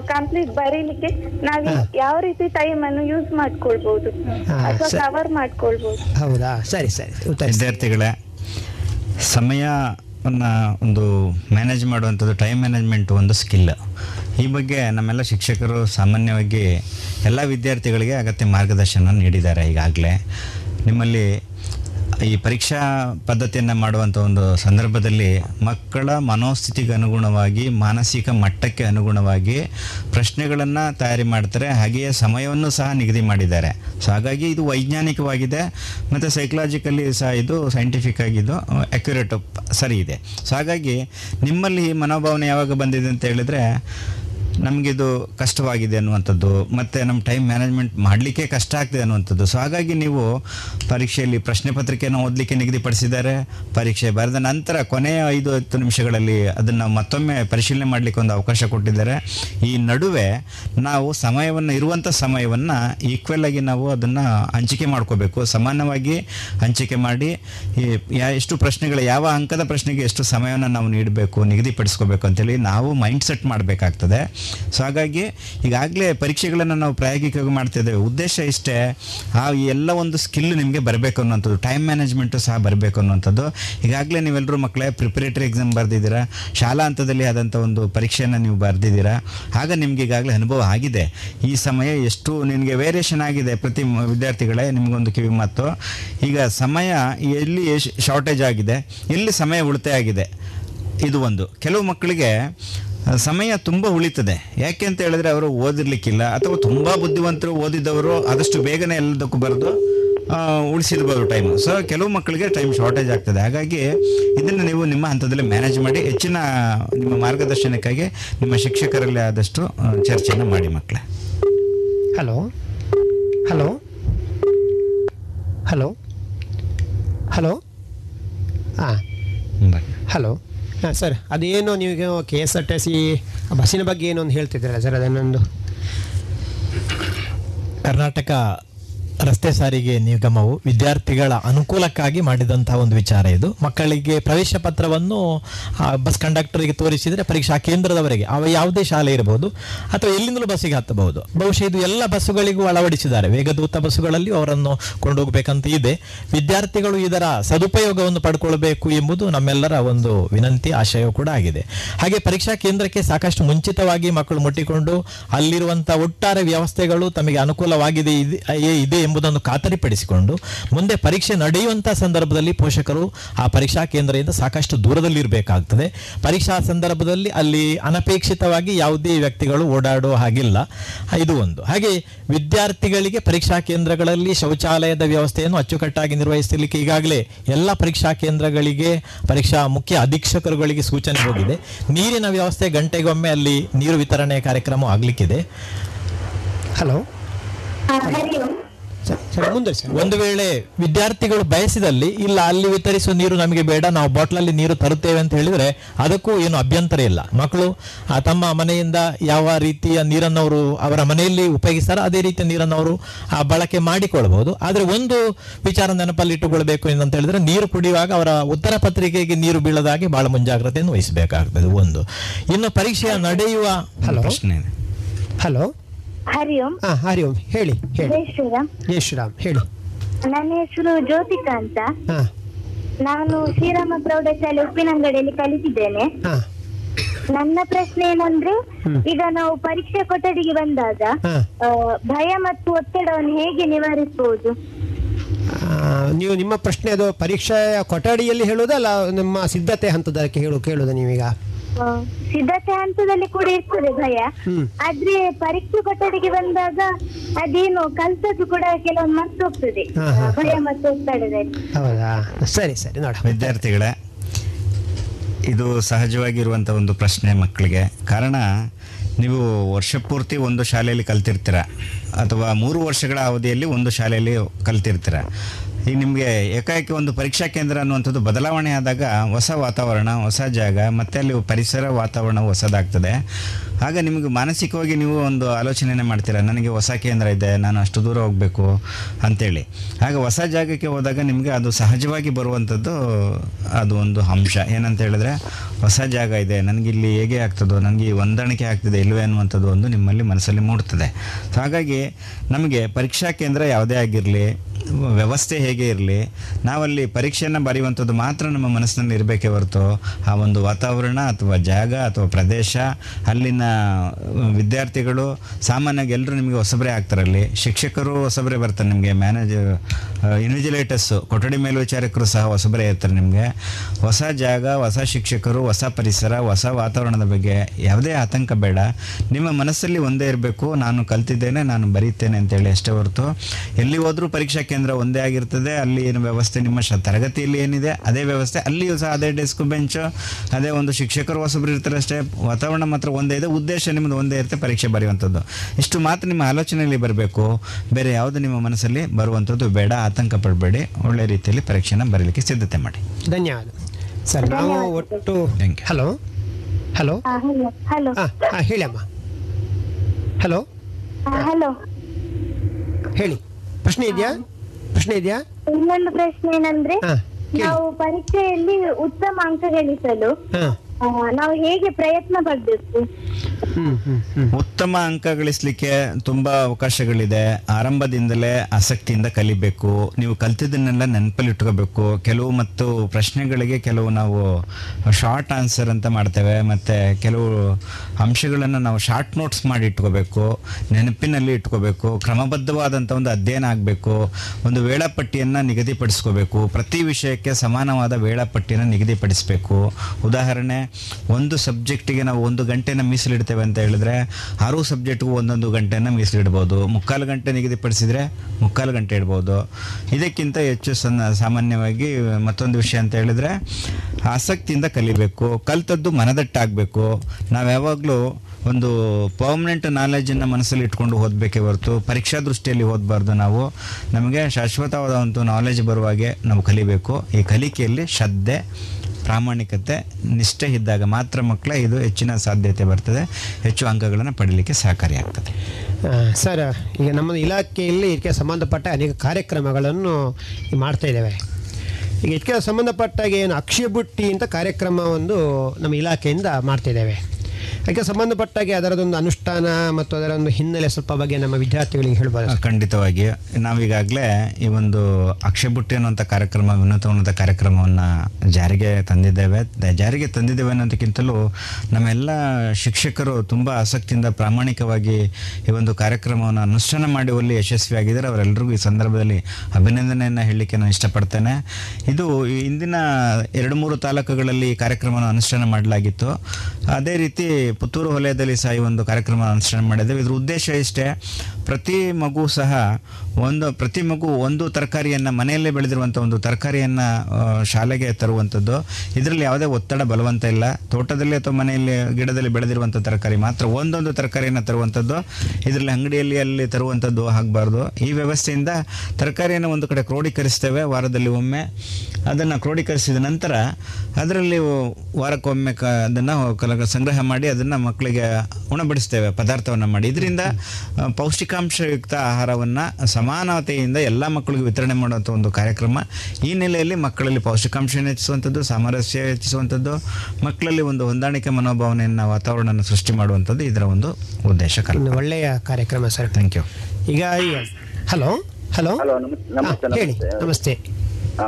H: ಕಂಪ್ಲೀಟ್ ಬರೀಲಿಕ್ಕೆ ನಾವು ಯಾವ ರೀತಿ ಟೈಮ್ ಅನ್ನು ಯೂಸ್ ಮಾಡ್ಕೊಳ್ಬಹುದು ಅಥವಾ ಕವರ್ ಮಾಡ್ಕೊಳ್ಬಹುದು
B: ಹೌದಾ? ಸರಿ ಸರಿ.
C: ವಿದ್ಯಾರ್ಥಿಗಳೇ ಸಮಯವನ್ನು ಒಂದು ಮ್ಯಾನೇಜ್ ಮಾಡುವಂಥದ್ದು ಟೈಮ್ ಮ್ಯಾನೇಜ್ಮೆಂಟ್ ಒಂದು ಸ್ಕಿಲ್ ಈ ಬಗ್ಗೆ ನಮ್ಮೆಲ್ಲ ಶಿಕ್ಷಕರು ಸಾಮಾನ್ಯವಾಗಿ ಎಲ್ಲ ವಿದ್ಯಾರ್ಥಿಗಳಿಗೆ ಅಗತ್ಯ ಮಾರ್ಗದರ್ಶನ ನೀಡಿದ್ದಾರೆ ಈಗಾಗಲೇ. ನಿಮ್ಮಲ್ಲಿ ಈ ಪರೀಕ್ಷಾ ಪದ್ಧತಿಯನ್ನು ಮಾಡುವಂಥ ಒಂದು ಸಂದರ್ಭದಲ್ಲಿ ಮಕ್ಕಳ ಮನೋಸ್ಥಿತಿಗೆ ಅನುಗುಣವಾಗಿ, ಮಾನಸಿಕ ಮಟ್ಟಕ್ಕೆ ಅನುಗುಣವಾಗಿ ಪ್ರಶ್ನೆಗಳನ್ನು ತಯಾರಿ ಮಾಡ್ತಾರೆ. ಹಾಗೆಯೇ ಸಮಯವನ್ನು ಸಹ ನಿಗದಿ ಮಾಡಿದ್ದಾರೆ. ಸೊ ಹಾಗಾಗಿ ಇದು ವೈಜ್ಞಾನಿಕವಾಗಿದೆ, ಮತ್ತು ಸೈಕಲಾಜಿಕಲಿ ಸಹ ಇದು ಸೈಂಟಿಫಿಕ್ ಆಗಿದ್ದು ಅಕ್ಯುರೇಟ್ ಸರಿ ಇದೆ. ಸೊ ಹಾಗಾಗಿ ನಿಮ್ಮಲ್ಲಿ ಈ ಮನೋಭಾವನೆ ಯಾವಾಗ ಬಂದಿದೆ ಅಂತ ಹೇಳಿದ್ರೆ ನಮಗಿದು ಕಷ್ಟವಾಗಿದೆ ಅನ್ನುವಂಥದ್ದು, ಮತ್ತು ನಮ್ಮ ಟೈಮ್ ಮ್ಯಾನೇಜ್ಮೆಂಟ್ ಮಾಡಲಿಕ್ಕೆ ಕಷ್ಟ ಆಗ್ತಿದೆ ಅನ್ನುವಂಥದ್ದು. ಸೊ ಹಾಗಾಗಿ ನೀವು ಪರೀಕ್ಷೆಯಲ್ಲಿ ಪ್ರಶ್ನೆ ಪತ್ರಿಕೆಯನ್ನು ಓದಲಿಕ್ಕೆ ನಿಗದಿಪಡಿಸಿದ್ದಾರೆ. ಪರೀಕ್ಷೆ ಬರೆದ ನಂತರ ಕೊನೆಯ ಐದು, ಹತ್ತು ನಿಮಿಷಗಳಲ್ಲಿ ಅದನ್ನು ಮತ್ತೊಮ್ಮೆ ಪರಿಶೀಲನೆ ಮಾಡಲಿಕ್ಕೆ ಒಂದು ಅವಕಾಶ ಕೊಟ್ಟಿದ್ದಾರೆ. ಈ ನಡುವೆ ನಾವು ಸಮಯವನ್ನು ಇರುವಂಥ ಸಮಯವನ್ನು ಈಕ್ವಲ್ ಆಗಿ ನಾವು ಅದನ್ನು ಹಂಚಿಕೆ ಮಾಡ್ಕೋಬೇಕು. ಸಮಾನವಾಗಿ ಹಂಚಿಕೆ ಮಾಡಿ, ಈ ಎಷ್ಟು ಪ್ರಶ್ನೆಗಳು, ಯಾವ ಅಂಕದ ಪ್ರಶ್ನೆಗೆ ಎಷ್ಟು ಸಮಯವನ್ನು ನಾವು ನೀಡಬೇಕು, ನಿಗದಿಪಡಿಸ್ಕೋಬೇಕು ಅಂತೇಳಿ ನಾವು ಮೈಂಡ್ ಸೆಟ್ ಮಾಡಬೇಕಾಗ್ತದೆ. ಸೊ ಹಾಗಾಗಿ ಈಗಾಗಲೇ ಪರೀಕ್ಷೆಗಳನ್ನು ನಾವು ಪ್ರಾಯೋಗಿಕವಾಗಿ ಮಾಡ್ತಿದ್ದೇವೆ ಉದ್ದೇಶ ಇಷ್ಟೇ, ಆ ಎಲ್ಲ ಒಂದು ಸ್ಕಿಲ್ ನಿಮಗೆ ಬರಬೇಕು ಅನ್ನೋಂಥದ್ದು ಟೈಮ್ ಮ್ಯಾನೇಜ್ಮೆಂಟು ಸಹ ಬರಬೇಕು ಅನ್ನುವಂಥದ್ದು. ಈಗಾಗಲೇ ನೀವೆಲ್ಲರೂ ಮಕ್ಕಳೇ ಪ್ರಿಪರೇಟರಿ ಎಕ್ಸಾಮ್ ಬರೆದಿದ್ದೀರಾ? ಶಾಲಾ ಹಂತದಲ್ಲಿ ಆದಂಥ ಒಂದು ಪರೀಕ್ಷೆಯನ್ನು ನೀವು ಬರೆದಿದ್ದೀರಾ? ಆಗ ನಿಮ್ಗೆ ಈಗಾಗಲೇ ಅನುಭವ ಆಗಿದೆ. ಈ ಸಮಯ ಎಷ್ಟು, ನಿಮಗೆ ವೇರಿಯೇಷನ್ ಆಗಿದೆ ಪ್ರತಿ ವಿದ್ಯಾರ್ಥಿಗಳೇ ನಿಮಗೊಂದು ಕಿವಿ ಮಾತು. ಈಗ ಸಮಯ ಎಲ್ಲಿ ಶಾರ್ಟೇಜ್ ಆಗಿದೆ, ಎಲ್ಲಿ ಸಮಯ ಉಳಿತಾಯ ಆಗಿದೆ? ಇದು ಒಂದು. ಕೆಲವು ಮಕ್ಕಳಿಗೆ ಸಮಯ ತುಂಬ ಉಳಿತದೆ. ಯಾಕೆ ಅಂತ ಹೇಳಿದ್ರೆ ಅವರು ಓದಿರ್ಲಿಕ್ಕಿಲ್ಲ ಅಥವಾ ತುಂಬ ಬುದ್ಧಿವಂತರು ಓದಿದವರು ಆದಷ್ಟು ಬೇಗನೆ ಎಲ್ಲದಕ್ಕೂ ಬರೆದು ಉಳಿಸಿರ್ಬೋದು ಟೈಮು ಸೊ ಕೆಲವು ಮಕ್ಕಳಿಗೆ ಟೈಮ್ ಶಾರ್ಟೇಜ್ ಆಗ್ತದೆ. ಹಾಗಾಗಿ ಇದನ್ನು ನೀವು ನಿಮ್ಮ ಹಂತದಲ್ಲಿ ಮ್ಯಾನೇಜ್ ಮಾಡಿ ಹೆಚ್ಚಿನ ನಿಮ್ಮ ಮಾರ್ಗದರ್ಶನಕ್ಕಾಗಿ ನಿಮ್ಮ ಶಿಕ್ಷಕರಲ್ಲಿ ಆದಷ್ಟು ಚರ್ಚೆಯನ್ನು ಮಾಡಿ ಮಕ್ಕಳೇ.
B: ಹಲೋ ಹಲೋ ಹಲೋ ಹಲೋ ಹಾಂ ಹಲೋ ಹಾಂ, ಸರ್, ಅದೇನು ನೀವು K S R T C ಬಸ್ಸಿನ ಬಗ್ಗೆ ಏನೋ ಒಂದು ಹೇಳ್ತಿದ್ದೀರಲ್ಲ ಸರ್ ಅದನ್ನೊಂದು?
K: ಕರ್ನಾಟಕ ರಸ್ತೆ ಸಾರಿಗೆ ನಿಗಮವು ವಿದ್ಯಾರ್ಥಿಗಳ ಅನುಕೂಲಕ್ಕಾಗಿ ಮಾಡಿದಂತಹ ಒಂದು ವಿಚಾರ ಇದು. ಮಕ್ಕಳಿಗೆ ಪ್ರವೇಶ ಪತ್ರವನ್ನು ಬಸ್ ಕಂಡಕ್ಟರ್ಗೆ ತೋರಿಸಿದರೆ ಪರೀಕ್ಷಾ ಕೇಂದ್ರದವರೆಗೆ, ಅವ ಯಾವುದೇ ಶಾಲೆ ಇರಬಹುದು ಅಥವಾ ಎಲ್ಲಿಂದಲೂ ಬಸ್ಸಿಗೆ ಹತ್ತಬಹುದು. ಬಹುಶಃ ಇದು ಎಲ್ಲ ಬಸ್ಸುಗಳಿಗೂ ಅಳವಡಿಸಿದ್ದಾರೆ. ವೇಗದೂತ ಬಸ್ಸುಗಳಲ್ಲಿ ಅವರನ್ನು ಕೊಂಡೋಗಬೇಕಂತ ಇದೆ. ವಿದ್ಯಾರ್ಥಿಗಳು ಇದರ ಸದುಪಯೋಗವನ್ನು ಪಡ್ಕೊಳ್ಬೇಕು ಎಂಬುದು ನಮ್ಮೆಲ್ಲರ ಒಂದು ವಿನಂತಿ, ಆಶಯ ಕೂಡ ಆಗಿದೆ. ಹಾಗೆ ಪರೀಕ್ಷಾ ಕೇಂದ್ರಕ್ಕೆ ಸಾಕಷ್ಟು ಮುಂಚಿತವಾಗಿ ಮಕ್ಕಳು ಮುಟ್ಟಿಕೊಂಡು ಅಲ್ಲಿರುವಂತಹ ಒಟ್ಟಾರೆ ವ್ಯವಸ್ಥೆಗಳು ತಮಗೆ ಅನುಕೂಲವಾಗಿದೆ, ಇದೆ- ಇದೆ ಎಂಬುದನ್ನು ಖಾತರಿಪಡಿಸಿಕೊಂಡು ಮುಂದೆ ಪರೀಕ್ಷೆ ನಡೆಯುವಂಥ ಸಂದರ್ಭದಲ್ಲಿ ಪೋಷಕರು ಆ ಪರೀಕ್ಷಾ ಕೇಂದ್ರದಿಂದ ಸಾಕಷ್ಟು ದೂರದಲ್ಲಿರಬೇಕಾಗ್ತದೆ. ಪರೀಕ್ಷಾ ಸಂದರ್ಭದಲ್ಲಿ ಅಲ್ಲಿ ಅನಪೇಕ್ಷಿತವಾಗಿ ಯಾವುದೇ ವ್ಯಕ್ತಿಗಳು ಓಡಾಡುವ ಹಾಗಿಲ್ಲ. ಇದು ಒಂದು. ಹಾಗೆ ವಿದ್ಯಾರ್ಥಿಗಳಿಗೆ ಪರೀಕ್ಷಾ ಕೇಂದ್ರಗಳಲ್ಲಿ ಶೌಚಾಲಯದ ವ್ಯವಸ್ಥೆಯನ್ನು ಅಚ್ಚುಕಟ್ಟಾಗಿ ನಿರ್ವಹಿಸಲಿಕ್ಕೆ ಈಗಾಗಲೇ ಎಲ್ಲ ಪರೀಕ್ಷಾ ಕೇಂದ್ರಗಳಿಗೆ ಪರೀಕ್ಷಾ ಮುಖ್ಯ ಅಧೀಕ್ಷಕರುಗಳಿಗೆ ಸೂಚನೆ ಹೋಗಿದೆ. ನೀರಿನ ವ್ಯವಸ್ಥೆ ಗಂಟೆಗೊಮ್ಮೆ ಅಲ್ಲಿ ನೀರು ವಿತರಣೆ ಕಾರ್ಯಕ್ರಮ ಆಗಲಿಕ್ಕಿದೆ.
B: ಹಲೋ
K: ಒಂದು ವೇಳೆ ವಿದ್ಯಾರ್ಥಿಗಳು ಬಯಸಿದಲ್ಲಿ ಇಲ್ಲ ಅಲ್ಲಿ ವಿತರಿಸುವ ನೀರು ನಮಗೆ ಬೇಡ ನಾವು ಬಾಟ್ಲಲ್ಲಿ ನೀರು ತರುತ್ತೇವೆ ಅಂತ ಹೇಳಿದ್ರೆ ಅದಕ್ಕೂ ಏನು ಅಭ್ಯಂತರ ಇಲ್ಲ. ಮಕ್ಕಳು ಆ, ತಮ್ಮ ಮನೆಯಿಂದ ಯಾವ ರೀತಿಯ ನೀರನ್ನು ಅವರು ಅವರ ಮನೆಯಲ್ಲಿ ಉಪಯೋಗಿಸ್ತಾರೋ ಅದೇ ರೀತಿಯ ನೀರನ್ನು ಅವರು ಆ, ಬಳಕೆ ಮಾಡಿಕೊಳ್ಬಹುದು ಆದರೆ ಒಂದು ವಿಚಾರ ನೆನಪಲ್ಲಿ ಇಟ್ಟುಕೊಳ್ಬೇಕು ಏನಂತ ಹೇಳಿದ್ರೆ ನೀರು ಕುಡಿಯುವಾಗ ಅವರ ಉತ್ತರ ಪತ್ರಿಕೆಗೆ ನೀರು ಬೀಳದಾಗಿ ಬಹಳ ಮುಂಜಾಗ್ರತೆಯನ್ನು ವಹಿಸಬೇಕಾಗ್ತದೆ. ಒಂದು. ಇನ್ನು ಪರೀಕ್ಷೆಯ ನಡೆಯುವ
B: ಹಲೋ?
C: ಪ್ರಶ್ನೆ ಇದೆ.
B: ಹಲೋ?
H: ಹರಿ ಓಂ
B: ಹರಿ ಓಂ ಹೇಳಿ ಹೇಳಿ.
H: ಜೈ ಶ್ರೀರಾಮ್.
B: ಜೈ ಶ್ರೀರಾಮ್ ಹೇಳಿ.
H: ನನ್ನ ಹೆಸರು ಜ್ಯೋತಿಕಾ ಅಂತ.
B: ಹಾ.
H: ನಾನು ಶ್ರೀರಾಮ ಪ್ರೌಢಶಾಲೆ ಉಪ್ಪಿನಂಗಡಿಯಲ್ಲಿ ಕಲಿತಿದ್ದೇನೆ.
B: ಹಾ.
H: ನನ್ನ ಪ್ರಶ್ನೆ ಏನಂದ್ರೆ ಈಗ ನಾವು ಪರೀಕ್ಷೆ ಕೊಠಡಿಗೆ ಬಂದಾಗ
B: ಹಾ.
H: ಆ, ಭಯ ಮತ್ತು ಒತ್ತಡವನ್ನು ಹೇಗೆ ನಿವಾರಿಸಬಹುದು?
B: ಆ, ನೀವು ನಿಮ್ಮ ಪ್ರಶ್ನೆ ಅದು ಪರೀಕ್ಷೆಯ ಕೊಠಡಿಯಲ್ಲಿ ಹೇಳುವುದಲ್ಲ ನಿಮ್ಮ ಸಿದ್ಧತೆ ಹಂತದಕ್ಕೆ ಹೇಳು ಕೇಳುದ ನೀವೀಗ.
H: ಸಿದ್ಧತೆ ಹಂತದಲ್ಲಿ ಕೂಡ ಇರ್ತದೆ ಭಯ. ಆದ್ರೆ ಪರೀಕ್ಷೆ ಕೊಠಡಿಗೆ ಬಂದಾಗ ಅದೇನು ಕಲ್ತದ್ದು ಕೂಡ ಕೆಲವೊಂದು ಮರ್ತು ಹೋಗ್ತದೆ. ಭಯ ಮತ್ತು ಒತ್ತಡದಲ್ಲಿ
B: ಹೌದಾ? ಸರಿ ಸರಿ ನೋಡ
C: ವಿದ್ಯಾರ್ಥಿಗಳೇ ಇದು ಸಹಜವಾಗಿರುವಂತ ಒಂದು ಪ್ರಶ್ನೆ ಮಕ್ಕಳಿಗೆ. ಕಾರಣ ನೀವು ವರ್ಷ ಪೂರ್ತಿ ಒಂದು ಶಾಲೆಯಲ್ಲಿ ಕಲ್ತಿರ್ತೀರ? ಅಥವಾ ಮೂರು ವರ್ಷಗಳ ಅವಧಿಯಲ್ಲಿ ಒಂದು ಶಾಲೆಯಲ್ಲಿ ಕಲ್ತಿರ್ತೀರ? ಈಗ ನಿಮಗೆ ಏಕಾಏಕಿ ಒಂದು ಪರೀಕ್ಷಾ ಕೇಂದ್ರ ಅನ್ನುವಂಥದ್ದು ಬದಲಾವಣೆ ಆದಾಗ ಹೊಸ ವಾತಾವರಣ, ಹೊಸ ಜಾಗ, ಮತ್ತೆ ಅಲ್ಲಿ ಪರಿಸರ ವಾತಾವರಣ ಹೊಸದಾಗ್ತದೆ. ಆಗ ನಿಮಗೆ ಮಾನಸಿಕವಾಗಿ ನೀವು ಒಂದು ಆಲೋಚನೆನೇ ಮಾಡ್ತೀರಾ? ನನಗೆ ಹೊಸ ಕೇಂದ್ರ ಇದೆ, ನಾನು ಅಷ್ಟು ದೂರ ಹೋಗಬೇಕು ಅಂತೇಳಿ. ಆಗ ಹೊಸ ಜಾಗಕ್ಕೆ ಹೋದಾಗ ನಿಮಗೆ ಅದು ಸಹಜವಾಗಿ ಬರುವಂಥದ್ದು ಅದು ಒಂದು ಅಂಶ. ಏನಂತ ಹೇಳಿದ್ರೆ, ಹೊಸ ಜಾಗ ಇದೆ ನನಗಿಲ್ಲಿ ಹೇಗೆ ಆಗ್ತದೋ, ನನಗೆ ಹೊಂದಾಣಿಕೆ ಆಗ್ತದೆ ಇಲ್ಲವೇ ಅನ್ನುವಂಥದ್ದು ಒಂದು ನಿಮ್ಮಲ್ಲಿ ಮನಸ್ಸಲ್ಲಿ ಮೂಡ್ತದೆ. ಹಾಗಾಗಿ ನಮಗೆ ಪರೀಕ್ಷಾ ಕೇಂದ್ರ ಯಾವುದೇ ಆಗಿರಲಿ ವ್ಯವಸ್ಥೆ ಹೇಗೆ ಇರಲಿ, ನಾವಲ್ಲಿ ಪರೀಕ್ಷೆಯನ್ನು ಬರೆಯುವಂಥದ್ದು ಮಾತ್ರ ನಮ್ಮ ಮನಸ್ಸಿನಲ್ಲಿ ಇರಬೇಕೇ ಹೊರತು, ಆ ಒಂದು ವಾತಾವರಣ ಅಥವಾ ಜಾಗ ಅಥವಾ ಪ್ರದೇಶ, ಅಲ್ಲಿನ ವಿದ್ಯಾರ್ಥಿಗಳು ಸಾಮಾನ್ಯವಾಗಿ ಎಲ್ಲರೂ ನಿಮಗೆ ಹೊಸಬರೇ ಆಗ್ತಾರಲ್ಲಿ ಶಿಕ್ಷಕರು ಹೊಸಬರೇ ಬರ್ತಾರೆ ನಿಮಗೆ, ಮ್ಯಾನೇಜರ್, ಇನ್ವಿಜಿಲೇಟರ್ಸು, ಕೊಠಡಿ ಮೇಲ್ವಿಚಾರಕರು ಸಹ ಹೊಸಬರೇ ಇರ್ತಾರೆ ನಿಮಗೆ. ಹೊಸ ಜಾಗ, ಹೊಸ ಶಿಕ್ಷಕರು, ಹೊಸ ಪರಿಸರ, ಹೊಸ ವಾತಾವರಣದ ಬಗ್ಗೆ ಯಾವುದೇ ಆತಂಕ ಬೇಡ. ನಿಮ್ಮ ಮನಸ್ಸಲ್ಲಿ ಒಂದೇ ಇರಬೇಕು, ನಾನು ಕಲ್ತಿದ್ದೇನೆ, ನಾನು ಬರೀತೇನೆ ಅಂತೇಳಿ ಅಷ್ಟೇ ಹೊರತು. ಎಲ್ಲಿ ಹೋದರೂ ಪರೀಕ್ಷಾ ಕೇಂದ್ರ ಒಂದೇ ಆಗಿರ್ತದೆ ಅಲ್ಲಿ ಏನು ವ್ಯವಸ್ಥೆ ನಿಮ್ಮ ಶ ತರಗತಿಯಲ್ಲಿ ಏನಿದೆ ಅದೇ ವ್ಯವಸ್ಥೆ ಅಲ್ಲಿಯೂ ಸಹ ಅದೇ ಡೆಸ್ಕ್ ಬೆಂಚ್ ಅದೇ ಒಂದು ಶಿಕ್ಷಕರು ಹೊಸಬ್ರು ಇರ್ತಾರೆ ಅಷ್ಟೇ ವಾತಾವರಣ ಮಾತ್ರ ಒಂದೇ ಇದೆ ಉದ್ದೇಶ ನಿಮ್ಮದು ಒಂದೇ ಇರುತ್ತೆ ಪರೀಕ್ಷೆ ಬರೆಯುವಂಥದ್ದು. ಇಷ್ಟು ಮಾತ್ರ ನಿಮ್ಮ ಆಲೋಚನೆಯಲ್ಲಿ ಬರಬೇಕು ಬೇರೆ ಯಾವುದು ನಿಮ್ಮ ಮನಸ್ಸಲ್ಲಿ ಬರುವಂಥದ್ದು ಬೇಡ ಆತಂಕ ಪಡಬೇಡಿ ಒಳ್ಳೆ ರೀತಿಯಲ್ಲಿ ಪರೀಕ್ಷೆನ ಬರೀಲಿಕ್ಕೆ ಸಿದ್ಧತೆ ಮಾಡಿ.
B: ಧನ್ಯವಾದ. ಸರ್ ನಾವು ಒಟ್ಟು ಹಲೋ? ಹಲೋ?
H: Hello hello.
B: ಹಾ ಹಾ ಹೇಳಿ ಅಮ್ಮ ಹಲೋ
H: ಹಲೋ.
B: ಹೇಳಿ. ಪ್ರಶ್ನೆ ಇದೆಯಾ? ಪ್ರಶ್ನೆ ಇದೆಯಾ?
H: ಇನ್ನೊಂದು ಪ್ರಶ್ನೆ ಏನಂದ್ರೆ
B: ಹಾ
H: ನಾವು ಪರೀಕ್ಷೆಯಲ್ಲಿ ಉತ್ತಮ ಅಂಕ ಗಳಿಸಲು
B: ಹಾ.
H: ಆ, ನಾವು ಹೇಗೆ ಪ್ರಯತ್ನ ಪಡ್ಬೇಕು?
B: ಹ್ಮ್ ಹ್ಮ್ ಹ್ಮ್.
C: ಉತ್ತಮ ಅಂಕ ಗಳಿಸ್ಲಿಕ್ಕೆ ತುಂಬಾ ಅವಕಾಶಗಳಿದೆ. ಆರಂಭದಿಂದಲೇ ಆಸಕ್ತಿಯಿಂದ ಕಲಿಬೇಕು. ನೀವು ಕಲ್ತಿದ್ದನ್ನೆಲ್ಲ ನೆನಪಲ್ಲಿ ಇಟ್ಕೋಬೇಕು ಕೆಲವು ಮತ್ತು ಪ್ರಶ್ನೆಗಳಿಗೆ ಕೆಲವು ನಾವು ಶಾರ್ಟ್ ಆನ್ಸರ್ ಅಂತ ಮಾಡ್ತೇವೆ. ಮತ್ತೆ ಕೆಲವು ಅಂಶಗಳನ್ನು ನಾವು ಶಾರ್ಟ್ ನೋಟ್ಸ್ ಮಾಡಿ ಇಟ್ಕೋಬೇಕು, ನೆನಪಿನಲ್ಲಿ ಇಟ್ಕೋಬೇಕು, ಕ್ರಮಬದ್ಧವಾದಂಥ ಒಂದು ಅಧ್ಯಯನ ಆಗಬೇಕು, ಒಂದು ವೇಳಾಪಟ್ಟಿಯನ್ನು ನಿಗದಿಪಡಿಸ್ಕೋಬೇಕು, ಪ್ರತಿ ವಿಷಯಕ್ಕೆ ಸಮಾನವಾದ ವೇಳಾಪಟ್ಟಿಯನ್ನು ನಿಗದಿಪಡಿಸಬೇಕು. ಉದಾಹರಣೆ, ಒಂದು ಸಬ್ಜೆಕ್ಟಿಗೆ ನಾವು ಒಂದು ಗಂಟೆನ ಮೀಸಲಿಡ್ತೇವೆ ಅಂತ ಹೇಳಿದ್ರೆ, ಆರು ಸಬ್ಜೆಕ್ಟ್ಗೂ ಒಂದೊಂದು ಗಂಟೆಯನ್ನು ಮೀಸಲಿಡ್ಬೋದು. ಮುಕ್ಕಾಲು ಗಂಟೆ ನಿಗದಿಪಡಿಸಿದರೆ ಮುಕ್ಕಾಲು ಗಂಟೆ ಇಡ್ಬೋದು. ಇದಕ್ಕಿಂತ ಹೆಚ್ಚು ಸಾಮಾನ್ಯವಾಗಿ ಮತ್ತೊಂದು ವಿಷಯ ಅಂತ ಹೇಳಿದ್ರೆ, ಆಸಕ್ತಿಯಿಂದ ಕಲಿಬೇಕು, ಕಲ್ತದ್ದು ಮನದಟ್ಟಾಗಬೇಕು. ನಾವು ಯಾವಾಗಲೂ ಒಂದು ಪರ್ಮನೆಂಟ್ ನಾಲೆಜನ್ನು ಮನಸ್ಸಲ್ಲಿ ಇಟ್ಕೊಂಡು ಓದಬೇಕೇ ಹೊರತು ಪರೀಕ್ಷಾ ದೃಷ್ಟಿಯಲ್ಲಿ ಓದಬಾರ್ದು ನಾವು. ನಮಗೆ ಶಾಶ್ವತವಾದ ಒಂದು ನಾಲೆಜ್ ಬರುವಾಗೆ ನಾವು ಕಲಿಬೇಕು. ಈ ಕಲಿಕೆಯಲ್ಲಿ ಶ್ರದ್ಧೆ, ಪ್ರಾಮಾಣಿಕತೆ, ನಿಷ್ಠೆ ಇದ್ದಾಗ ಮಾತ್ರ ಮಕ್ಕಳ ಇದು ಹೆಚ್ಚಿನ ಸಾಧ್ಯತೆ ಬರ್ತದೆ. ಹೆಚ್ಚು ಅಂಕಗಳನ್ನು ಪಡೀಲಿಕ್ಕೆ ಸಹಕಾರಿಯಾಗ್ತದೆ
B: ಸರ್, ಈಗ ನಮ್ಮ ಇಲಾಖೆಯಲ್ಲಿ ಇದಕ್ಕೆ ಸಂಬಂಧಪಟ್ಟ ಅನೇಕ ಕಾರ್ಯಕ್ರಮಗಳನ್ನು ಮಾಡ್ತಾ ಇದ್ದೇವೆ. ಈಗ ಇದಕ್ಕೆ ಸಂಬಂಧಪಟ್ಟಾಗ ಏನು ಅಕ್ಷಯ ಬುಟ್ಟಿ ಅಂತ ಕಾರ್ಯಕ್ರಮ ಒಂದು ನಮ್ಮ ಇಲಾಖೆಯಿಂದ ಮಾಡ್ತಾ ಇದ್ದೇವೆ. ಅದಕ್ಕೆ ಸಂಬಂಧಪಟ್ಟಾಗೆ ಅದರದೊಂದು ಅನುಷ್ಠಾನ ಮತ್ತು ಅದರ ಒಂದು ಹಿನ್ನೆಲೆ ಸ್ವಲ್ಪ ಬಗ್ಗೆ ನಮ್ಮ ವಿದ್ಯಾರ್ಥಿಗಳಿಗೆ ಹೇಳ್ಬೋದು
C: ಖಂಡಿತವಾಗಿ. ನಾವೀಗಾಗಲೇ ಈ ಒಂದು ಅಕ್ಷಯಬುಟ್ಟಿ ಅನ್ನುವಂಥ ಕಾರ್ಯಕ್ರಮ ಉನ್ನತ ಕಾರ್ಯಕ್ರಮವನ್ನು ಜಾರಿಗೆ ತಂದಿದ್ದೇವೆ. ಜಾರಿಗೆ ತಂದಿದ್ದೇವೆ ಅನ್ನೋದಕ್ಕಿಂತಲೂ ನಮ್ಮೆಲ್ಲ ಶಿಕ್ಷಕರು ತುಂಬ ಆಸಕ್ತಿಯಿಂದ ಪ್ರಾಮಾಣಿಕವಾಗಿ ಈ ಒಂದು ಕಾರ್ಯಕ್ರಮವನ್ನು ಅನುಷ್ಠಾನ ಮಾಡುವಲ್ಲಿ ಯಶಸ್ವಿಯಾಗಿದ್ದಾರೆ. ಅವರೆಲ್ಲರಿಗೂ ಈ ಸಂದರ್ಭದಲ್ಲಿ ಅಭಿನಂದನೆಯನ್ನು ಹೇಳಲಿಕ್ಕೆ ನಾನು ಇಷ್ಟಪಡ್ತೇನೆ. ಇದು ಇಂದಿನ ಎರಡು ಮೂರು ತಾಲೂಕುಗಳಲ್ಲಿ ಈ ಕಾರ್ಯಕ್ರಮವನ್ನು ಅನುಷ್ಠಾನ ಮಾಡಲಾಗಿತ್ತು. ಅದೇ ರೀತಿ ಪುತ್ತೂರು ವಲಯದಲ್ಲಿ ಸಹ ಈ ಒಂದು ಕಾರ್ಯಕ್ರಮ ಅನುಷ್ಠಾನ ಮಾಡಿದ್ದೇವೆ. ಇದರ ಉದ್ದೇಶ ಇಷ್ಟೇ, ಪ್ರತಿ ಮಗು ಸಹ ಒಂದು, ಪ್ರತಿ ಮಗು ಒಂದು ತರಕಾರಿಯನ್ನು ಮನೆಯಲ್ಲೇ ಬೆಳೆದಿರುವಂಥ ಒಂದು ತರಕಾರಿಯನ್ನು ಶಾಲೆಗೆ ತರುವಂಥದ್ದು ಇದರಲ್ಲಿ ಯಾವುದೇ ಒತ್ತಡ ಬಲವಂತ ಇಲ್ಲ. ತೋಟದಲ್ಲಿ ಅಥವಾ ಮನೆಯಲ್ಲಿ, ಗಿಡದಲ್ಲಿ ಬೆಳೆದಿರುವಂಥ ತರಕಾರಿ ಮಾತ್ರ ಒಂದೊಂದು ತರಕಾರಿಯನ್ನು ತರುವಂಥದ್ದು ಇದರಲ್ಲಿ ಅಂಗಡಿಯಲ್ಲಿ, ಅಲ್ಲಿ ತರುವಂಥದ್ದು ಆಗಬಾರ್ದು. ಈ ವ್ಯವಸ್ಥೆಯಿಂದ ತರಕಾರಿಯನ್ನು ಒಂದು ಕಡೆ ಕ್ರೋಢೀಕರಿಸ್ತೇವೆ ವಾರದಲ್ಲಿ ಒಮ್ಮೆ. ಅದನ್ನು ಕ್ರೋಢೀಕರಿಸಿದ ನಂತರ, ಅದರಲ್ಲಿ ವಾರಕ್ಕೊಮ್ಮೆ ಕ, ಅದನ್ನು ಸಂಗ್ರಹ ಮಾಡಿ ಅದನ್ನು ಮಕ್ಕಳಿಗೆ ಉಣಬಡಿಸ್ತೇವೆ ಪದಾರ್ಥವನ್ನು ಮಾಡಿ. ಇದರಿಂದ ಪೌಷ್ಟಿಕಾಂಶಯುಕ್ತ ಆಹಾರವನ್ನು ಸಮಾನತೆಯಿಂದ ಎಲ್ಲ ಮಕ್ಕಳಿಗೆ ವಿತರಣೆ ಮಾಡುವಂಥ ಒಂದು ಕಾರ್ಯಕ್ರಮ. ಈ ನೆಲೆಯಲ್ಲಿ ಮಕ್ಕಳಲ್ಲಿ ಪೌಷ್ಟಿಕಾಂಶವನ್ನು ಹೆಚ್ಚಿಸುವಂಥದ್ದು ಸಾಮರಸ್ಯ ಹೆಚ್ಚಿಸುವಂಥದ್ದು ಮಕ್ಕಳಲ್ಲಿ ಒಂದು ಹೊಂದಾಣಿಕೆ ಮನೋಭಾವನೆಯನ್ನು ವಾತಾವರಣವನ್ನು ಸೃಷ್ಟಿ ಮಾಡುವಂಥದ್ದು ಇದರ ಒಂದು ಉದ್ದೇಶ
B: ಒಳ್ಳೆಯ ಕಾರ್ಯಕ್ರಮ ಸರ್.
C: ಥ್ಯಾಂಕ್ ಯು
B: ಈಗ ಹಲೋ ಹಲೋ? ಹೇಳಿ ನಮಸ್ತೆ.
N: ಹಾ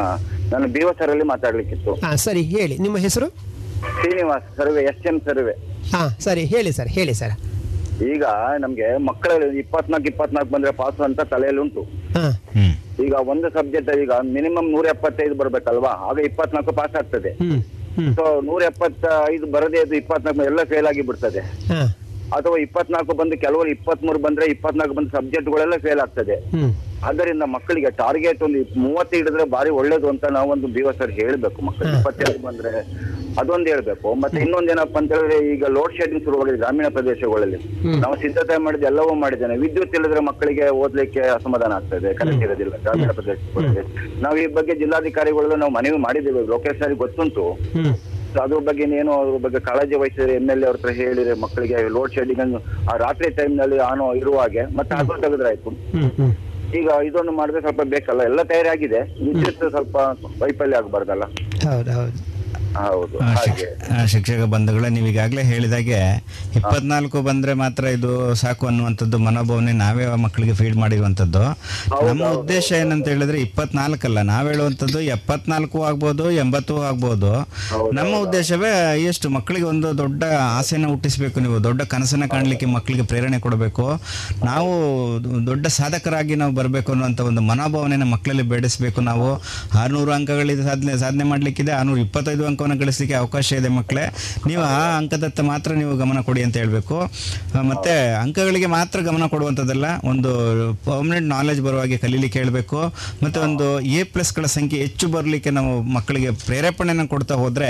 N: ನಾನು ಬಿಒಸರಲ್ಲಿ ಮಾತಾಡ್ಲಿಕ್ಕಿತ್ತು.
B: ಹಾ ಸರಿ ಹೇಳಿ ನಿಮ್ಮ ಹೆಸರು?
N: ಶ್ರೀನಿವಾಸ್ ಸರ್ವೆ ಎಸ್ ಎಂ ಸರ್ವೆ
B: ಹಾಂ ಸರಿ ಹೇಳಿ ಸರ್ ಹೇಳಿ ಸರ್.
N: ಈಗ ನಮ್ಗೆ ಮಕ್ಕಳಲ್ಲಿ ಇಪ್ಪತ್ನಾಲ್ಕು ಇಪ್ಪತ್ನಾಲ್ಕು ಬಂದ್ರೆ ಪಾಸ್ ಅಂತ ತಲೆಯಲ್ಲಿ ಉಂಟು.
B: ಹಾಂ.
N: ಈಗ ಒಂದು ಸಬ್ಜೆಕ್ಟ್ ಈಗ ಮಿನಿಮಮ್ ನೂರ ಎಪ್ಪತ್ತೈದು ಬರ್ಬೇಕಲ್ವಾ? ಆಗ ಇಪ್ಪತ್ನಾಲ್ಕು ಪಾಸ್ ಆಗ್ತದೆ. ಸೊ ನೂರ ಎಪ್ಪತ್ತೈದು ಬರದೇ ಅದು ಇಪ್ಪತ್ನಾಲ್ಕು ಎಲ್ಲ ಫೇಲ್ ಆಗಿ ಬಿಡ್ತದೆ.
B: ಹಾಂ.
N: ಅಥವಾ ಇಪ್ಪತ್ನಾಲ್ಕು ಬಂದು ಕೆಲವರು ಇಪ್ಪತ್ಮೂರು ಬಂದ್ರೆ ಇಪ್ಪತ್ನಾಲ್ಕು ಬಂದು ಸಬ್ಜೆಕ್ಟ್ಗಳೆಲ್ಲ ಫೇಲ್ ಆಗ್ತದೆ.
B: ಅದರಿಂದ
N: ಆದ್ದರಿಂದ ಮಕ್ಕಳಿಗೆ ಟಾರ್ಗೆಟ್ ಒಂದು ಮೂವತ್ತು ಹಿಡಿದ್ರೆ ಬಾರಿ ಒಳ್ಳೇದು ಅಂತ ನಾವೊಂದು ಬಿ ಸರ್ ಹೇಳ್ಬೇಕು ಮಕ್ಕಳಿಗೆ. ಇಪ್ಪತ್ತೆರಡು ಬಂದ್ರೆ ಅದೊಂದು ಹೇಳ್ಬೇಕು. ಮತ್ತೆ ಇನ್ನೊಂದೇನಪ್ಪ ಅಂತ ಹೇಳಿದ್ರೆ ಈಗ ಲೋಡ್ ಶೆಡ್ಡಿಂಗ್ ಶುರುವಾಗಿದೆ ಗ್ರಾಮೀಣ ಪ್ರದೇಶಗಳಲ್ಲಿ. ನಾವು ಸಿದ್ಧತೆ ಮಾಡಿದ ಎಲ್ಲವೂ ಮಾಡಿದ್ದೇನೆ. ವಿದ್ಯುತ್ ಇಲ್ಲದ್ರೆ ಮಕ್ಕಳಿಗೆ ಓದ್ಲಿಕ್ಕೆ ಅಸಮಾಧಾನ ಆಗ್ತದೆ ಕರೆಂಟ್ ಇರೋದಿಲ್ಲ ಗ್ರಾಮೀಣ ಪ್ರದೇಶಗಳಲ್ಲಿ. ನಾವು ಈ ಬಗ್ಗೆ ಜಿಲ್ಲಾಧಿಕಾರಿಗಳು ನಾವು ಮನವಿ ಮಾಡಿದ್ದೇವೆ. ಲೋಕೇಶ್ ಗೊತ್ತುಂಟು? ಅದ್ರ ಬಗ್ಗೆ ಏನು ಅದ್ರ ಬಗ್ಗೆ ಕಾಳಜಿ ವಹಿಸಿದ್ರೆ ಎಂ ಎಲ್ ಎ ಅವ್ರ ಹತ್ರ ಹೇಳಿದ್ರೆ ಮಕ್ಕಳಿಗೆ ಲೋಡ್ ಶೆಡ್ಡಿಂಗ್ ಅನ್ನು ಆ ರಾತ್ರಿ ಟೈಮ್ನಲ್ಲಿ ಆನೋ ಇರುವ ಹಾಗೆ ಮತ್ತೆ ಅದು ತೆಗೆದ್ರಾಯ್ತು ಈಗ ಇದೊಂದು ಮಾಡಿದ್ರೆ ಸ್ವಲ್ಪ ಬೇಕಲ್ಲ ಎಲ್ಲ ತಯಾರಾಗಿದೆ. ವಿದ್ಯುತ್ ಸ್ವಲ್ಪ ವೈಫಲ್ಯ ಆಗಬಾರ್ದಲ್ಲ.
B: ಹೌದು ಹೌದು.
N: ಹೌದು.
C: ಶಿಕ್ಷಕ ಬಂಧುಗಳೇ ನೀವು ಈಗಾಗಲೇ ಹೇಳಿದಾಗೆ ಇಪ್ಪತ್ನಾಲ್ಕು ಬಂದ್ರೆ ಮಾತ್ರ ಇದು ಸಾಕು ಅನ್ನುವಂಥದ್ದು ಮನೋಭಾವನೆ ನಾವೇ ಮಕ್ಕಳಿಗೆ ಫೀಡ್ ಮಾಡಿರುವಂಥದ್ದು. ನಮ್ಮ ಉದ್ದೇಶ ಏನಂತ ಹೇಳಿದ್ರೆ ಇಪ್ಪತ್ನಾಲ್ಕಲ್ಲ ನಾವು ಹೇಳುವಂಥದ್ದು ಎಪ್ಪತ್ನಾಲ್ಕು ಆಗ್ಬೋದು ಎಂಬತ್ತು ಆಗ್ಬೋದು. ನಮ್ಮ ಉದ್ದೇಶವೇ ಎಷ್ಟು ಮಕ್ಕಳಿಗೆ ಒಂದು ದೊಡ್ಡ ಆಸೆನ ಹುಟ್ಟಿಸಬೇಕು ನೀವು ದೊಡ್ಡ ಕನಸನ್ನ ಕಾಣಲಿಕ್ಕೆ ಮಕ್ಕಳಿಗೆ ಪ್ರೇರಣೆ ಕೊಡಬೇಕು. ನಾವು ದೊಡ್ಡ ಸಾಧಕರಾಗಿ ನಾವು ಬರಬೇಕು ಅನ್ನುವಂಥ ಒಂದು ಮನೋಭಾವನೆನ ಮಕ್ಕಳಲ್ಲಿ ಬೆಳೆಸಬೇಕು ನಾವು. ಆರ್ನೂರು ಅಂಕಗಳಿದೆ ಸಾಧನೆ ಸಾಧನೆ ಮಾಡಲಿಕ್ಕಿದೆ ಆರುನೂರ ಇಪ್ಪತ್ತೈದು ಅಂಕವನ್ನು ಗಳಿಸಲಿಕ್ಕೆ ಅವಕಾಶ ಇದೆ ಮಕ್ಕಳೇ. ನೀವು ಆ ಅಂಕದತ್ತ ಮಾತ್ರ ನೀವು ಗಮನ ಕೊಡಿ ಅಂತ ಹೇಳಬೇಕು. ಮತ್ತು ಅಂಕಗಳಿಗೆ ಮಾತ್ರ ಗಮನ ಕೊಡುವಂಥದ್ದಲ್ಲ ಒಂದು ಪರ್ಮನೆಂಟ್ ನಾಲೆಜ್ ಬರುವ ಹಾಗೆ ಕಲೀಲಿಕ್ಕೆ ಹೇಳಬೇಕು ಮತ್ತು ಒಂದು ಎ ಪ್ಲಸ್ಗಳ ಸಂಖ್ಯೆ ಹೆಚ್ಚು ಬರಲಿಕ್ಕೆ ನಾವು ಮಕ್ಕಳಿಗೆ ಪ್ರೇರೇಪಣೆಯನ್ನು ಕೊಡ್ತಾ ಹೋದರೆ,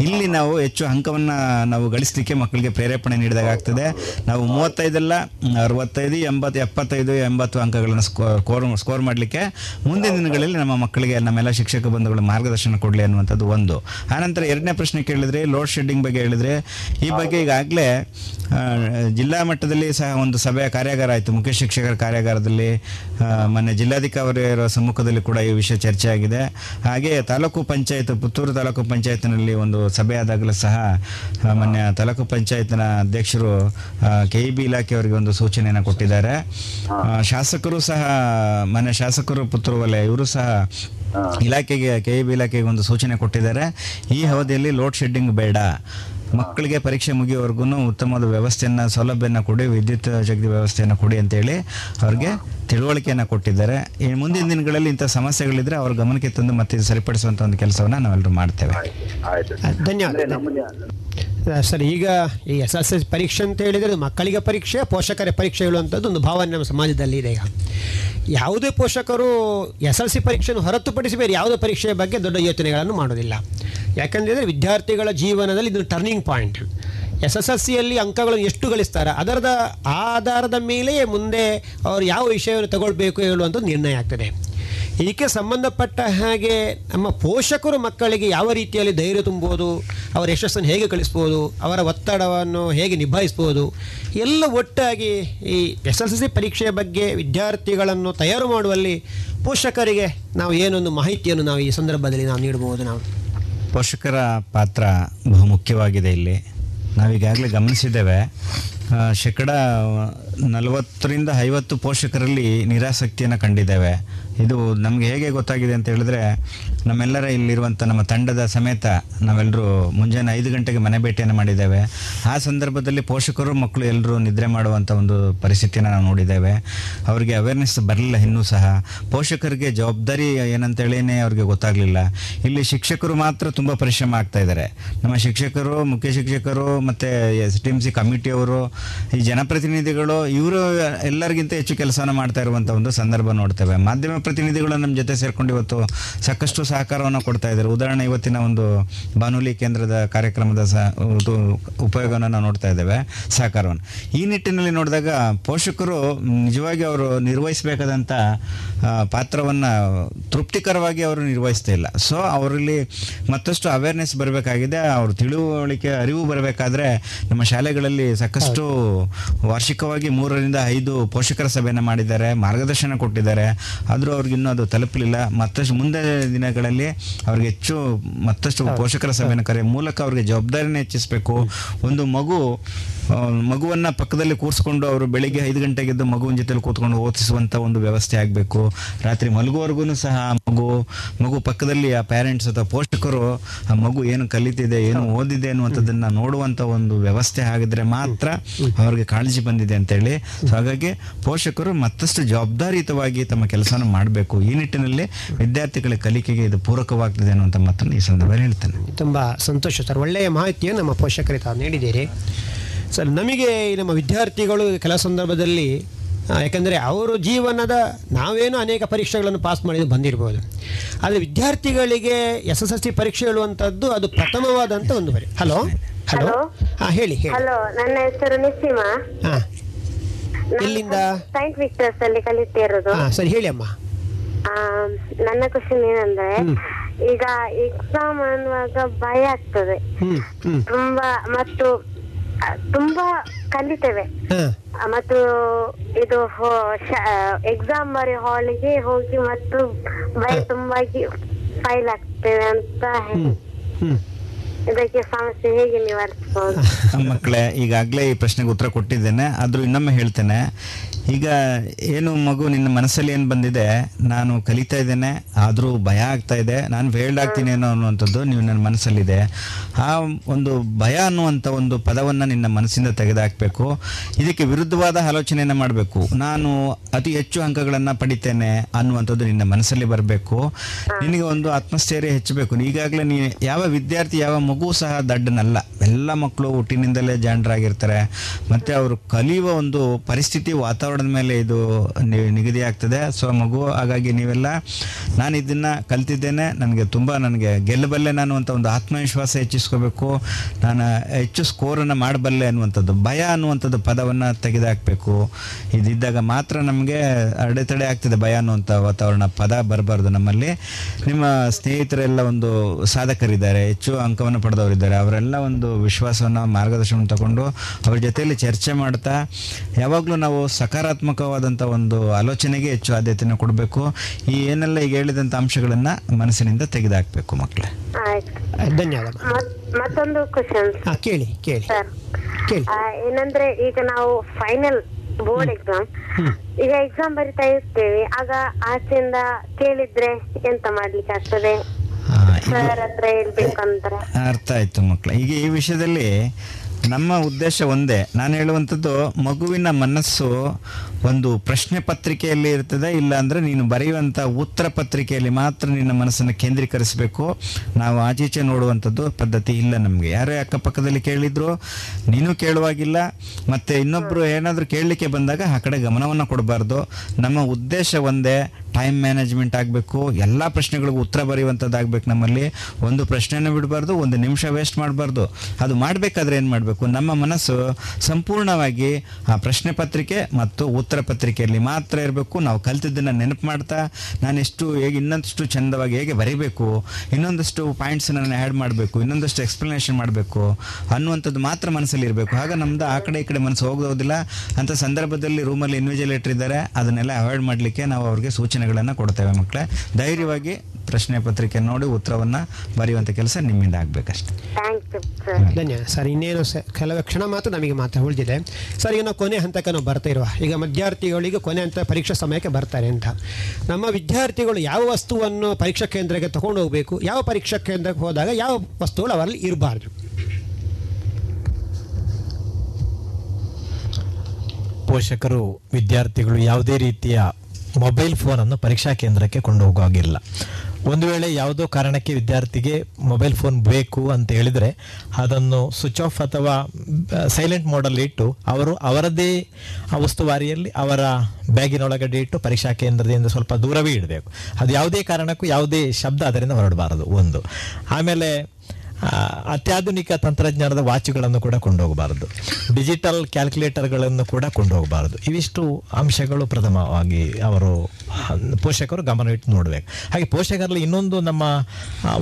C: ಇಲ್ಲಿ ನಾವು ಹೆಚ್ಚು ಅಂಕವನ್ನು ನಾವು ಗಳಿಸಲಿಕ್ಕೆ ಮಕ್ಕಳಿಗೆ ಪ್ರೇರೇಪಣೆ ನೀಡಿದಾಗ ಆಗ್ತದೆ. ನಾವು ಮೂವತ್ತೈದಲ್ಲ, ಅರವತ್ತೈದು, ಎಂಬತ್ತು, ಎಪ್ಪತ್ತೈದು, ಎಂಬತ್ತು ಅಂಕಗಳನ್ನು ಸ್ಕೋರ್ ಸ್ಕೋರ್ ಮಾಡಲಿಕ್ಕೆ ಮುಂದಿನ ದಿನಗಳಲ್ಲಿ ನಮ್ಮ ಮಕ್ಕಳಿಗೆ ನಮ್ಮೆಲ್ಲ ಶಿಕ್ಷಕ ಬಂಧುಗಳು ಮಾರ್ಗದರ್ಶನ ಕೊಡಲಿ ಅನ್ನುವಂಥದ್ದು ಒಂದು. ಆನಂತರ ಎರಡನೇ ಪ್ರಶ್ನೆ ಕೇಳಿದ್ರೆ ಲೋಡ್ ಶೆಡ್ಡಿಂಗ್ ಬಗ್ಗೆ ಹೇಳಿದ್ರೆ, ಈ ಬಗ್ಗೆ ಈಗಾಗಲೇ ಜಿಲ್ಲಾ ಮಟ್ಟದಲ್ಲಿ ಸಹ ಒಂದು ಸಭೆಯ ಕಾರ್ಯಾಗಾರ ಆಯಿತು ಮುಖ್ಯ ಶಿಕ್ಷಕರ ಕಾರ್ಯಾಗಾರದಲ್ಲಿ. ಮೊನ್ನೆ ಜಿಲ್ಲಾಧಿಕಾರಿಯವರ ಸಮ್ಮುಖದಲ್ಲಿ ಕೂಡ ಈ ವಿಷಯ ಚರ್ಚೆ ಆಗಿದೆ. ಹಾಗೆ ತಾಲೂಕು ಪಂಚಾಯತ್, ಪುತ್ತೂರು ತಾಲೂಕು ಪಂಚಾಯತ್ನಲ್ಲಿ ಒಂದು ಸಭೆ ಆದಾಗಲೂ ಸಹ ಮೊನ್ನೆ ತಾಲೂಕು ಪಂಚಾಯತ್ನ ಅಧ್ಯಕ್ಷರು ಕೆ ಇ ಬಿ ಇಲಾಖೆಯವರಿಗೆ ಒಂದು ಸೂಚನೆಯನ್ನು ಕೊಟ್ಟಿದ್ದಾರೆ. ಶಾಸಕರು ಸಹ, ಮೊನ್ನೆ ಶಾಸಕರು ಪುತ್ತೂರು ವಲಯ, ಇವರು ಸಹ ಇಲಾಖೆಗೆ ಕೆ ಇ ಇಲಾಖೆಗೆ ಒಂದು ಸೂಚನೆ ಕೊಟ್ಟಿದ್ದಾರೆ. ಈ ಅವಧಿಯಲ್ಲಿ ಲೋಡ್ ಶೆಡ್ಡಿಂಗ್ ಬೇಡ. ಮಕ್ಕಳಿಗೆ ಪರೀಕ್ಷೆ ಮುಗಿಯೋವರೆಗೂ ಉತ್ತಮವಾದ ವ್ಯವಸ್ಥೆಯನ್ನು ಸೌಲಭ್ಯನ ಕೊಡಿ ವಿದ್ಯುತ್ ಶಕ್ತಿ ವ್ಯವಸ್ಥೆಯನ್ನು ಕೊಡಿ ಅಂತೇಳಿ ಅವ್ರಿಗೆ ತಿಳುವಳಿಕೆಯನ್ನು ಕೊಟ್ಟಿದ್ದಾರೆ. ಈ ಮುಂದಿನ ದಿನಗಳಲ್ಲಿ ಇಂಥ ಸಮಸ್ಯೆಗಳಿದ್ರೆ ಅವ್ರ ಗಮನಕ್ಕೆ ತಂದು ಮತ್ತೆ ಸರಿಪಡಿಸುವಂಥ ಒಂದು ಕೆಲಸವನ್ನು ನಾವೆಲ್ಲರೂ ಮಾಡ್ತೇವೆ.
B: ಧನ್ಯವಾದ ಸರ್ ಸರಿ ಈಗ ಈ ಎಸ್ ಎಸ್ ಎಸ್ ಪರೀಕ್ಷೆ ಅಂತ ಹೇಳಿದರೆ ಮಕ್ಕಳಿಗೆ ಪರೀಕ್ಷೆ ಪೋಷಕರ ಪರೀಕ್ಷೆ ಹೇಳುವಂಥದ್ದು ಒಂದು ಭಾವನೆ ನಮ್ಮ ಸಮಾಜದಲ್ಲಿ ಇದೆ ಈಗ. ಯಾವುದೇ ಪೋಷಕರು ಎಸ್ ಎಲ್ ಸಿ ಪರೀಕ್ಷೆಯನ್ನು ಹೊರತುಪಡಿಸಿ ಬೇರೆ ಯಾವುದೇ ಪರೀಕ್ಷೆಯ ಬಗ್ಗೆ ದೊಡ್ಡ ಯೋಚನೆಗಳನ್ನು ಮಾಡೋದಿಲ್ಲ. ಯಾಕಂದರೆ ವಿದ್ಯಾರ್ಥಿಗಳ ಜೀವನದಲ್ಲಿ ಇದು turning point S S L ಸಿಯಲ್ಲಿ ಅಂಕಗಳನ್ನು ಎಷ್ಟು ಗಳಿಸ್ತಾರೆ? ಅದರದ ಆಧಾರದ ಮೇಲೆಯೇ ಮುಂದೆ ಅವರು ಯಾವ ವಿಷಯವನ್ನು ತಗೊಳ್ಬೇಕು ಹೇಳುವಂಥ ನಿರ್ಣಯ ಆಗ್ತದೆ. ಇದಕ್ಕೆ ಸಂಬಂಧಪಟ್ಟ ಹಾಗೆ ನಮ್ಮ ಪೋಷಕರು ಮಕ್ಕಳಿಗೆ ಯಾವ ರೀತಿಯಲ್ಲಿ ಧೈರ್ಯ ತುಂಬೋದು, ಅವರ ಯಶಸ್ಸನ್ನು ಹೇಗೆ ಕಳಿಸ್ಬೋದು ಅವರ ಒತ್ತಡವನ್ನು ಹೇಗೆ ನಿಭಾಯಿಸ್ಬೋದು, ಎಲ್ಲ ಒಟ್ಟಾಗಿ ಈ ಎಸ್ ಎಲ್ ಸಿ ಪರೀಕ್ಷೆಯ ಬಗ್ಗೆ ವಿದ್ಯಾರ್ಥಿಗಳನ್ನು ತಯಾರು ಮಾಡುವಲ್ಲಿ ಪೋಷಕರಿಗೆ ನಾವು ಏನೊಂದು ಮಾಹಿತಿಯನ್ನು ನಾವು ಈ ಸಂದರ್ಭದಲ್ಲಿ ನಾವು ನೀಡಬಹುದು ನಾವು.
C: ಪೋಷಕರ ಪಾತ್ರ ಬಹು ಮುಖ್ಯವಾಗಿದೆ ಇಲ್ಲಿ. ನಾವೀಗಾಗಲೇ ಗಮನಿಸಿದ್ದೇವೆ ಶೇಕಡ ನಲವತ್ತರಿಂದ ಐವತ್ತು ಪೋಷಕರಲ್ಲಿ ನಿರಾಸಕ್ತಿಯನ್ನು ಕಂಡಿದ್ದೇವೆ. ಇದು ನಮಗೆ ಹೇಗೆ ಗೊತ್ತಾಗಿದೆ ಅಂತ ಹೇಳಿದ್ರೆ, ನಮ್ಮೆಲ್ಲರ ಇಲ್ಲಿರುವಂಥ ನಮ್ಮ ತಂಡದ ಸಮೇತ ನಾವೆಲ್ಲರೂ ಮುಂಜಾನೆ ಐದು ಗಂಟೆಗೆ ಮನೆ ಭೇಟಿಯನ್ನು ಮಾಡಿದ್ದೇವೆ. ಆ ಸಂದರ್ಭದಲ್ಲಿ ಪೋಷಕರು, ಮಕ್ಕಳು ಎಲ್ಲರೂ ನಿದ್ರೆ ಮಾಡುವಂಥ ಒಂದು ಪರಿಸ್ಥಿತಿಯನ್ನು ನಾವು ನೋಡಿದ್ದೇವೆ. ಅವರಿಗೆ ಅವೇರ್ನೆಸ್ ಬರಲಿಲ್ಲ, ಇನ್ನೂ ಸಹ. ಪೋಷಕರಿಗೆ ಜವಾಬ್ದಾರಿ ಏನಂತೇಳಿನೇ ಅವ್ರಿಗೆ ಗೊತ್ತಾಗಲಿಲ್ಲ. ಇಲ್ಲಿ ಶಿಕ್ಷಕರು ಮಾತ್ರ ತುಂಬ ಪರಿಶ್ರಮ ಆಗ್ತಾ ಇದ್ದಾರೆ. ನಮ್ಮ ಶಿಕ್ಷಕರು, ಮುಖ್ಯ ಶಿಕ್ಷಕರು, ಮತ್ತು ಎಸ್ ಟಿ ಎಂ ಸಿ ಕಮಿಟಿಯವರು ಈ ಜನಪ್ರತಿನಿಧಿಗಳು, ಇವರು ಎಲ್ಲರಿಗಿಂತ ಹೆಚ್ಚು ಕೆಲಸವನ್ನು ಮಾಡ್ತಾ ಇರುವಂಥ ಒಂದು ಸಂದರ್ಭ ನೋಡ್ತೇವೆ. ಮಾಧ್ಯಮ ಪ್ರತಿನಿಧಿಗಳು ನಮ್ಮ ಜೊತೆ ಸೇರ್ಕೊಂಡು ಇವತ್ತು ಸಾಕಷ್ಟು ಸಹಕಾರವನ್ನು ಕೊಡ್ತಾ ಇದ್ದಾರೆ. ಉದಾಹರಣೆ ಇವತ್ತಿನ ಒಂದು ಬಾನುಲಿ ಕೇಂದ್ರದ ಕಾರ್ಯಕ್ರಮದ ಉಪಯೋಗವನ್ನು ನಾವು ನೋಡ್ತಾ ಇದ್ದೇವೆ, ಸಹಕಾರವನ್ನು. ಈ ನಿಟ್ಟಿನಲ್ಲಿ ನೋಡಿದಾಗ ಪೋಷಕರು ನಿಜವಾಗಿ ಅವರು ನಿರ್ವಹಿಸಬೇಕಾದಂಥ ಪಾತ್ರವನ್ನು ತೃಪ್ತಿಕರವಾಗಿ ಅವರು ನಿರ್ವಹಿಸ್ತಾ ಇಲ್ಲ. ಸೊ ಅವರಲ್ಲಿ ಮತ್ತಷ್ಟು ಅವೇರ್ನೆಸ್ ಬರಬೇಕಾಗಿದೆ. ಅವ್ರ ತಿಳುವಳಿಕೆ, ಅರಿವು ಬರಬೇಕಾದ್ರೆ ನಮ್ಮ ಶಾಲೆಗಳಲ್ಲಿ ಸಾಕಷ್ಟು ವಾರ್ಷಿಕವಾಗಿ ಮೂರರಿಂದ ಐದು ಪೋಷಕರ ಸಭೆಯನ್ನು ಮಾಡಿದ್ದಾರೆ, ಮಾರ್ಗದರ್ಶನ ಕೊಟ್ಟಿದ್ದಾರೆ. ಆದರೂ ಅವ್ರಿಗೆ ಇನ್ನೂ ಅದು ತಲುಪಲಿಲ್ಲ. ಮತ್ತಷ್ಟು ಮುಂದೆ ದಿನಗಳಲ್ಲಿ ಅವ್ರಿಗೆ ಹೆಚ್ಚು ಮತ್ತಷ್ಟು ಪೋಷಕರ ಸಭೆಯನ್ನು ಕರೆ ಮೂಲಕ ಅವ್ರಿಗೆ ಜವಾಬ್ದಾರಿನ ಹೆಚ್ಚಿಸಬೇಕು. ಒಂದು ಮಗು ಮಗುವನ್ನ ಪಕ್ಕದಲ್ಲಿ ಕೂರಿಸ್ಕೊಂಡು ಅವರು ಬೆಳಿಗ್ಗೆ ಐದು ಗಂಟೆಗೆ ಎದ್ದು ಮಗುವಿನ ಜೊತೆಲಿ ಕೂತ್ಕೊಂಡು ಓದಿಸುವಂತ ಒಂದು ವ್ಯವಸ್ಥೆ ಆಗಬೇಕು. ರಾತ್ರಿ ಮಲಗುವವರೆಗೂ ಸಹ ಮಗು ಮಗು ಪಕ್ಕದಲ್ಲಿ ಆ ಪೇರೆಂಟ್ಸ್ ಅಥವಾ ಪೋಷಕರು ಆ ಮಗು ಏನು ಕಲಿತಿದೆ, ಏನು ಓದಿದೆ ಅನ್ನುವಂಥದ್ದನ್ನು ನೋಡುವಂತ ಒಂದು ವ್ಯವಸ್ಥೆ ಆಗಿದ್ರೆ ಮಾತ್ರ ಅವ್ರಿಗೆ ಕಾಳಜಿ ಬಂದಿದೆ ಅಂತೇಳಿ. ಸೊ ಹಾಗಾಗಿ ಪೋಷಕರು ಮತ್ತಷ್ಟು ಜವಾಬ್ದಾರಿಯುತವಾಗಿ ತಮ್ಮ ಕೆಲಸನ ಮಾಡಬೇಕು. ಈ ನಿಟ್ಟಿನಲ್ಲಿ ವಿದ್ಯಾರ್ಥಿಗಳ ಕಲಿಕೆಗೆ ಇದು ಪೂರಕವಾಗ್ತಿದೆ ಅನ್ನುವಂಥ ಮಾತನ್ನು ಈ ಸಂದರ್ಭದಲ್ಲಿ ಹೇಳ್ತೇನೆ.
B: ತುಂಬ ಸಂತೋಷ ಸರ್. ಒಳ್ಳೆಯ ಮಾಹಿತಿಯನ್ನು ನಮ್ಮ ಪೋಷಕರಿಗೆ ತಾವು ನೀಡಿದ್ದೀರಿ. ಸರ್ ನಮಗೆ ನಮ್ಮ ವಿದ್ಯಾರ್ಥಿಗಳು ಕೆಲ ಸಂದರ್ಭದಲ್ಲಿ ಯಾಕಂದರೆ ಅವರು ಜೀವನದ ನಾವೇನು ಅನೇಕ ಪರೀಕ್ಷೆಗಳನ್ನು ಪಾಸ್ ಮಾಡಿದ್ದು ಬಂದಿರ್ಬೋದು. ಆದರೆ ವಿದ್ಯಾರ್ಥಿಗಳಿಗೆ ಎಸ್ ಎಸ್ ಎಲ್ ಸಿ ಪರೀಕ್ಷೆ ಹೇಳುವಂಥದ್ದು ಅದು ಪ್ರಥಮವಾದಂಥ ಒಂದು ಬರೀ ಹಲೋ? ಹಲೋ? ಹಾಂ ಹೇಳಿ ಹೇಳಿ.
L: ಹಲೋ ನನ್ನ ಹೆಸರು ನಿಸ್ಸಿಮಾ.
B: ಹಾಂ. ಇಲ್ಲಿಂದ
L: ಸೈಂಟ್ ವಿಕ್ಟರ್ಸ್ ಅಲ್ಲಿ ಕಲಿತಿರೋದು
B: ಹಾಂ ಸರಿ ಹೇಳಿ ಅಮ್ಮ.
L: ಆ, ನನ್ನ ಕ್ವಶನ್ ಏನಂದ್ರೆ ಈಗ ಎಕ್ಸಾಮ್ ಅನ್ನುವಾಗ ಭಯ ಆಗ್ತದೆ. ತುಂಬಾ ಮತ್ತು ತುಂಬಾ ಕಲಿತೇವೆ. ಮತ್ತು ಇದು ಎಕ್ಸಾಮ್ ಬರಿ ಹಾಲ್ಗೆ ಹೋಗಿ ಮತ್ತು ಭಯ ತುಂಬಾಗಿ ಫೈಲ್ ಆಗ್ತೇವೆ ಅಂತ ಇದಕ್ಕೆ ಸಮಸ್ಯೆ ಹೇಗೆ ನಿವಾರಿಸಬಹುದು?
C: ಮಕ್ಕಳೇ ಈಗಾಗಲೇ ಈ ಪ್ರಶ್ನೆಗೆ ಉತ್ತರ ಕೊಟ್ಟಿದ್ದೇನೆ. ಆದ್ರೂ ಇನ್ನೊಮ್ಮೆ ಹೇಳ್ತೇನೆ. ಈಗ ಏನು ಮಗು ನಿನ್ನ ಮನಸ್ಸಲ್ಲಿ ಏನು ಬಂದಿದೆ? ನಾನು ಕಲಿತಾ ಇದ್ದೇನೆ, ಆದರೂ ಭಯ ಆಗ್ತಾ ಇದೆ. ನಾನು ಫೇಲ್ಡ್ ಆಗ್ತೀನಿ ಏನೋ ಅನ್ನುವಂಥದ್ದು ನೀವು ನನ್ನ ಮನಸ್ಸಲ್ಲಿದೆ. ಆ ಒಂದು ಭಯ ಅನ್ನುವಂಥ ಒಂದು ಪದವನ್ನು ನಿನ್ನ ಮನಸ್ಸಿಂದ ತೆಗೆದುಹಾಕಬೇಕು ಇದಕ್ಕೆ ವಿರುದ್ಧವಾದ ಆಲೋಚನೆಯನ್ನು ಮಾಡಬೇಕು. ನಾನು ಅತಿ ಹೆಚ್ಚು ಅಂಕಗಳನ್ನು ಪಡಿತೇನೆ ಅನ್ನುವಂಥದ್ದು ನಿನ್ನ ಮನಸ್ಸಲ್ಲಿ ಬರಬೇಕು. ನಿನಗೆ ಒಂದು ಆತ್ಮಸ್ಥೈರ್ಯ ಹೆಚ್ಚಬೇಕು. ಈಗಾಗಲೇ ನೀ ಯಾವ ವಿದ್ಯಾರ್ಥಿ, ಯಾವ ಮಗು ಸಹ ದಡ್ಡನಲ್ಲ. ಎಲ್ಲ ಮಕ್ಕಳು ಹುಟ್ಟಿನಿಂದಲೇ ಜಾಂಡ್ರಾಗಿರ್ತಾರೆ ಮತ್ತು ಅವರು ಕಲಿಯುವ ಒಂದು ಪರಿಸ್ಥಿತಿ ವಾತಾವರಣದ ಮೇಲೆ ಇದು ನಿಗದಿ ಆಗ್ತದೆ. ಸೊ ಮಗು, ಹಾಗಾಗಿ ನೀವೆಲ್ಲ, ನಾನು ಇದನ್ನು ಕಲ್ತಿದ್ದೇನೆ. ನನಗೆ ತುಂಬ ನನಗೆ ಗೆಲ್ಲಬಲ್ಲೆ ನಾನು ಅಂತ ಒಂದು ಆತ್ಮವಿಶ್ವಾಸ ಹೆಚ್ಚಿಸ್ಕೋಬೇಕು. ನಾನು ಹೆಚ್ಚು ಸ್ಕೋರನ್ನು ಮಾಡಬಲ್ಲೆ ಅನ್ನುವಂಥದ್ದು, ಭಯ ಅನ್ನುವಂಥದ್ದು ಪದವನ್ನು ತೆಗೆದುಹಾಕಬೇಕು ಇದಿದ್ದಾಗ ಮಾತ್ರ ನಮಗೆ ಅಡೆತಡೆ ಆಗ್ತದೆ ಭಯ ಅನ್ನುವಂಥ ವಾತಾವರಣ, ಪದ ಬರಬಾರ್ದು ನಮ್ಮಲ್ಲಿ. ನಿಮ್ಮ ಸ್ನೇಹಿತರೆಲ್ಲ ಒಂದು ಸಾಧಕರಿದ್ದಾರೆ, ಹೆಚ್ಚು ಅಂಕವನ್ನು ಪಡೆದವರಿದ್ದಾರೆ. ಅವರೆಲ್ಲ ಒಂದು ವಿಶ್ವಾಸವನ್ನು ಮಾರ್ಗದರ್ಶನ ತಗೊಂಡು ಅವ್ರ ಜೊತೆಯಲ್ಲಿ ಚರ್ಚೆ ಮಾಡ್ತಾ, ಯಾವಾಗಲೂ ನಾವು ಸಕಾರಾತ್ಮಕವಾದಂಥ ಒಂದು ಆಲೋಚನೆಗೆ ಹೆಚ್ಚು ಆದ್ಯತೆಯನ್ನು ಕೊಡಬೇಕು. ಈ ಏನೆಲ್ಲ ಈಗ ಹೇಳಿದಂಥ ಅಂಶಗಳನ್ನು ಮನಸ್ಸಿನಿಂದ ತೆಗೆದುಹಾಕಬೇಕು ಮಕ್ಕಳೇ
L: ಆಯ್ತು.
B: ಧನ್ಯವಾದ.
L: ಮತ್ತೊಂದು ಕ್ವಶನ್
B: ಹಾಂ ಕೇಳಿ ಕೇಳಿ.
L: ಸರ್
B: ಕೇಳಿ.
L: ಏನಂದ್ರೆ ಈಗ ನಾವು ಫೈನಲ್ ಬೋರ್ಡ್ ಎಕ್ಸಾಮ್ ಈಗ ಎಕ್ಸಾಮ್ ಬರಿತಾ ಇರ್ತೇವೆ. ಆಗ ಆಚೆಯಿಂದ ಕೇಳಿದ್ರೆ ಎಂತ ಮಾಡ್ಲಿಕ್ಕೆ ಆಗ್ತದೆ?
C: ಅರ್ಥ ಆಯ್ತು ಮಕ್ಕಳ ಈಗ ಈ ವಿಷಯದಲ್ಲಿ ನಮ್ಮ ಉದ್ದೇಶ ಒಂದೇ. ನಾನು ಹೇಳುವಂಥದ್ದು ಮಗುವಿನ ಮನಸ್ಸು ಒಂದು ಪ್ರಶ್ನೆ ಪತ್ರಿಕೆಯಲ್ಲಿ ಇರ್ತದೆ ಇಲ್ಲ ಅಂದರೆ ನೀನು ಬರೆಯುವಂಥ ಉತ್ತರ ಪತ್ರಿಕೆಯಲ್ಲಿ ಮಾತ್ರ ನಿನ್ನ ಮನಸ್ಸನ್ನು ಕೇಂದ್ರೀಕರಿಸಬೇಕು. ನಾವು ಆಚೀಚೆ ನೋಡುವಂಥದ್ದು ಪದ್ಧತಿ ಇಲ್ಲ ನಮಗೆ. ಯಾರೇ ಅಕ್ಕಪಕ್ಕದಲ್ಲಿ ಕೇಳಿದ್ರು ನೀನು ಕೇಳುವಾಗಿಲ್ಲ ಮತ್ತು ಇನ್ನೊಬ್ಬರು ಏನಾದರೂ ಕೇಳಲಿಕ್ಕೆ ಬಂದಾಗ ಆ ಕಡೆ ಗಮನವನ್ನು ಕೊಡಬಾರ್ದು. ನಮ್ಮ ಉದ್ದೇಶ ಒಂದೇ ಟೈಮ್ ಮ್ಯಾನೇಜ್ಮೆಂಟ್ ಆಗಬೇಕು ಎಲ್ಲ ಪ್ರಶ್ನೆಗಳಿಗೂ ಉತ್ತರ ಬರೆಯುವಂಥದ್ದಾಗಬೇಕು ನಮ್ಮಲ್ಲಿ. ಒಂದು ಪ್ರಶ್ನೆಯನ್ನು ಬಿಡಬಾರ್ದು ಒಂದು ನಿಮಿಷ ವೇಸ್ಟ್ ಮಾಡಬಾರ್ದು. ಅದು ಮಾಡಬೇಕಾದ್ರೆ ಏನು ಮಾಡಬೇಕು? ನಮ್ಮ ಮನಸ್ಸು ಸಂಪೂರ್ಣವಾಗಿ ಆ ಪ್ರಶ್ನೆ ಪತ್ರಿಕೆ ಮತ್ತು ಉತ್ತರ ಪತ್ರಿಕೆಯಲ್ಲಿ ಮಾತ್ರ ಇರಬೇಕು. ನಾವು ಕಲ್ತಿದ್ದನ್ನು ನೆನಪು ಮಾಡ್ತಾ, ನಾನು ಎಷ್ಟು ಹೇಗೆ ಇನ್ನೊಂದಷ್ಟು ಚಂದವಾಗಿ ಹೇಗೆ ಬರೀಬೇಕು, ಇನ್ನೊಂದಷ್ಟು ಪಾಯಿಂಟ್ಸನ್ನು ನಾನು ಆ್ಯಡ್ ಮಾಡಬೇಕು, ಇನ್ನೊಂದಷ್ಟು ಎಕ್ಸ್ಪ್ಲನೇಷನ್ ಮಾಡಬೇಕು ಅನ್ನುವಂಥದ್ದು ಮಾತ್ರ ಮನಸ್ಸಲ್ಲಿ ಇರಬೇಕು. ಆಗ ನಮ್ದು ಆ ಕಡೆ ಈ ಕಡೆ ಮನಸ್ಸು ಹೋಗೋದಿಲ್ಲ. ಅಂಥ ಸಂದರ್ಭದಲ್ಲಿ ರೂಮಲ್ಲಿ ಇನ್ವಿಜಿಲೇಟರ್ ಇದ್ದಾರೆ. ಅದನ್ನೆಲ್ಲ ಅವಾಯ್ಡ್ ಮಾಡಲಿಕ್ಕೆ ನಾವು ಅವ್ರಿಗೆ ಸೂಚನೆಗಳನ್ನು ಕೊಡ್ತೇವೆ ಮಕ್ಕಳೇ ಧೈರ್ಯವಾಗಿ ಪ್ರಶ್ನೆ ಪತ್ರಿಕೆ ನೋಡಿ ಉತ್ತರವನ್ನು ಬರೆಯುವಂಥ ಕೆಲಸ ನಿಮ್ಮಿಂದ ಆಗಬೇಕಷ್ಟೆ.
L: ಥ್ಯಾಂಕ್ ಯು ಸರ್
B: ಧನ್ಯವಾದ. ಸರ್ ಇನ್ನೇನು ಕೆಲವೇ ಕೆಲವು ಕ್ಷಣ ಮಾತ್ರ ನಮಗೆ ಮಾತ್ರ ಉಳಿದಿದೆ. ಸರ್ ಈಗ ನಾವು ಕೊನೆ ಹಂತಕ್ಕೆ ನಾವು ಬರ್ತಾ ಇರುವ ಈಗ ವಿದ್ಯಾರ್ಥಿಗಳಿಗೆ ಕೊನೆ ಹಂತ ಪರೀಕ್ಷಾ ಸಮಯಕ್ಕೆ ಬರ್ತಾರೆ ಅಂತ. ನಮ್ಮ ವಿದ್ಯಾರ್ಥಿಗಳು ಯಾವ ವಸ್ತುವನ್ನು ಪರೀಕ್ಷಾ ಕೇಂದ್ರಕ್ಕೆ ತಗೊಂಡು ಹೋಗಬೇಕು ಯಾವ ಪರೀಕ್ಷಾ ಕೇಂದ್ರಕ್ಕೆ ಹೋದಾಗ ಯಾವ ವಸ್ತುಗಳು ಅವರಲ್ಲಿ ಇರಬಾರ್ದು?
K: ಪೋಷಕರು ವಿದ್ಯಾರ್ಥಿಗಳು ಯಾವುದೇ ರೀತಿಯ ಮೊಬೈಲ್ ಫೋನನ್ನು ಪರೀಕ್ಷಾ ಕೇಂದ್ರಕ್ಕೆ ಕೊಂಡು ಹೋಗುವಾಗಿಲ್ಲ ಒಂದು ವೇಳೆ ಯಾವುದೋ ಕಾರಣಕ್ಕೆ ವಿದ್ಯಾರ್ಥಿಗೆ ಮೊಬೈಲ್ ಫೋನ್ ಬೇಕು ಅಂತ ಹೇಳಿದರೆ ಅದನ್ನು ಸ್ವಿಚ್ ಆಫ್ ಅಥವಾ ಸೈಲೆಂಟ್ ಮೋಡಲ್ಲಿ ಇಟ್ಟು ಅವರು ಅವರದೇ ಉಸ್ತುವಾರಿಯಲ್ಲಿ ಅವರ ಬ್ಯಾಗಿನೊಳಗಡೆ ಇಟ್ಟು ಪರೀಕ್ಷಾ ಕೇಂದ್ರದಿಂದ ಸ್ವಲ್ಪ ದೂರವೇ ಇಡಬೇಕು. ಅದು ಯಾವುದೇ ಕಾರಣಕ್ಕೂ ಯಾವುದೇ ಶಬ್ದ ಅದರಿಂದ ಹೊರಡಬಾರದು, ಒಂದು. ಆಮೇಲೆ ಅತ್ಯಾಧುನಿಕ ತಂತ್ರಜ್ಞಾನದ ವಾಚುಗಳನ್ನು ಕೂಡ ಕೊಂಡೋಗಬಾರದು. ಡಿಜಿಟಲ್ ಕ್ಯಾಲ್ಕುಲೇಟರ್ಗಳನ್ನು ಕೂಡ ಕೊಂಡೋಗಬಾರದು. ಇವಿಷ್ಟು ಅಂಶಗಳು ಪ್ರಥಮವಾಗಿ ಅವರು ಪೋಷಕರು ಪೋಷಕರು ಗಮನವಿಟ್ಟು ನೋಡಬೇಕು. ಹಾಗೆ ಪೋಷಕರಲ್ಲಿ ಇನ್ನೊಂದು ನಮ್ಮ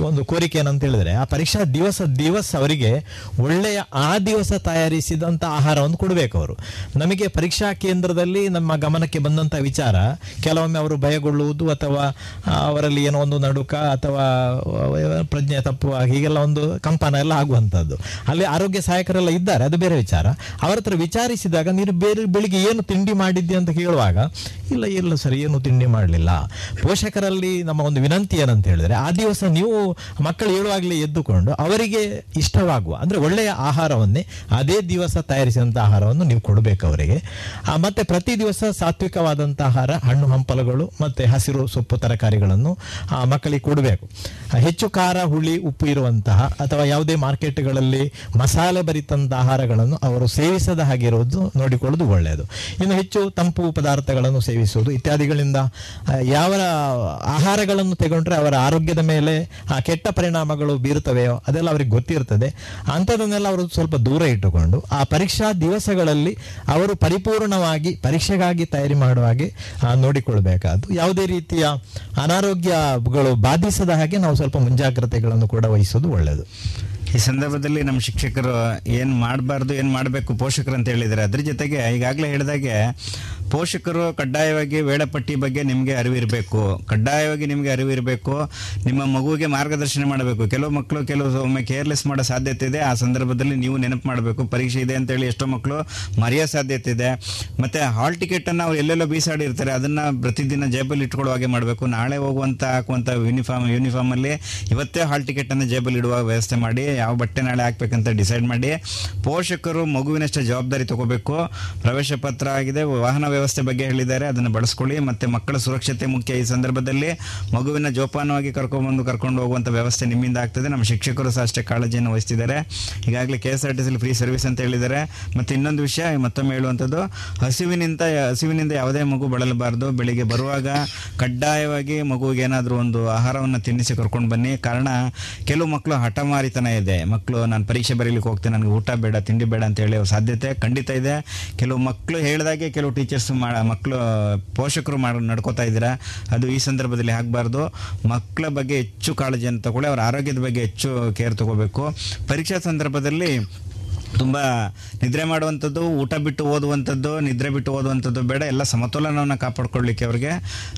K: ಒಂದು ಕೋರಿಕೆ ಏನಂತ ಹೇಳಿದ್ರೆ, ಆ ಪರೀಕ್ಷಾ ದಿವಸ ದಿವಸ ಅವರಿಗೆ ಒಳ್ಳೆಯ ಆ ದಿವಸ ತಯಾರಿಸಿದಂಥ ಆಹಾರವನ್ನು ಕೊಡಬೇಕು ಅವರು. ನಮಗೆ ಪರೀಕ್ಷಾ ಕೇಂದ್ರದಲ್ಲಿ ನಮ್ಮ ಗಮನಕ್ಕೆ ಬಂದಂಥ ವಿಚಾರ, ಕೆಲವೊಮ್ಮೆ ಅವರು ಭಯಗೊಳ್ಳುವುದು ಅಥವಾ ಅವರಲ್ಲಿ ಏನೋ ಒಂದು ನಡುಕ ಅಥವಾ ಪ್ರಜ್ಞೆ ತಪ್ಪುವ ಹೀಗೆಲ್ಲ ಒಂದು ಕಂಪನ ಎಲ್ಲ ಆಗುವಂಥದ್ದು. ಅಲ್ಲಿ ಆರೋಗ್ಯ ಸಹಾಯಕರೆಲ್ಲ ಇದ್ದಾರೆ, ಅದು ಬೇರೆ ವಿಚಾರ. ಅವರ ಹತ್ರ ವಿಚಾರಿಸಿದಾಗ ನೀನು ಬೇರೆ ಬೆಳಿಗ್ಗೆ ಏನು ತಿಂಡಿ ಮಾಡಿದ್ದೆ ಅಂತ ಕೇಳುವಾಗ, ಇಲ್ಲ ಇಲ್ಲ ಸರ್, ಏನು ತಿಂಡಿ ಮಾಡಲಿಲ್ಲ. ಪೋಷಕರಲ್ಲಿ ನಮ್ಮ ಒಂದು ವಿನಂತಿ ಏನಂತ ಹೇಳಿದ್ರೆ, ಆ ದಿವಸ ನೀವು ಮಕ್ಕಳು ಹೇಳುವಾಗಲೇ ಎದ್ದುಕೊಂಡು ಅವರಿಗೆ ಇಷ್ಟವಾಗುವ, ಅಂದರೆ ಒಳ್ಳೆಯ ಆಹಾರವನ್ನೇ ಅದೇ ದಿವಸ ತಯಾರಿಸಿದಂಥ ಆಹಾರವನ್ನು ನೀವು ಕೊಡಬೇಕು ಅವರಿಗೆ. ಮತ್ತು ಪ್ರತಿ ದಿವಸ ಸಾತ್ವಿಕವಾದಂಥ ಆಹಾರ, ಹಣ್ಣು ಹಂಪಲುಗಳು ಮತ್ತು ಹಸಿರು ಸೊಪ್ಪು ತರಕಾರಿಗಳನ್ನು ಮಕ್ಕಳಿಗೆ ಕೊಡಬೇಕು. ಹೆಚ್ಚು ಖಾರ, ಹುಳಿ, ಉಪ್ಪು ಇರುವಂತಹ ಅಥವಾ ಯಾವುದೇ ಮಾರ್ಕೆಟ್ಗಳಲ್ಲಿ ಮಸಾಲೆ ಭರಿತಂಥ ಆಹಾರಗಳನ್ನು ಅವರು ಸೇವಿಸದ ಹಾಗೆ ನೋಡಿಕೊಳ್ಳುವುದು ಒಳ್ಳೆಯದು. ಇನ್ನು ಹೆಚ್ಚು ತಂಪು ಪದಾರ್ಥಗಳನ್ನು ಸೇವಿಸುವುದು ಇತ್ಯಾದಿಗಳಿಂದ ಯಾವ ಆಹಾರಗಳನ್ನು ತೆಗೊಂಡ್ರೆ ಅವರ ಆರೋಗ್ಯದ ಮೇಲೆ ಆ ಕೆಟ್ಟ ಪರಿಣಾಮಗಳು ಬೀರುತ್ತವೆಯೋ ಅದೆಲ್ಲ ಅವರಿಗೆ ಗೊತ್ತಿರ್ತದೆ. ಅಂಥದನ್ನೆಲ್ಲ ಅವರು ಸ್ವಲ್ಪ ದೂರ ಇಟ್ಟುಕೊಂಡು ಆ ಪರೀಕ್ಷಾ ದಿವಸಗಳಲ್ಲಿ ಅವರು ಪರಿಪೂರ್ಣವಾಗಿ ಪರೀಕ್ಷೆಗಾಗಿ ತಯಾರಿ ಮಾಡುವ ಹಾಗೆ ನೋಡಿಕೊಳ್ಬೇಕಾದ್ದು ಯಾವುದೇ ರೀತಿಯ ಅನಾರೋಗ್ಯಗಳು ಬಾಧಿಸದ ಹಾಗೆ ನಾವು ಸ್ವಲ್ಪ ಮುಂಜಾಗ್ರತೆಗಳನ್ನು ಕೂಡ ವಹಿಸೋದು ಒಳ್ಳೆಯದು.
C: ಈ ಸಂದರ್ಭದಲ್ಲಿ ನಮ್ಮ ಶಿಕ್ಷಕರು ಏನು ಮಾಡಬಾರ್ದು, ಏನು ಮಾಡಬೇಕು ಪೋಷಕರು ಅಂತ ಹೇಳಿದರೆ ಅದ್ರ ಜೊತೆಗೆ ಈಗಾಗಲೇ ಹೇಳಿದಾಗೆ ಪೋಷಕರು ಕಡ್ಡಾಯವಾಗಿ ವೇಳಾಪಟ್ಟಿ ಬಗ್ಗೆ ನಿಮಗೆ ಅರಿವಿರಬೇಕು. ಕಡ್ಡಾಯವಾಗಿ ನಿಮಗೆ ಅರಿವಿರಬೇಕು. ನಿಮ್ಮ ಮಗುವಿಗೆ ಮಾರ್ಗದರ್ಶನ ಮಾಡಬೇಕು. ಕೆಲವು ಮಕ್ಕಳು ಕೆಲವು ಒಮ್ಮೆ ಕೇರ್ಲೆಸ್ ಮಾಡೋ ಸಾಧ್ಯತೆ ಇದೆ. ಆ ಸಂದರ್ಭದಲ್ಲಿ ನೀವು ನೆನಪು ಮಾಡಬೇಕು. ಪರೀಕ್ಷೆ ಇದೆ ಅಂತೇಳಿ ಎಷ್ಟೋ ಮಕ್ಕಳು ಮರೆಯೋ ಸಾಧ್ಯತೆ ಇದೆ. ಮತ್ತು ಹಾಲ್ ಟಿಕೆಟನ್ನು ಅವ್ರು ಎಲ್ಲೆಲ್ಲೋ ಬೀಸಾಡಿರ್ತಾರೆ. ಅದನ್ನು ಪ್ರತಿದಿನ ಜೇಬಲ್ಲಿ ಇಟ್ಕೊಳ್ಳೋ ಹಾಗೆ ಮಾಡಬೇಕು. ನಾಳೆ ಹೋಗುವಂಥ ಹಾಕುವಂಥ ಯೂನಿಫಾರ್ಮ್ ಯೂನಿಫಾರ್ಮಲ್ಲಿ ಇವತ್ತೇ ಹಾಲ್ ಟಿಕೆಟನ್ನು ಜೇಬಲ್ಲಿ ಇಡುವ ವ್ಯವಸ್ಥೆ ಮಾಡಿ, ಯಾವ ಬಟ್ಟೆ ನಾಳೆ ಹಾಕ್ಬೇಕಂತ ಡಿಸೈಡ್ ಮಾಡಿ, ಪೋಷಕರು ಮಗುವಿನಷ್ಟು ಜವಾಬ್ದಾರಿ ತಗೋಬೇಕು. ಪ್ರವೇಶ ಪತ್ರ ಆಗಿದೆ. ವಾಹನ ವ್ಯವಸ್ಥೆ ಬಗ್ಗೆ ಹೇಳಿದ್ದಾರೆ. ಅದನ್ನು ಬಳಸ್ಕೊಳ್ಳಿ. ಮತ್ತೆ ಮಕ್ಕಳ ಸುರಕ್ಷತೆ ಮುಖ್ಯ. ಈ ಸಂದರ್ಭದಲ್ಲಿ ಮಗುವಿನ ಜೋಪಾನವಾಗಿ ಕರ್ಕೊಂಡ್ಬಂದು ಕರ್ಕೊಂಡು ಹೋಗುವಂಥ ವ್ಯವಸ್ಥೆ ನಿಮ್ಮಿಂದ ಆಗ್ತದೆ. ನಮ್ಮ ಶಿಕ್ಷಕರು ಸಹ ಅಷ್ಟೇ ಕಾಳಜಿಯನ್ನು ವಹಿಸ್ತಿದ್ದಾರೆ. ಈಗಾಗಲೇ ಕೆ ಎಸ್ ಫ್ರೀ ಸರ್ವಿಸ್ ಅಂತ ಹೇಳಿದ್ದಾರೆ. ಮತ್ತು ಇನ್ನೊಂದು ವಿಷಯ ಮತ್ತೊಮ್ಮೆ ಹೇಳುವಂಥದ್ದು, ಹಸಿವಿನಿಂದ ಹಸಿವಿನಿಂದ ಯಾವುದೇ ಮಗು ಬಳಲಬಾರ್ದು. ಬೆಳಿಗ್ಗೆ ಬರುವಾಗ ಕಡ್ಡಾಯವಾಗಿ ಮಗುವಿಗೆ ಏನಾದರೂ ಒಂದು ಆಹಾರವನ್ನು ತಿನ್ನಿಸಿ ಕರ್ಕೊಂಡು ಬನ್ನಿ. ಕಾರಣ, ಕೆಲವು ಮಕ್ಕಳು ಹಠಮಾರಿತನ ಇದೆ. ಮಕ್ಕಳು, ನಾನು ಪರೀಕ್ಷೆ ಬರೀಲಿಕ್ಕೆ ಹೋಗ್ತೇನೆ. ನನಗೆ ಊಟ ಬೇಡ, ತಿಂಡಿ ಬೇಡ ಅಂತ ಹೇಳಿ ಸಾಧ್ಯತೆ ಖಂಡಿತ ಇದೆ. ಕೆಲವು ಮಕ್ಕಳು ಹೇಳಿದಾಗೆ ಕೆಲವು ಟೀಚರ್ಸ್ ಮಾಡ ಮಕ್ಕಳು ಪೋಷಕರು ಮಾಡ, ನಡ್ಕೋತಾ ಇದ್ದೀರಾ? ಅದು ಈ ಸಂದರ್ಭದಲ್ಲಿ ಆಗಬಾರ್ದು. ಮಕ್ಕಳ ಬಗ್ಗೆ ಹೆಚ್ಚು ಕಾಳಜಿಯನ್ನು ತಗೊಳ್ಳಿ, ಅವರ ಆರೋಗ್ಯದ ಬಗ್ಗೆ ಹೆಚ್ಚು ಕೇರ್ ತಗೋಬೇಕು. ಪರೀಕ್ಷಾ ಸಂದರ್ಭದಲ್ಲಿ ತುಂಬ ನಿದ್ರೆ ಮಾಡುವಂಥದ್ದು, ಊಟ ಬಿಟ್ಟು ಓದುವಂಥದ್ದು, ನಿದ್ರೆ ಬಿಟ್ಟು ಓದುವಂಥದ್ದು ಬೇಡ. ಎಲ್ಲ ಸಮತೋಲನವನ್ನು ಕಾಪಾಡ್ಕೊಳ್ಳಿಕ್ಕೆ ಅವರಿಗೆ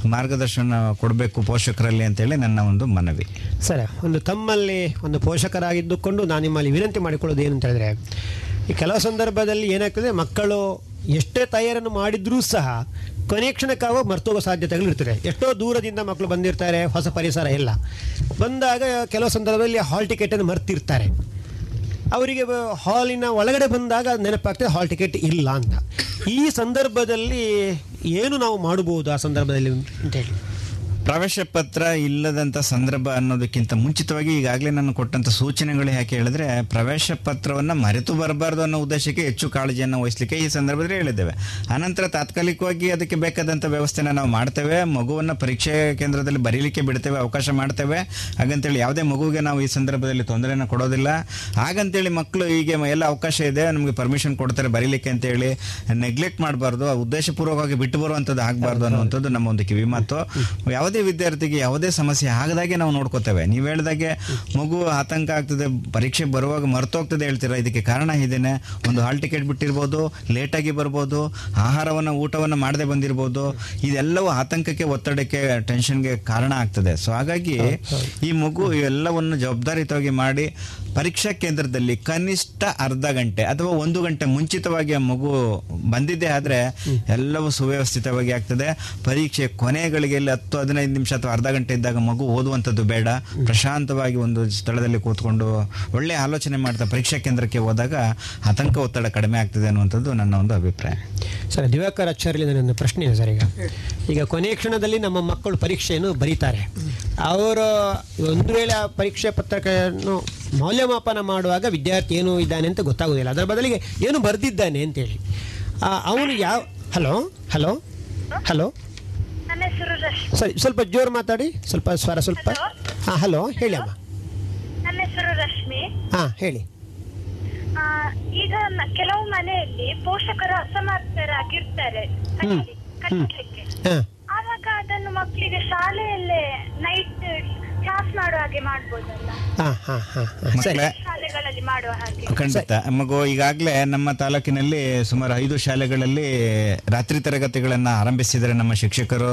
C: ಮಾರ್ಗದರ್ಶನ ಕೊಡಬೇಕು ಪೋಷಕರಲ್ಲಿ ಅಂತೇಳಿ ನನ್ನ ಒಂದು ಮನವಿ.
B: ಸರ್, ಒಂದು ತಮ್ಮಲ್ಲಿ ಒಂದು ಪೋಷಕರಾಗಿದ್ದುಕೊಂಡು ನಾನು ನಿಮ್ಮಲ್ಲಿ ವಿನಂತಿ ಮಾಡಿಕೊಳ್ಳೋದು ಏನು ಅಂತ ಹೇಳಿದ್ರೆ, ಈ ಕೆಲವು ಸಂದರ್ಭದಲ್ಲಿ ಏನಾಗ್ತದೆ, ಮಕ್ಕಳು ಎಷ್ಟೇ ತಯಾರನ್ನು ಮಾಡಿದ್ರೂ ಸಹ ಕೊನೆ ಕ್ಷಣಕ್ಕಾಗ ಮರ್ತೋಗೋ ಸಾಧ್ಯತೆಗಳು ಇರ್ತದೆ. ಎಷ್ಟೋ ದೂರದಿಂದ ಮಕ್ಕಳು ಬಂದಿರ್ತಾರೆ, ಹೊಸ ಪರಿಸರ ಎಲ್ಲ ಬಂದಾಗ ಕೆಲವು ಸಂದರ್ಭದಲ್ಲಿ ಹಾಲ್ ಟಿಕೆಟನ್ನು ಮರ್ತಿರ್ತಾರೆ. ಅವರಿಗೆ ಹಾಲಿನ ಒಳಗಡೆ ಬಂದಾಗ ನೆನಪಾಗ್ತದೆ ಹಾಲ್ ಟಿಕೆಟ್ ಇಲ್ಲ ಅಂತ. ಈ ಸಂದರ್ಭದಲ್ಲಿ ಏನು ನಾವು ಮಾಡಬಹುದು ಆ ಸಂದರ್ಭದಲ್ಲಿ ಅಂತೇಳಿ
C: ಪ್ರವೇಶ ಪತ್ರ ಇಲ್ಲದಂಥ ಸಂದರ್ಭ ಅನ್ನೋದಕ್ಕಿಂತ ಮುಂಚಿತವಾಗಿ ಈಗಾಗಲೇ ನಾನು ಕೊಟ್ಟಂಥ ಸೂಚನೆಗಳು ಯಾಕೆ ಹೇಳಿದ್ರೆ, ಪ್ರವೇಶ ಪತ್ರವನ್ನು ಮರೆತು ಬರಬಾರ್ದು ಅನ್ನೋ ಉದ್ದೇಶಕ್ಕೆ ಹೆಚ್ಚು ಕಾಳಜಿಯನ್ನು ವಹಿಸಲಿಕ್ಕೆ ಈ ಸಂದರ್ಭದಲ್ಲಿ ಹೇಳಿದ್ದೇವೆ. ಅನಂತರ ತಾತ್ಕಾಲಿಕವಾಗಿ ಅದಕ್ಕೆ ಬೇಕಾದಂಥ ವ್ಯವಸ್ಥೆನ ನಾವು ಮಾಡ್ತೇವೆ. ಮಗುವನ್ನು ಪರೀಕ್ಷೆ ಕೇಂದ್ರದಲ್ಲಿ ಬರೀಲಿಕ್ಕೆ ಬಿಡ್ತೇವೆ, ಅವಕಾಶ ಮಾಡ್ತೇವೆ. ಹಾಗಂತೇಳಿ ಯಾವುದೇ ಮಗುವಿಗೆ ನಾವು ಈ ಸಂದರ್ಭದಲ್ಲಿ ತೊಂದರೆಯನ್ನು ಕೊಡೋದಿಲ್ಲ. ಹಾಗಂತೇಳಿ ಮಕ್ಕಳು ಹೀಗೆ ಎಲ್ಲ ಅವಕಾಶ ಇದೆ, ನಮಗೆ ಪರ್ಮಿಷನ್ ಕೊಡ್ತಾರೆ ಬರೀಲಿಕ್ಕೆ ಅಂತೇಳಿ. ನೆಗ್ಲೆಕ್ಟ್ ಮಾಡಬಾರ್ದು, ಉದ್ದೇಶಪೂರ್ವಕವಾಗಿ ಬಿಟ್ಟು ಬರುವಂಥದ್ದು ಆಗಬಾರ್ದು ಅನ್ನುವಂಥದ್ದು ನಮ್ಮ ಒಂದು ಕಿವಿ ಮಾತು ಯಾವುದೇ ಯಾವುದೇ ವಿದ್ಯಾರ್ಥಿಗೆ ಯಾವುದೇ ಸಮಸ್ಯೆ ಆಗದಾಗೆ ನಾವು ನೋಡ್ಕೋತೇವೆ. ನೀವು ಹೇಳ್ದಾಗೆ ಮಗು ಆತಂಕ ಆಗ್ತದೆ ಪರೀಕ್ಷೆ ಬರುವಾಗ ಮರ್ತೋಗ್ತದೆ ಹೇಳ್ತೀರಾ? ಇದಕ್ಕೆ ಕಾರಣ ಇದೇನೆ. ಒಂದು ಹಾಲ್ ಟಿಕೆಟ್ ಬಿಟ್ಟಿರ್ಬೋದು ಲೇಟಾಗಿ ಬರ್ಬೋದು ಆಹಾರವನ್ನು ಊಟವನ್ನು ಮಾಡದೆ ಬಂದಿರ್ಬೋದು. ಇದೆಲ್ಲವೂ ಆತಂಕಕ್ಕೆ ಒತ್ತಡಕ್ಕೆ ಟೆನ್ಷನ್ಗೆ ಕಾರಣ ಆಗ್ತದೆ. ಸೊ ಹಾಗಾಗಿ ಈ ಮಗು ಇವೆಲ್ಲವನ್ನು ಜವಾಬ್ದಾರಿತವಾಗಿ ಮಾಡಿ ಪರೀಕ್ಷಾ ಕೇಂದ್ರದಲ್ಲಿ ಕನಿಷ್ಠ ಅರ್ಧ ಗಂಟೆ ಅಥವಾ ಒಂದು ಗಂಟೆ ಮುಂಚಿತವಾಗಿ ಆ ಮಗು ಬಂದಿದ್ದೇ ಆದರೆ ಎಲ್ಲವೂ ಸುವ್ಯವಸ್ಥಿತವಾಗಿ ಆಗ್ತದೆ. ಪರೀಕ್ಷೆ ಕೊನೆಗಳಿಗೆ ಇಲ್ಲಿ ಹತ್ತು, ಹದಿನೈದು ನಿಮಿಷ ಅಥವಾ ಅರ್ಧ ಗಂಟೆ ಇದ್ದಾಗ ಮಗು ಓದುವಂಥದ್ದು ಬೇಡ. ಪ್ರಶಾಂತವಾಗಿ ಒಂದು ಸ್ಥಳದಲ್ಲಿ ಕೂತ್ಕೊಂಡು ಒಳ್ಳೆ ಆಲೋಚನೆ ಮಾಡ್ತಾ ಪರೀಕ್ಷಾ ಕೇಂದ್ರಕ್ಕೆ ಹೋದಾಗ ಆತಂಕ, ಒತ್ತಡ ಕಡಿಮೆ ಆಗ್ತದೆ ಅನ್ನುವಂಥದ್ದು ನನ್ನ ಒಂದು ಅಭಿಪ್ರಾಯ.
B: ಸರ್, ದಿವಾಕರ್ ಆಚಾರ್ಯ ನನ್ನ ಪ್ರಶ್ನೆ ಇದೆ ಸರ್ ಈಗ. ಈಗ ಕೊನೆ ಕ್ಷಣದಲ್ಲಿ ನಮ್ಮ ಮಕ್ಕಳು ಪರೀಕ್ಷೆಯನ್ನು ಬರೀತಾರೆ. ಅವರು ಒಂದು ವೇಳೆ ಆ ಪರೀಕ್ಷೆ ಪತ್ರಕವನ್ನು ಮೌಲ್ಯಮಾಪನ ಮಾಡುವಾಗ ವಿದ್ಯಾರ್ಥಿ ಏನು ಇದ್ದಾನೆ ಅಂತ ಗೊತ್ತಾಗೋದಿಲ್ಲ ಅದರ ಬದಲಿಗೆ ಏನು ಬರೆದಿದ್ದಾನೆ ಅಂತೇಳಿ ಅವನು ಯಾವ ಹಲೋ ಹಲೋ ಹಲೋ. ಸರಿ ಸ್ವಲ್ಪ ಜೋರು ಮಾತಾಡಿ. ಸ್ವಲ್ಪ ಸ್ವರ ಸ್ವಲ್ಪ. ಹಾಂ ಹಲೋ ಹೇಳಿ ಅಮ್ಮ.
O: ನನ್ನ ಹೆಸರು ರಶ್ಮಿ.
B: ಹಾಂ ಹೇಳಿ.
O: ಈಗ ಕೆಲವು ಮನೆಯಲ್ಲಿ ಪೋಷಕರು ಅಸಮರ್ಥರಾಗಿರ್ತಾರೆ ಆವಾಗ ಅದನ್ನು ಮಕ್ಕಳಿಗೆ ಶಾಲೆಯಲ್ಲೇ ನೈಟ್ ಕ್ಲಾಸ್ ಮಾಡುವ ಹಾಗೆ ಮಾಡ್ಬೋದಲ್ಲ?
B: ಹಾಂ ಹಾಂ ಹಾಂ ಹಾಂ. ಸರಿ.
O: ಶಾಲೆಗಳಲ್ಲಿ ಮಾಡುವ ಹಾಗೆ.
C: ಖಂಡಿತ. ಮಗು ಈಗಾಗಲೇ ನಮ್ಮ ತಾಲೂಕಿನಲ್ಲಿ ಸುಮಾರು ಐದು ಶಾಲೆಗಳಲ್ಲಿ ರಾತ್ರಿ ತರಗತಿಗಳನ್ನು ಆರಂಭಿಸಿದರೆ ನಮ್ಮ ಶಿಕ್ಷಕರು.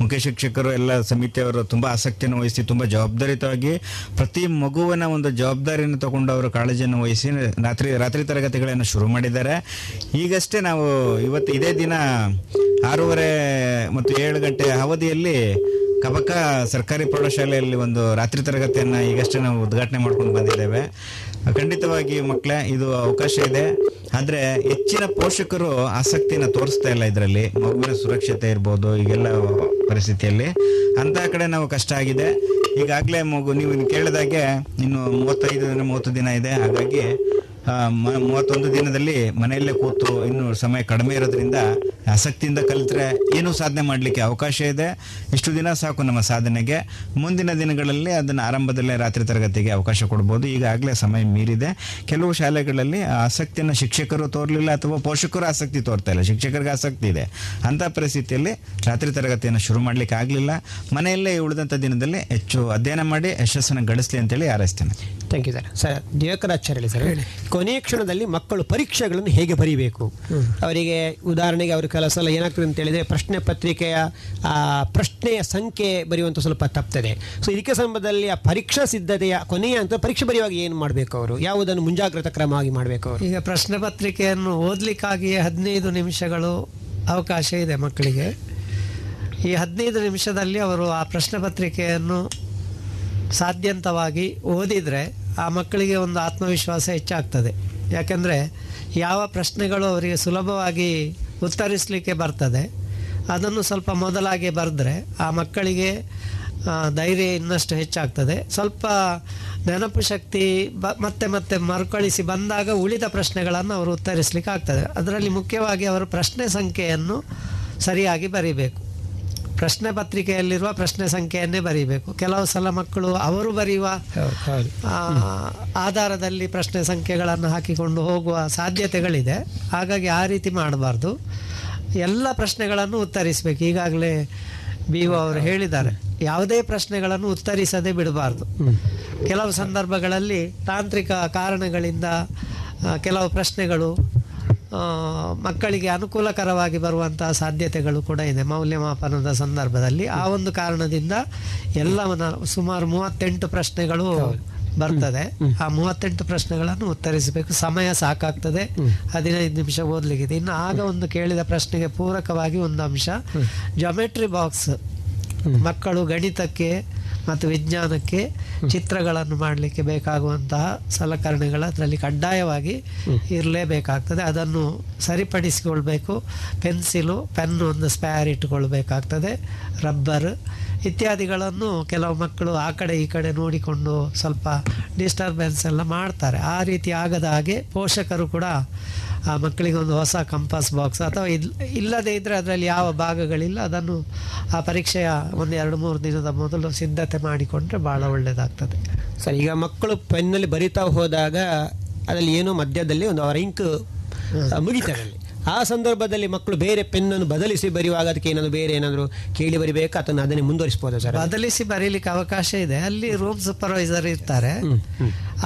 C: ಮುಖ್ಯ ಶಿಕ್ಷಕರು ಎಲ್ಲ ಸಮಿತಿಯವರು ತುಂಬ ಆಸಕ್ತಿಯನ್ನು ವಹಿಸಿ ತುಂಬ ಜವಾಬ್ದಾರಿತವಾಗಿ ಪ್ರತಿ ಮಗುವಿನ ಒಂದು ಜವಾಬ್ದಾರಿಯನ್ನು ತಗೊಂಡು ಅವರು ಕಾಳಜಿಯನ್ನು ವಹಿಸಿ ರಾತ್ರಿ ರಾತ್ರಿ ತರಗತಿಗಳನ್ನು ಶುರು ಮಾಡಿದ್ದಾರೆ. ಈಗಷ್ಟೇ ನಾವು ಇವತ್ತು ಇದೇ ದಿನ ಆರೂವರೆ ಮತ್ತು ಏಳು ಗಂಟೆ ಅವಧಿಯಲ್ಲಿ ಕಬಕ ಸರ್ಕಾರಿ ಪ್ರೌಢಶಾಲೆಯಲ್ಲಿ ಒಂದು ರಾತ್ರಿ ತರಗತಿಯನ್ನು ಈಗಷ್ಟೇ ನಾವು ಉದ್ಘಾಟನೆ ಮಾಡ್ಕೊಂಡು ಬಂದಿದ್ದೇವೆ. ಖಂಡಿತವಾಗಿ ಮಕ್ಕಳೇ ಇದು ಅವಕಾಶ ಇದೆ. ಆದರೆ ಹೆಚ್ಚಿನ ಪೋಷಕರು ಆಸಕ್ತಿನ ತೋರಿಸ್ತಾ ಇಲ್ಲ ಇದರಲ್ಲಿ. ಮಗುವಿನ ಸುರಕ್ಷತೆ ಇರ್ಬೋದು, ಈಗೆಲ್ಲ ಪರಿಸ್ಥಿತಿಯಲ್ಲಿ. ಅಂತ ಕಡೆ ನಾವು ಕಷ್ಟ ಆಗಿದೆ. ಈಗಾಗಲೇ ಮಗು, ನೀವು ಕೇಳಿದಾಗೆ ಇನ್ನು ಮೂವತ್ತೈದು ದಿನ, ಮೂವತ್ತು ದಿನ ಇದೆ. ಹಾಗಾಗಿ ಮೂವತ್ತೊಂದು ದಿನದಲ್ಲಿ ಮನೆಯಲ್ಲೇ ಕೂತು ಇನ್ನು ಸಮಯ ಕಡಿಮೆ ಇರೋದ್ರಿಂದ ಆಸಕ್ತಿಯಿಂದ ಕಲಿತ್ರೆ ಏನು ಸಾಧನೆ ಮಾಡಲಿಕ್ಕೆ ಅವಕಾಶ ಇದೆ. ಇಷ್ಟು ದಿನ ಸಾಕು ನಮ್ಮ ಸಾಧನೆಗೆ. ಮುಂದಿನ ದಿನಗಳಲ್ಲಿ ಅದನ್ನು ಆರಂಭದಲ್ಲೇ ರಾತ್ರಿ ತರಗತಿಗೆ ಅವಕಾಶ ಕೊಡ್ಬೋದು. ಈಗಾಗಲೇ ಸಮಯ ಮೀರಿದೆ. ಕೆಲವು ಶಾಲೆಗಳಲ್ಲಿ ಆಸಕ್ತಿಯನ್ನು ಶಿಕ್ಷಕರು ತೋರಲಿಲ್ಲ ಅಥವಾ ಪೋಷಕರು ಆಸಕ್ತಿ ತೋರ್ತಾ ಇಲ್ಲ. ಶಿಕ್ಷಕರಿಗೆ ಆಸಕ್ತಿ ಇದೆ. ಅಂಥ ಪರಿಸ್ಥಿತಿಯಲ್ಲಿ ರಾತ್ರಿ ತರಗತಿಯನ್ನು ಶುರು ಮಾಡಲಿಕ್ಕೆ ಆಗಲಿಲ್ಲ. ಮನೆಯಲ್ಲೇ ಉಳಿದಂಥ ದಿನದಲ್ಲಿ ಹೆಚ್ಚು ಅಧ್ಯಯನ ಮಾಡಿ ಯಶಸ್ಸನ್ನು ಗಳಿಸಲಿ ಅಂತೇಳಿ ಹಾರೈಸ್ತೇನೆ.
B: Thank you sir sir Divakaracharya sir ಕೊನೆಯ ಕ್ಷಣದಲ್ಲಿ ಮಕ್ಕಳು ಪರೀಕ್ಷೆಗಳನ್ನು ಹೇಗೆ ಬರೀಬೇಕು? ಅವರಿಗೆ ಉದಾಹರಣೆಗೆ ಅವರು ಕೆಲಸ ಏನಾಗ್ತದೆ ಅಂತ ಹೇಳಿದ್ರೆ ಪ್ರಶ್ನೆ ಪತ್ರಿಕೆಯ ಆ, ಪ್ರಶ್ನೆಯ ಸಂಖ್ಯೆ ಬರೆಯುವಂಥ ಸ್ವಲ್ಪ ತಪ್ತದೆ. ಸೊ ಇದಕ್ಕೆ ಸಂಬಂಧದಲ್ಲಿ ಆ ಪರೀಕ್ಷಾ ಸಿದ್ಧತೆಯ ಕೊನೆಯ ಅಂತ ಪರೀಕ್ಷೆ ಬರೆಯುವಾಗ ಏನು ಮಾಡಬೇಕು ಅವರು? ಯಾವುದನ್ನು ಮುಂಜಾಗ್ರತಾ ಕ್ರಮವಾಗಿ ಮಾಡಬೇಕು ಅವರು?
D: ಈಗ ಪ್ರಶ್ನೆ ಪತ್ರಿಕೆಯನ್ನು ಓದಲಿಕ್ಕಾಗಿಯೇ ಹದಿನೈದು ನಿಮಿಷಗಳು ಅವಕಾಶ ಇದೆ ಮಕ್ಕಳಿಗೆ. ಈ ಹದಿನೈದು ನಿಮಿಷದಲ್ಲಿ ಅವರು ಆ ಪ್ರಶ್ನೆ ಪತ್ರಿಕೆಯನ್ನು ಸಾಧ್ಯಂತವಾಗಿ ಓದಿದರೆ ಆ ಮಕ್ಕಳಿಗೆ ಒಂದು ಆತ್ಮವಿಶ್ವಾಸ ಹೆಚ್ಚಾಗ್ತದೆ. ಯಾಕಂದರೆ ಯಾವ ಪ್ರಶ್ನೆಗಳು ಅವರಿಗೆ ಸುಲಭವಾಗಿ ಉತ್ತರಿಸಲಿಕ್ಕೆ ಬರ್ತದೆ, ಅದನ್ನು ಸ್ವಲ್ಪ ಮೊದಲಾಗಿ ಬರೆದ್ರೆ ಆ ಮಕ್ಕಳಿಗೆ ಧೈರ್ಯ ಇನ್ನಷ್ಟು ಹೆಚ್ಚಾಗ್ತದೆ. ಸ್ವಲ್ಪ ನೆನಪು ಶಕ್ತಿ ಬ, ಮತ್ತೆ ಮತ್ತೆ ಮರುಕಳಿಸಿ ಬಂದಾಗ ಉಳಿದ ಪ್ರಶ್ನೆಗಳನ್ನು ಅವರು ಉತ್ತರಿಸಲಿಕ್ಕೆ ಆಗ್ತದೆ. ಅದರಲ್ಲಿ ಮುಖ್ಯವಾಗಿ ಅವರು ಪ್ರಶ್ನೆ ಸಂಖ್ಯೆಯನ್ನು ಸರಿಯಾಗಿ ಬರೀಬೇಕು. ಪ್ರಶ್ನೆ ಪತ್ರಿಕೆಯಲ್ಲಿರುವ ಪ್ರಶ್ನೆ ಸಂಖ್ಯೆಯನ್ನೇ ಬರೀಬೇಕು. ಕೆಲವು ಸಲ ಮಕ್ಕಳು ಅವರು ಬರೆಯುವ ಆಧಾರದಲ್ಲಿ ಪ್ರಶ್ನೆ ಸಂಖ್ಯೆಗಳನ್ನು ಹಾಕಿಕೊಂಡು ಹೋಗುವ ಸಾಧ್ಯತೆಗಳಿದೆ. ಹಾಗಾಗಿ ಆ ರೀತಿ ಮಾಡಬಾರ್ದು. ಎಲ್ಲ ಪ್ರಶ್ನೆಗಳನ್ನು ಉತ್ತರಿಸಬೇಕು. ಈಗಾಗಲೇ ಬಿ ಒ ಅವರು ಹೇಳಿದ್ದಾರೆ. ಯಾವುದೇ ಪ್ರಶ್ನೆಗಳನ್ನು ಉತ್ತರಿಸದೆ ಬಿಡಬಾರ್ದು. ಕೆಲವು ಸಂದರ್ಭಗಳಲ್ಲಿ ತಾಂತ್ರಿಕ ಕಾರಣಗಳಿಂದ ಕೆಲವು ಪ್ರಶ್ನೆಗಳು ಮಕ್ಕಳಿಗೆ ಅನುಕೂಲಕರವಾಗಿ ಬರುವಂತಹ ಸಾಧ್ಯತೆಗಳು ಕೂಡ ಇದೆ. ಮೌಲ್ಯಮಾಪನದ ಸಂದರ್ಭದಲ್ಲಿ ಆ ಒಂದು ಕಾರಣದಿಂದ ಎಲ್ಲ ಸುಮಾರು ಮೂವತ್ತೆಂಟು ಪ್ರಶ್ನೆಗಳು ಬರ್ತದೆ. ಆ ಮೂವತ್ತೆಂಟು ಪ್ರಶ್ನೆಗಳನ್ನು ಉತ್ತರಿಸಬೇಕು. ಸಮಯ ಸಾಕಾಗ್ತದೆ. ಹದಿನೈದು ನಿಮಿಷ ಓದ್ಲಿಕ್ಕಿದೆ. ಇನ್ನು ಆಗ ಒಂದು ಕೇಳಿದ ಪ್ರಶ್ನೆಗೆ ಪೂರಕವಾಗಿ ಒಂದು ಅಂಶ. ಜೊಮೆಟ್ರಿ ಬಾಕ್ಸ್ ಮಕ್ಕಳು ಗಣಿತಕ್ಕೆ ಮತ್ತು ವಿಜ್ಞಾನಕ್ಕೆ ಚಿತ್ರಗಳನ್ನು ಮಾಡಲಿಕ್ಕೆ ಬೇಕಾಗುವಂತಹ ಸಲಕರಣೆಗಳು ಅದರಲ್ಲಿ ಕಡ್ಡಾಯವಾಗಿ ಇರಲೇಬೇಕಾಗ್ತದೆ. ಅದನ್ನು ಸರಿಪಡಿಸಿಕೊಳ್ಬೇಕು. ಪೆನ್ಸಿಲು ಪೆನ್ನು ಒಂದು ಸ್ಪ್ಯಾರ್ ಇಟ್ಟುಕೊಳ್ಬೇಕಾಗ್ತದೆ. ರಬ್ಬರ್ ಇತ್ಯಾದಿಗಳನ್ನು ಕೆಲವು ಮಕ್ಕಳು ಆ ಕಡೆ ಈ ಕಡೆ ನೋಡಿಕೊಂಡು ಸ್ವಲ್ಪ ಡಿಸ್ಟರ್ಬೆನ್ಸ್ ಎಲ್ಲ ಮಾಡ್ತಾರೆ. ಆ ರೀತಿ ಆಗದ ಹಾಗೆ ಪೋಷಕರು ಕೂಡ ಆ ಮಕ್ಕಳಿಗೆ ಒಂದು ಹೊಸ ಕಂಪಾಸ್ ಬಾಕ್ಸ್ ಅಥವಾ ಇಲ್ಲ ಇಲ್ಲದೇ ಇದ್ದರೆ ಅದರಲ್ಲಿ ಯಾವ ಭಾಗಗಳಿಲ್ಲ ಅದನ್ನು ಆ ಪರೀಕ್ಷೆಯ ಒಂದು ಎರಡು ಮೂರು ದಿನದ ಮೊದಲು ಸಿದ್ಧತೆ ಮಾಡಿಕೊಂಡ್ರೆ ಭಾಳ ಒಳ್ಳೆಯದಾಗ್ತದೆ
B: ಸರ್ ಈಗ ಮಕ್ಕಳು ಪೆನ್ನಲ್ಲಿ ಬರಿತಾ ಹೋದಾಗ ಅದರಲ್ಲಿ ಏನೋ ಮಧ್ಯದಲ್ಲಿ ಒಂದು ಅವರ ಇಂಕ್ ಮುಗಿತಾರೆ ಆ ಸಂದರ್ಭದಲ್ಲಿ ಮಕ್ಕಳು ಬೇರೆ ಪೆನ್ನನ್ನು ಬದಲಿಸಿ ಬರೆಯುವಾಗ ಅದಕ್ಕೆ ಏನಾದರೂ ಬೇರೆ ಏನಾದರೂ ಕೇಳಿ ಬರಿಬೇಕಾ? ಅಥವಾ ಅದನ್ನೇ ಮುಂದುವರಿಸ್ಬೋದು ಸರ್?
D: ಬದಲಿಸಿ ಬರೀಲಿಕ್ಕೆ ಅವಕಾಶ ಇದೆ. ಅಲ್ಲಿ ರೂಮ್ ಸೂಪರ್ವೈಸರ್ ಇರ್ತಾರೆ.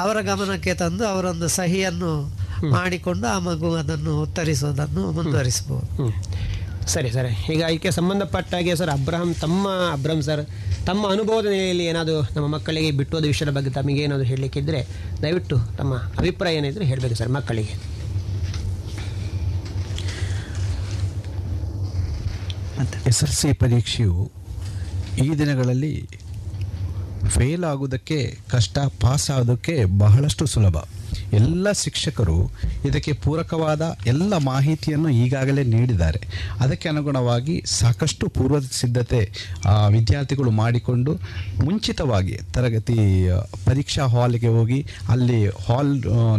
D: ಅವರ ಗಮನಕ್ಕೆ ತಂದು ಅವರೊಂದು ಸಹಿಯನ್ನು ಮಾಡಿಕೊಂಡು ಆ ಮಗು ಅದನ್ನು ಉತ್ತರಿಸೋದನ್ನು ಮುಂದುವರಿಸಬಹುದು.
B: ಸರಿ ಸರಿ. ಈಗ ಇದಕ್ಕೆ ಸಂಬಂಧಪಟ್ಟ ಹಾಗೆ ಸರ್ ಅಬ್ರಹಂ ತಮ್ಮ ಅಬ್ರಹಂ ಸರ್ ತಮ್ಮ ಅನುಭವದ ನೆಲೆಯಲ್ಲಿ ಏನಾದರೂ ನಮ್ಮ ಮಕ್ಕಳಿಗೆ ಬಿಟ್ಟೋದ ವಿಷಯದ ಬಗ್ಗೆ ತಮಗೆ ಏನಾದರೂ ಹೇಳಲಿಕ್ಕಿದ್ರೆ ದಯವಿಟ್ಟು ತಮ್ಮ ಅಭಿಪ್ರಾಯ ಏನಿದ್ರೆ ಹೇಳಬೇಕು ಸರ್ ಮಕ್ಕಳಿಗೆ.
J: ಎಸ್ ಎಲ್ ಸಿ ಪರೀಕ್ಷೆಯು ಈ ದಿನಗಳಲ್ಲಿ ಫೇಲ್ ಆಗೋದಕ್ಕೆ ಕಷ್ಟ ಪಾಸ್ ಆಗೋದಕ್ಕೆ ಬಹಳಷ್ಟು ಸುಲಭ. ಎಲ್ಲ ಶಿಕ್ಷಕರು ಇದಕ್ಕೆ ಪೂರಕವಾದ ಎಲ್ಲ ಮಾಹಿತಿಯನ್ನು ಈಗಾಗಲೇ ನೀಡಿದ್ದಾರೆ. ಅದಕ್ಕೆ ಅನುಗುಣವಾಗಿ ಸಾಕಷ್ಟು ಪೂರ್ವ ಸಿದ್ಧತೆ ವಿದ್ಯಾರ್ಥಿಗಳು ಮಾಡಿಕೊಂಡು ಮುಂಚಿತವಾಗಿ ತರಗತಿ ಪರೀಕ್ಷಾ ಹಾಲ್ಗೆ ಹೋಗಿ ಅಲ್ಲಿ ಹಾಲ್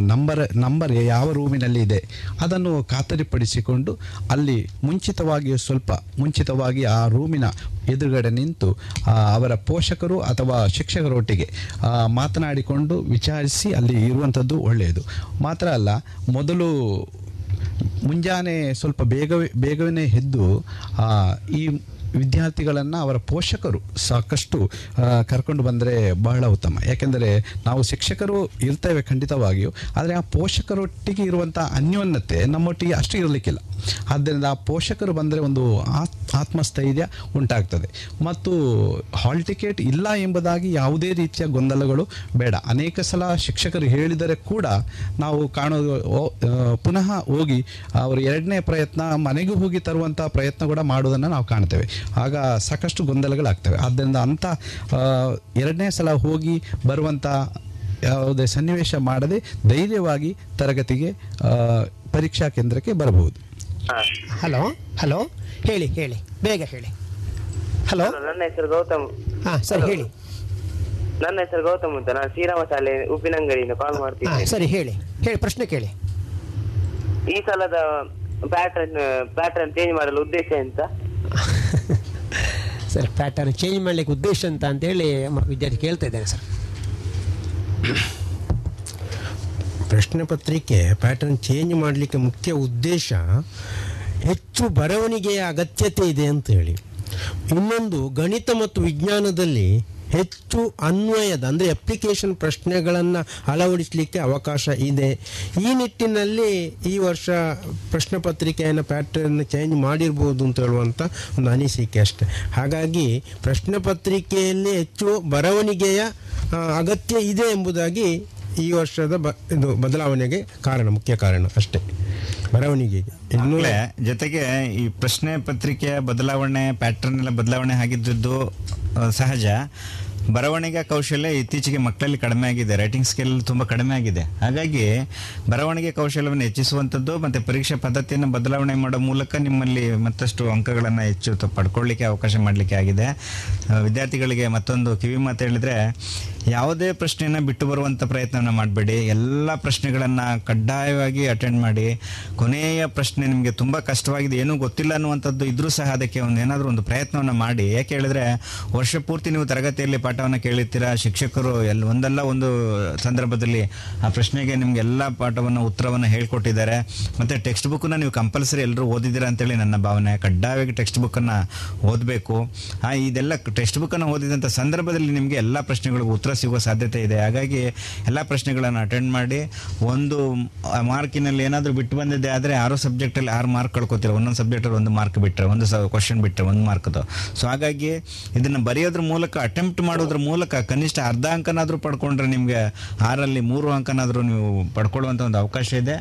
J: ನಂಬರ್ ನಂಬರ್ ಯಾವ ರೂಮಿನಲ್ಲಿ ಇದೆ ಅದನ್ನು ಖಾತರಿಪಡಿಸಿಕೊಂಡು ಅಲ್ಲಿ ಮುಂಚಿತವಾಗಿ ಸ್ವಲ್ಪ ಮುಂಚಿತವಾಗಿ ಆ ರೂಮಿನ ಎದುರುಗಡೆ ನಿಂತು ಅವರ ಪೋಷಕರು ಅಥವಾ ಶಿಕ್ಷಕರೊಟ್ಟಿಗೆ ಮಾತನಾಡಿಕೊಂಡು ವಿಚಾರಿಸಿ ಅಲ್ಲಿ ಇರುವಂಥದ್ದು ಒಳ್ಳೆಯದು. ಮಾತ್ರ ಅಲ್ಲ, ಮೊದಲು ಮುಂಜಾನೆ ಸ್ವಲ್ಪ ಬೇಗವೇ, ಬೇಗನೆ ಎದ್ದು ಈ ವಿದ್ಯಾರ್ಥಿಗಳನ್ನು ಅವರ ಪೋಷಕರು ಸಾಕಷ್ಟು ಕರ್ಕೊಂಡು ಬಂದರೆ ಬಹಳ ಉತ್ತಮ. ಯಾಕೆಂದರೆ ನಾವು ಶಿಕ್ಷಕರು ಇರ್ತೇವೆ ಖಂಡಿತವಾಗಿಯೂ, ಆದರೆ ಆ ಪೋಷಕರೊಟ್ಟಿಗೆ ಇರುವಂಥ ಅನ್ಯೋನ್ಯತೆ ನಮ್ಮೊಟ್ಟಿಗೆ ಅಷ್ಟು ಇರಲಿಕ್ಕಿಲ್ಲ. ಆದ್ದರಿಂದ ಆ ಪೋಷಕರು ಬಂದರೆ ಒಂದು ಆತ್, ಆತ್ಮಸ್ಥೈರ್ಯ ಉಂಟಾಗ್ತದೆ. ಮತ್ತು ಹಾಲ್ ಟಿಕೆಟ್ ಇಲ್ಲ ಎಂಬುದಾಗಿ ಯಾವುದೇ ರೀತಿಯ ಗೊಂದಲಗಳು ಬೇಡ. ಅನೇಕ ಸಲ ಶಿಕ್ಷಕರು ಹೇಳಿದರೆ ಕೂಡ ನಾವು ಕಾಣೋದು ಓ- ಪುನಃ ಹೋಗಿ ಅವರು ಎರಡನೇ ಪ್ರಯತ್ನ ಮನೆಗೂ ಹೋಗಿ ತರುವಂಥ ಪ್ರಯತ್ನ ಕೂಡ ಮಾಡೋದನ್ನು ನಾವು ಕಾಣ್ತೇವೆ. ಆಗ ಸಾಕಷ್ಟು ಗೊಂದಲಗಳಾಗ್ತವೆ. ಆದ್ದರಿಂದ ಅಂಥ ಆ, ಎರಡನೇ ಸಲ ಹೋಗಿ ಬರುವಂಥ ಯಾವುದೇ ಸನ್ನಿವೇಶ ಮಾಡದೆ ಧೈರ್ಯವಾಗಿ ತರಗತಿಗೆ ಆ, ಪರೀಕ್ಷಾ ಕೇಂದ್ರಕ್ಕೆ ಬರಬಹುದು.
B: ಹಲೋ ಹಲೋ ಹೇಳಿ ಹೇಳಿ ಬೇಗ ಹೇಳಿ. ಹಲೋ?
P: ನನ್ನ ಹೆಸರು ಗೌತಮ್.
B: ಹಾ ಸರಿ ಹೇಳಿ.
P: ನನ್ನ ಹೆಸರು ಗೌತಮ್ ಅಂತ ನಾನು ಶ್ರೀರಾಮ ಶಾಲೆ ಉಪ್ಪಿನಂಗಡಿಯಿಂದ ಕಾಲ್ ಮಾಡ್ತೀನಿ
B: ಸರಿ ಹೇಳಿ ಹೇಳಿ ಪ್ರಶ್ನೆ ಕೇಳಿ.
P: ಈ ಸಲದ ಪ್ಯಾಟರ್ನ್ ಪ್ಯಾಟರ್ನ್ ಚೇಂಜ್ ಮಾಡಲು ಉದ್ದೇಶ ಎಂತ?
B: ಸರ್ ಪ್ಯಾಟರ್ನ್ ಚೇಂಜ್ ಮಾಡಲಿಕ್ಕೆ ಉದ್ದೇಶ ಅಂತ ಅಂತೇಳಿ ವಿದ್ಯಾರ್ಥಿ ಕೇಳ್ತಾ ಇದ್ದೇನೆ ಸರ್
M: ಪ್ರಶ್ನೆ ಪತ್ರಿಕೆ ಪ್ಯಾಟರ್ನ್ ಚೇಂಜ್ ಮಾಡಲಿಕ್ಕೆ ಮುಖ್ಯ ಉದ್ದೇಶ ಹೆಚ್ಚು ಬರವಣಿಗೆಯ ಅಗತ್ಯತೆ ಇದೆ ಅಂತ ಹೇಳಿ. ಇನ್ನೊಂದು ಗಣಿತ ಮತ್ತು ವಿಜ್ಞಾನದಲ್ಲಿ ಹೆಚ್ಚು ಅನ್ವಯದ, ಅಂದರೆ ಅಪ್ಲಿಕೇಶನ್ ಪ್ರಶ್ನೆಗಳನ್ನು ಅಳವಡಿಸಲಿಕ್ಕೆ ಅವಕಾಶ ಇದೆ. ಈ ನಿಟ್ಟಿನಲ್ಲಿ ಈ ವರ್ಷ ಪ್ರಶ್ನೆ ಪತ್ರಿಕೆಯನ್ನು ಪ್ಯಾಟರ್ನ್ ಚೇಂಜ್ ಮಾಡಿರ್ಬೋದು ಅಂತ ಹೇಳುವಂಥ ಒಂದು ಅನಿಸಿಕೆ ಅಷ್ಟೆ. ಹಾಗಾಗಿ ಪ್ರಶ್ನೆ ಪತ್ರಿಕೆಯಲ್ಲಿ ಹೆಚ್ಚು ಬರವಣಿಗೆಯ ಅಗತ್ಯ ಇದೆ ಎಂಬುದಾಗಿ ಈ ವರ್ಷದ ಇದು ಬದಲಾವಣೆಗೆ ಕಾರಣ, ಮುಖ್ಯ ಕಾರಣ ಅಷ್ಟೇ. ಬರವಣಿಗೆಗೆ ಇನ್ನು
C: ಜೊತೆಗೆ ಈ ಪ್ರಶ್ನೆ ಪತ್ರಿಕೆಯ ಬದಲಾವಣೆ ಪ್ಯಾಟರ್ನ್ ಎಲ್ಲ ಬದಲಾವಣೆ ಆಗಿದ್ದದ್ದು ಸಹಜ. ಬರವಣಿಗೆ ಕೌಶಲ್ಯ ಇತ್ತೀಚೆಗೆ ಮಕ್ಕಳಲ್ಲಿ ಕಡಿಮೆ ಆಗಿದೆ. ರೈಟಿಂಗ್ ಸ್ಕಿಲ್ ತುಂಬ ಕಡಿಮೆ ಆಗಿದೆ. ಹಾಗಾಗಿ ಬರವಣಿಗೆ ಕೌಶಲ್ಯವನ್ನು ಹೆಚ್ಚಿಸುವಂಥದ್ದು ಮತ್ತು ಪರೀಕ್ಷಾ ಪದ್ಧತಿಯನ್ನು ಬದಲಾವಣೆ ಮಾಡೋ ಮೂಲಕ ನಿಮ್ಮಲ್ಲಿ ಮತ್ತಷ್ಟು ಅಂಕಗಳನ್ನು ಹೆಚ್ಚು ಪಡ್ಕೊಳ್ಳಿಕ್ಕೆ ಅವಕಾಶ ಮಾಡಲಿಕ್ಕೆ ಆಗಿದೆ. ವಿದ್ಯಾರ್ಥಿಗಳಿಗೆ ಮತ್ತೊಂದು ಕಿವಿ ಮಾತು ಹೇಳಿದ್ರೆ ಯಾವುದೇ ಪ್ರಶ್ನೆಯನ್ನು ಬಿಟ್ಟು ಬರುವಂಥ ಪ್ರಯತ್ನವನ್ನು ಮಾಡಬೇಡಿ. ಎಲ್ಲ ಪ್ರಶ್ನೆಗಳನ್ನು ಕಡ್ಡಾಯವಾಗಿ ಅಟೆಂಡ್ ಮಾಡಿ. ಕೊನೆಯ ಪ್ರಶ್ನೆ ನಿಮಗೆ ತುಂಬ ಕಷ್ಟವಾಗಿದೆ, ಏನೂ ಗೊತ್ತಿಲ್ಲ ಅನ್ನುವಂಥದ್ದು ಇದ್ರೂ ಸಹ ಅದಕ್ಕೆ ಒಂದು ಏನಾದರೂ ಒಂದು ಪ್ರಯತ್ನವನ್ನು ಮಾಡಿ. ಯಾಕೆ ಹೇಳಿದ್ರೆ, ವರ್ಷ ಪೂರ್ತಿ ನೀವು ತರಗತಿಯಲ್ಲಿ ಪಾಠವನ್ನು ಕೇಳುತ್ತೀರಾ ಶಿಕ್ಷಕರು ಎಲ್ಲ ಒಂದಲ್ಲ ಒಂದು ಸಂದರ್ಭದಲ್ಲಿ ಆ ಪ್ರಶ್ನೆಗೆ ನಿಮ್ಗೆ ಎಲ್ಲ ಪಾಠವನ್ನು, ಉತ್ತರವನ್ನು ಹೇಳ್ಕೊಟ್ಟಿದ್ದಾರೆ. ಮತ್ತು ಟೆಕ್ಸ್ಟ್ ಬುಕ್ಕನ್ನು ನೀವು ಕಂಪಲ್ಸರಿ ಎಲ್ಲರೂ ಓದಿದ್ದೀರಾ ಅಂತೇಳಿ ನನ್ನ ಭಾವನೆ. ಕಡ್ಡಾಯವಾಗಿ ಟೆಕ್ಸ್ಟ್ ಬುಕ್ಕನ್ನು ಓದಬೇಕು. ಆ, ಇದೆಲ್ಲ ಟೆಕ್ಸ್ಟ್ ಬುಕ್ಕನ್ನು ಓದಿದಂಥ ಸಂದರ್ಭದಲ್ಲಿ ನಿಮಗೆ ಎಲ್ಲ ಪ್ರಶ್ನೆಗಳಿಗೂ ಉತ್ತರ ಸಿಗುವ ಸಾಧ್ಯತೆ ಇದೆ. ಹಾಗಾಗಿ ಎಲ್ಲ ಪ್ರಶ್ನೆಗಳನ್ನು ಅಟೆಂಡ್ ಮಾಡಿ ಒಂದು ಮಾರ್ಕಿನಲ್ಲಿ ಏನಾದರೂ ಬಿಟ್ಟು ಬಂದಿದ್ದೆ ಆದರೆ ಆರು ಸಬ್ಜೆಕ್ಟಲ್ಲಿ ಆರು ಮಾರ್ಕ್ ಕಳ್ಕೊತೀರ. ಒಂದೊಂದು ಸಬ್ಜೆಕ್ಟಲ್ಲಿ ಒಂದು ಮಾರ್ಕ್ ಬಿಟ್ಟರೆ ಒಂದು ಸ ಕ್ವಶನ್ ಬಿಟ್ಟರೆ ಒಂದು ಮಾರ್ಕ್ದು ಸೊ ಹಾಗಾಗಿ ಇದನ್ನು ಬರೆಯೋದ್ರ ಮೂಲಕ ಅಟೆಂಪ್ಟ್ ಮಾಡೋದ್ರ ಮೂಲಕ ಕನಿಷ್ಠ ಅರ್ಧ ಅಂಕನಾದರೂ ಪಡ್ಕೊಂಡ್ರೆ ನಿಮಗೆ ಆರಲ್ಲಿ ಮೂರು ಅಂಕನಾದರೂ ನೀವು ಪಡ್ಕೊಳ್ಳುವಂಥ ಒಂದು ಅವಕಾಶ ಇದೆ.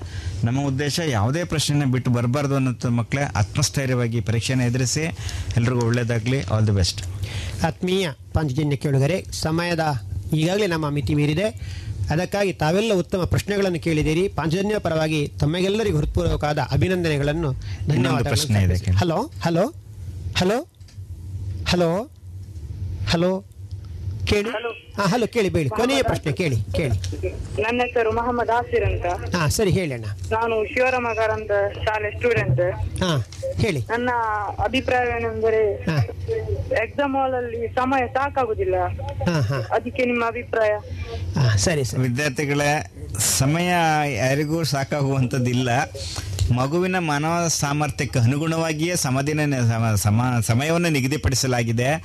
C: ನಮ್ಮ ಉದ್ದೇಶ ಯಾವುದೇ ಪ್ರಶ್ನೆನ ಬಿಟ್ಟು ಬರಬಾರ್ದು ಅನ್ನೋ ಮಕ್ಕಳೇ ಆತ್ಮಸ್ಥೈರ್ಯವಾಗಿ ಪರೀಕ್ಷೆನ ಎದುರಿಸಿ ಎಲ್ರಿಗೂ ಒಳ್ಳೆಯದಾಗಲಿ ಆಲ್ ದಿ ಬೆಸ್ಟ್
B: ಆತ್ಮೀಯ ಪಾಂಚಜನ್ಯ ಕೇಳುಗರೆ ಸಮಯದ ಈಗಾಗಲೇ ನಮ್ಮ ಮಿತಿ ಮೀರಿದೆ. ಅದಕ್ಕಾಗಿ ತಾವೆಲ್ಲ ಉತ್ತಮ ಪ್ರಶ್ನೆಗಳನ್ನು ಕೇಳಿದ್ದೀರಿ. ಪಾಂಚಜನ್ಯ ಪರವಾಗಿ ತಮಗೆಲ್ಲರಿಗೂ ಹೃತ್ಪೂರ್ವಕವಾದ ಅಭಿನಂದನೆಗಳನ್ನು ಧನ್ಯವಾದ
C: ಪ್ರಶ್ನೆ ಇದೆ
B: hello hello hello hello hello ಕೇಳಿ? ಹಾ ಹಲೋ ಕೇಳಿ ಬೇಡಿ. ಕೊನೆಯ ಪ್ರಶ್ನೆ ಕೇಳಿ ಕೇಳಿ.
I: ನನ್ನ ಹೆಸರು ಮೊಹಮ್ಮದ್ ಆಸಿರ್ ಅಂತ.
B: ಹಾ ಸರಿ ಹೇಳಿ ಅಣ್ಣ.
I: ನಾನು ಶಿವರಾಮಗಾರ್ ಅಂತ ಶಾಲೆ ಸ್ಟೂಡೆಂಟ್
B: ಹಾ ಹೇಳಿ.
I: ನನ್ನ ಅಭಿಪ್ರಾಯ ಏನೆಂದರೆ
B: ಹಾ.
I: ಎಕ್ಸಾಮ್ ಹಾಲ್ ಅಲ್ಲಿ ಸಮಯ ಸಾಕಾಗುದಿಲ್ಲ.
B: ಹಾ ಹಾ.
I: ಅದಕ್ಕೆ ನಿಮ್ಮ ಅಭಿಪ್ರಾಯ?
B: ಹಾ ಸರಿ ಸರಿ.
C: ವಿದ್ಯಾರ್ಥಿಗಳ ಸಮಯ ಯಾರಿಗೂ ಸಾಕಾಗುವಂಥದ್ದಿಲ್ಲ. ಮಗುವಿನ ಮಾನವ ಸಾಮರ್ಥ್ಯಕ್ಕೆ ಅನುಗುಣವಾಗಿಯೇ ಸಮದಿನ ಸಮ- ಸಮ ಸಮಯವನ್ನು ನಿಗದಿಪಡಿಸಲಾಗಿದೆ.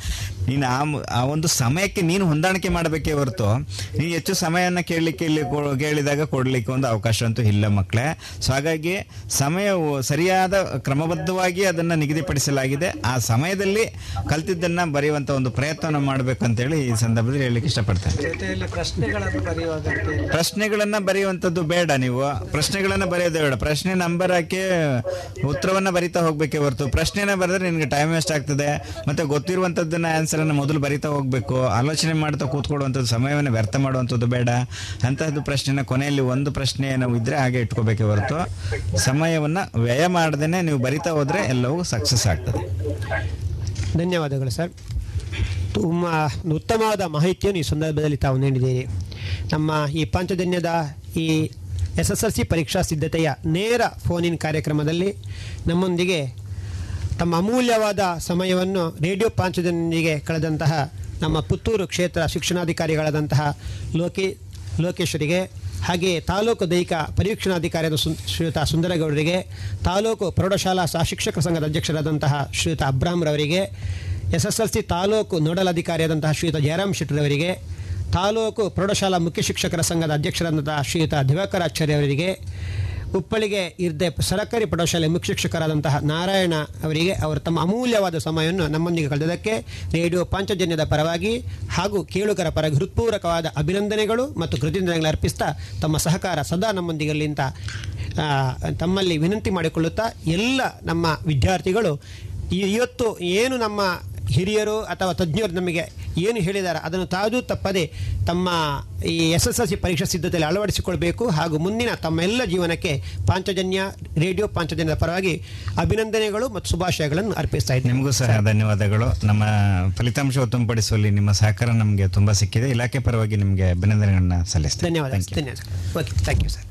C: ನೀನು ಆ ಆ ಒಂದು ಸಮಯಕ್ಕೆ ನೀನು ಹೊಂದಾಣಿಕೆ ಮಾಡಬೇಕೇ ಹೊರತು ನೀನು ಹೆಚ್ಚು ಸಮಯವನ್ನು ಕೇಳಲಿಕ್ಕೆ ಇಲ್ಲಿ ಕೇಳಿದಾಗ ಕೊಡಲಿಕ್ಕೆ ಒಂದು ಅವಕಾಶ ಅಂತೂ ಇಲ್ಲ ಮಕ್ಕಳೇ ಸೊ ಹಾಗಾಗಿ ಸಮಯವು ಸರಿಯಾದ ಕ್ರಮಬದ್ಧವಾಗಿ ಅದನ್ನು ನಿಗದಿಪಡಿಸಲಾಗಿದೆ. ಆ ಸಮಯದಲ್ಲಿ ಕಲ್ತಿದ್ದನ್ನು ಬರೆಯುವಂಥ ಒಂದು ಪ್ರಯತ್ನವನ್ನು ಮಾಡಬೇಕು ಅಂತೇಳಿ ಈ ಸಂದರ್ಭದಲ್ಲಿ ಹೇಳಲಿಕ್ಕೆ ಇಷ್ಟಪಡ್ತೇನೆ.
D: ಪ್ರಶ್ನೆಗಳನ್ನ
C: ಬರೆಯುವಂಥದ್ದು ಬೇಡ ನೀವು. ಪ್ರಶ್ನೆಗಳನ್ನು ಬರೆಯೋದೇ ಬೇಡ. ಪ್ರಶ್ನೆ ನಂಬರ್ ಹಾಕಿ ಉತ್ತರವನ್ನ ಬರಿತಾ ಹೋಗ್ಬೇಕೆ ಹೊರತು. ಪ್ರಶ್ನೆನ ಬರೆದ್ರೆ ನಿನ್ಗೆ ಟೈಮ್ ವೇಸ್ಟ್ ಆಗ್ತದೆ. ಮತ್ತೆ ಗೊತ್ತಿರುವಂತದ್ದನ್ನ ಆನ್ಸರ್ ಅನ್ನ ಮೊದಲು ಬರಿತಾ ಹೋಗ್ಬೇಕು. ಆಲೋಚನೆ ಮಾಡ್ತಾ ಕೂತ್ಕೊಳ್ಳುವಂಥದ್ದು ಸಮಯವನ್ನು ವ್ಯರ್ಥ ಮಾಡುವಂಥದ್ದು ಬೇಡ. ಅಂತಹದ್ದು ಪ್ರಶ್ನೆನ ಕೊನೆಯಲ್ಲಿ ಒಂದು ಪ್ರಶ್ನೆ ನಾವು ಇದ್ರೆ ಹಾಗೆ ಇಟ್ಕೋಬೇಕೆ ಹೊರತು. ಸಮಯವನ್ನ ವ್ಯಯ ಮಾಡದೇನೆ ನೀವು ಬರಿತಾ ಹೋದ್ರೆ ಎಲ್ಲವೂ ಸಕ್ಸಸ್ ಆಗ್ತದೆ.
B: ಧನ್ಯವಾದಗಳು ಸರ್ ತುಂಬ ಉತ್ತಮವಾದ ಮಾಹಿತಿಯನ್ನು ಈ ಸಂದರ್ಭದಲ್ಲಿ ತಾವು ನೀಡಿದ್ದೀರಿ. ನಮ್ಮ ಈ ಪಂಚಜನ್ಯದ ಈ ಎಸ್ ಎಸ್ ಎಲ್ ಸಿ ಪರೀಕ್ಷಾ ಸಿದ್ಧತೆಯ ನೇರ ಫೋನಿನ್ ಕಾರ್ಯಕ್ರಮದಲ್ಲಿ ನಮ್ಮೊಂದಿಗೆ ತಮ್ಮ ಅಮೂಲ್ಯವಾದ ಸಮಯವನ್ನು ರೇಡಿಯೋ ಪಾಂಚದೊಂದಿಗೆ ಕಳೆದಂತಹ ನಮ್ಮ ಪುತ್ತೂರು ಕ್ಷೇತ್ರ ಶಿಕ್ಷಣಾಧಿಕಾರಿಗಳಾದಂತಹ ಲೋಕಿ, ಲೋಕೇಶ್ವರಿಗೆ ಹಾಗೆಯೇ ತಾಲೂಕು ದೈಹಿಕ ಪರೀಕ್ಷಣಾಧಿಕಾರಿಯಾದ ಸುನ್, ಶ್ರೀಯುತ ಸುಂದರಗೌಡರಿಗೆ, ತಾಲೂಕು ಪ್ರೌಢಶಾಲಾ ಸಹ ಶಿಕ್ಷಕರ ಸಂಘದ ಅಧ್ಯಕ್ಷರಾದಂತಹ ಶ್ರೀಯುತ ಅಬ್ರಾಮ್ರವರಿಗೆ S S L C taluk nodal ಅಧಿಕಾರಿಯಾದಂತಹ ಶ್ರೀಯುತ ಜಯರಾಮ್ ಶೆಟ್ಟರವರಿಗೆ ತಾಲೂಕು ಪ್ರೌಢಶಾಲಾ ಮುಖ್ಯ ಶಿಕ್ಷಕರ ಸಂಘದ ಅಧ್ಯಕ್ಷರಾದಂತಹ ಶ್ರೀಯುತ ದಿವಾಕರಾಚಾರ್ಯ ಅವರಿಗೆ ಉಪ್ಪಳಿಗೆ ಇರ್ದೆ ಸರಕಾರಿ ಪ್ರೌಢಶಾಲೆ ಮುಖ್ಯ ಶಿಕ್ಷಕರಾದಂತಹ ನಾರಾಯಣ ಅವರಿಗೆ ಅವರು ತಮ್ಮ ಅಮೂಲ್ಯವಾದ ಸಮಯವನ್ನು ನಮ್ಮೊಂದಿಗೆ ಕಳೆದದಕ್ಕೆ ರೇಡಿಯೋ ಪಾಂಚಜನ್ಯದ ಪರವಾಗಿ ಹಾಗೂ ಕೇಳುಗರ ಪರ ಹೃತ್ಪೂರ್ವಕವಾದ ಅಭಿನಂದನೆಗಳು ಮತ್ತು ಕೃತಜ್ಞತೆಗಳನ್ನು ಅರ್ಪಿಸ್ತಾ ತಮ್ಮ ಸಹಕಾರ ಸದಾ ನಮ್ಮೊಂದಿಗೆ ಅಂತ ತಮ್ಮಲ್ಲಿ ವಿನಂತಿ ಮಾಡಿಕೊಳ್ಳುತ್ತಾ ಎಲ್ಲ ನಮ್ಮ ವಿದ್ಯಾರ್ಥಿಗಳು ಇವತ್ತು ಏನು ನಮ್ಮ ಹಿರಿಯರು ಅಥವಾ ತಜ್ಞರು ನಮಗೆ ಏನು ಹೇಳಿದ್ದಾರೆ ಅದನ್ನು ತಾದು ತಪ್ಪದೆ ತಮ್ಮ ಈ ಎಸ್ ಎಸ್ ಎಲ್ ಸಿ ಪರೀಕ್ಷಾ ಸಿದ್ಧತೆಯಲ್ಲಿ ಅಳವಡಿಸಿಕೊಳ್ಬೇಕು ಹಾಗೂ ಮುಂದಿನ ತಮ್ಮ ಎಲ್ಲ ಜೀವನಕ್ಕೆ ಪಾಂಚಜನ್ಯ ರೇಡಿಯೋ ಪಾಂಚಜನ್ಯದ ಪರವಾಗಿ ಅಭಿನಂದನೆಗಳು ಮತ್ತು ಶುಭಾಶಯಗಳನ್ನು ಅರ್ಪಿಸ್ತಾ ಇದ್ದೀನಿ.
C: ನಿಮಗೂ ಸಹ ಧನ್ಯವಾದಗಳು. ನಮ್ಮ ಫಲಿತಾಂಶ ಉತ್ತಮಪಡಿಸುವಲ್ಲಿ ನಿಮ್ಮ ಸಹಕಾರ ನಮಗೆ ತುಂಬ ಸಿಕ್ಕಿದೆ. ಇಲಾಖೆ ಪರವಾಗಿ ನಿಮಗೆ ಅಭಿನಂದನೆಗಳನ್ನ ಸಲ್ಲಿಸ್ತೇನೆ.
B: ಧನ್ಯವಾದ. ಧನ್ಯವಾದ. Okay thank you sir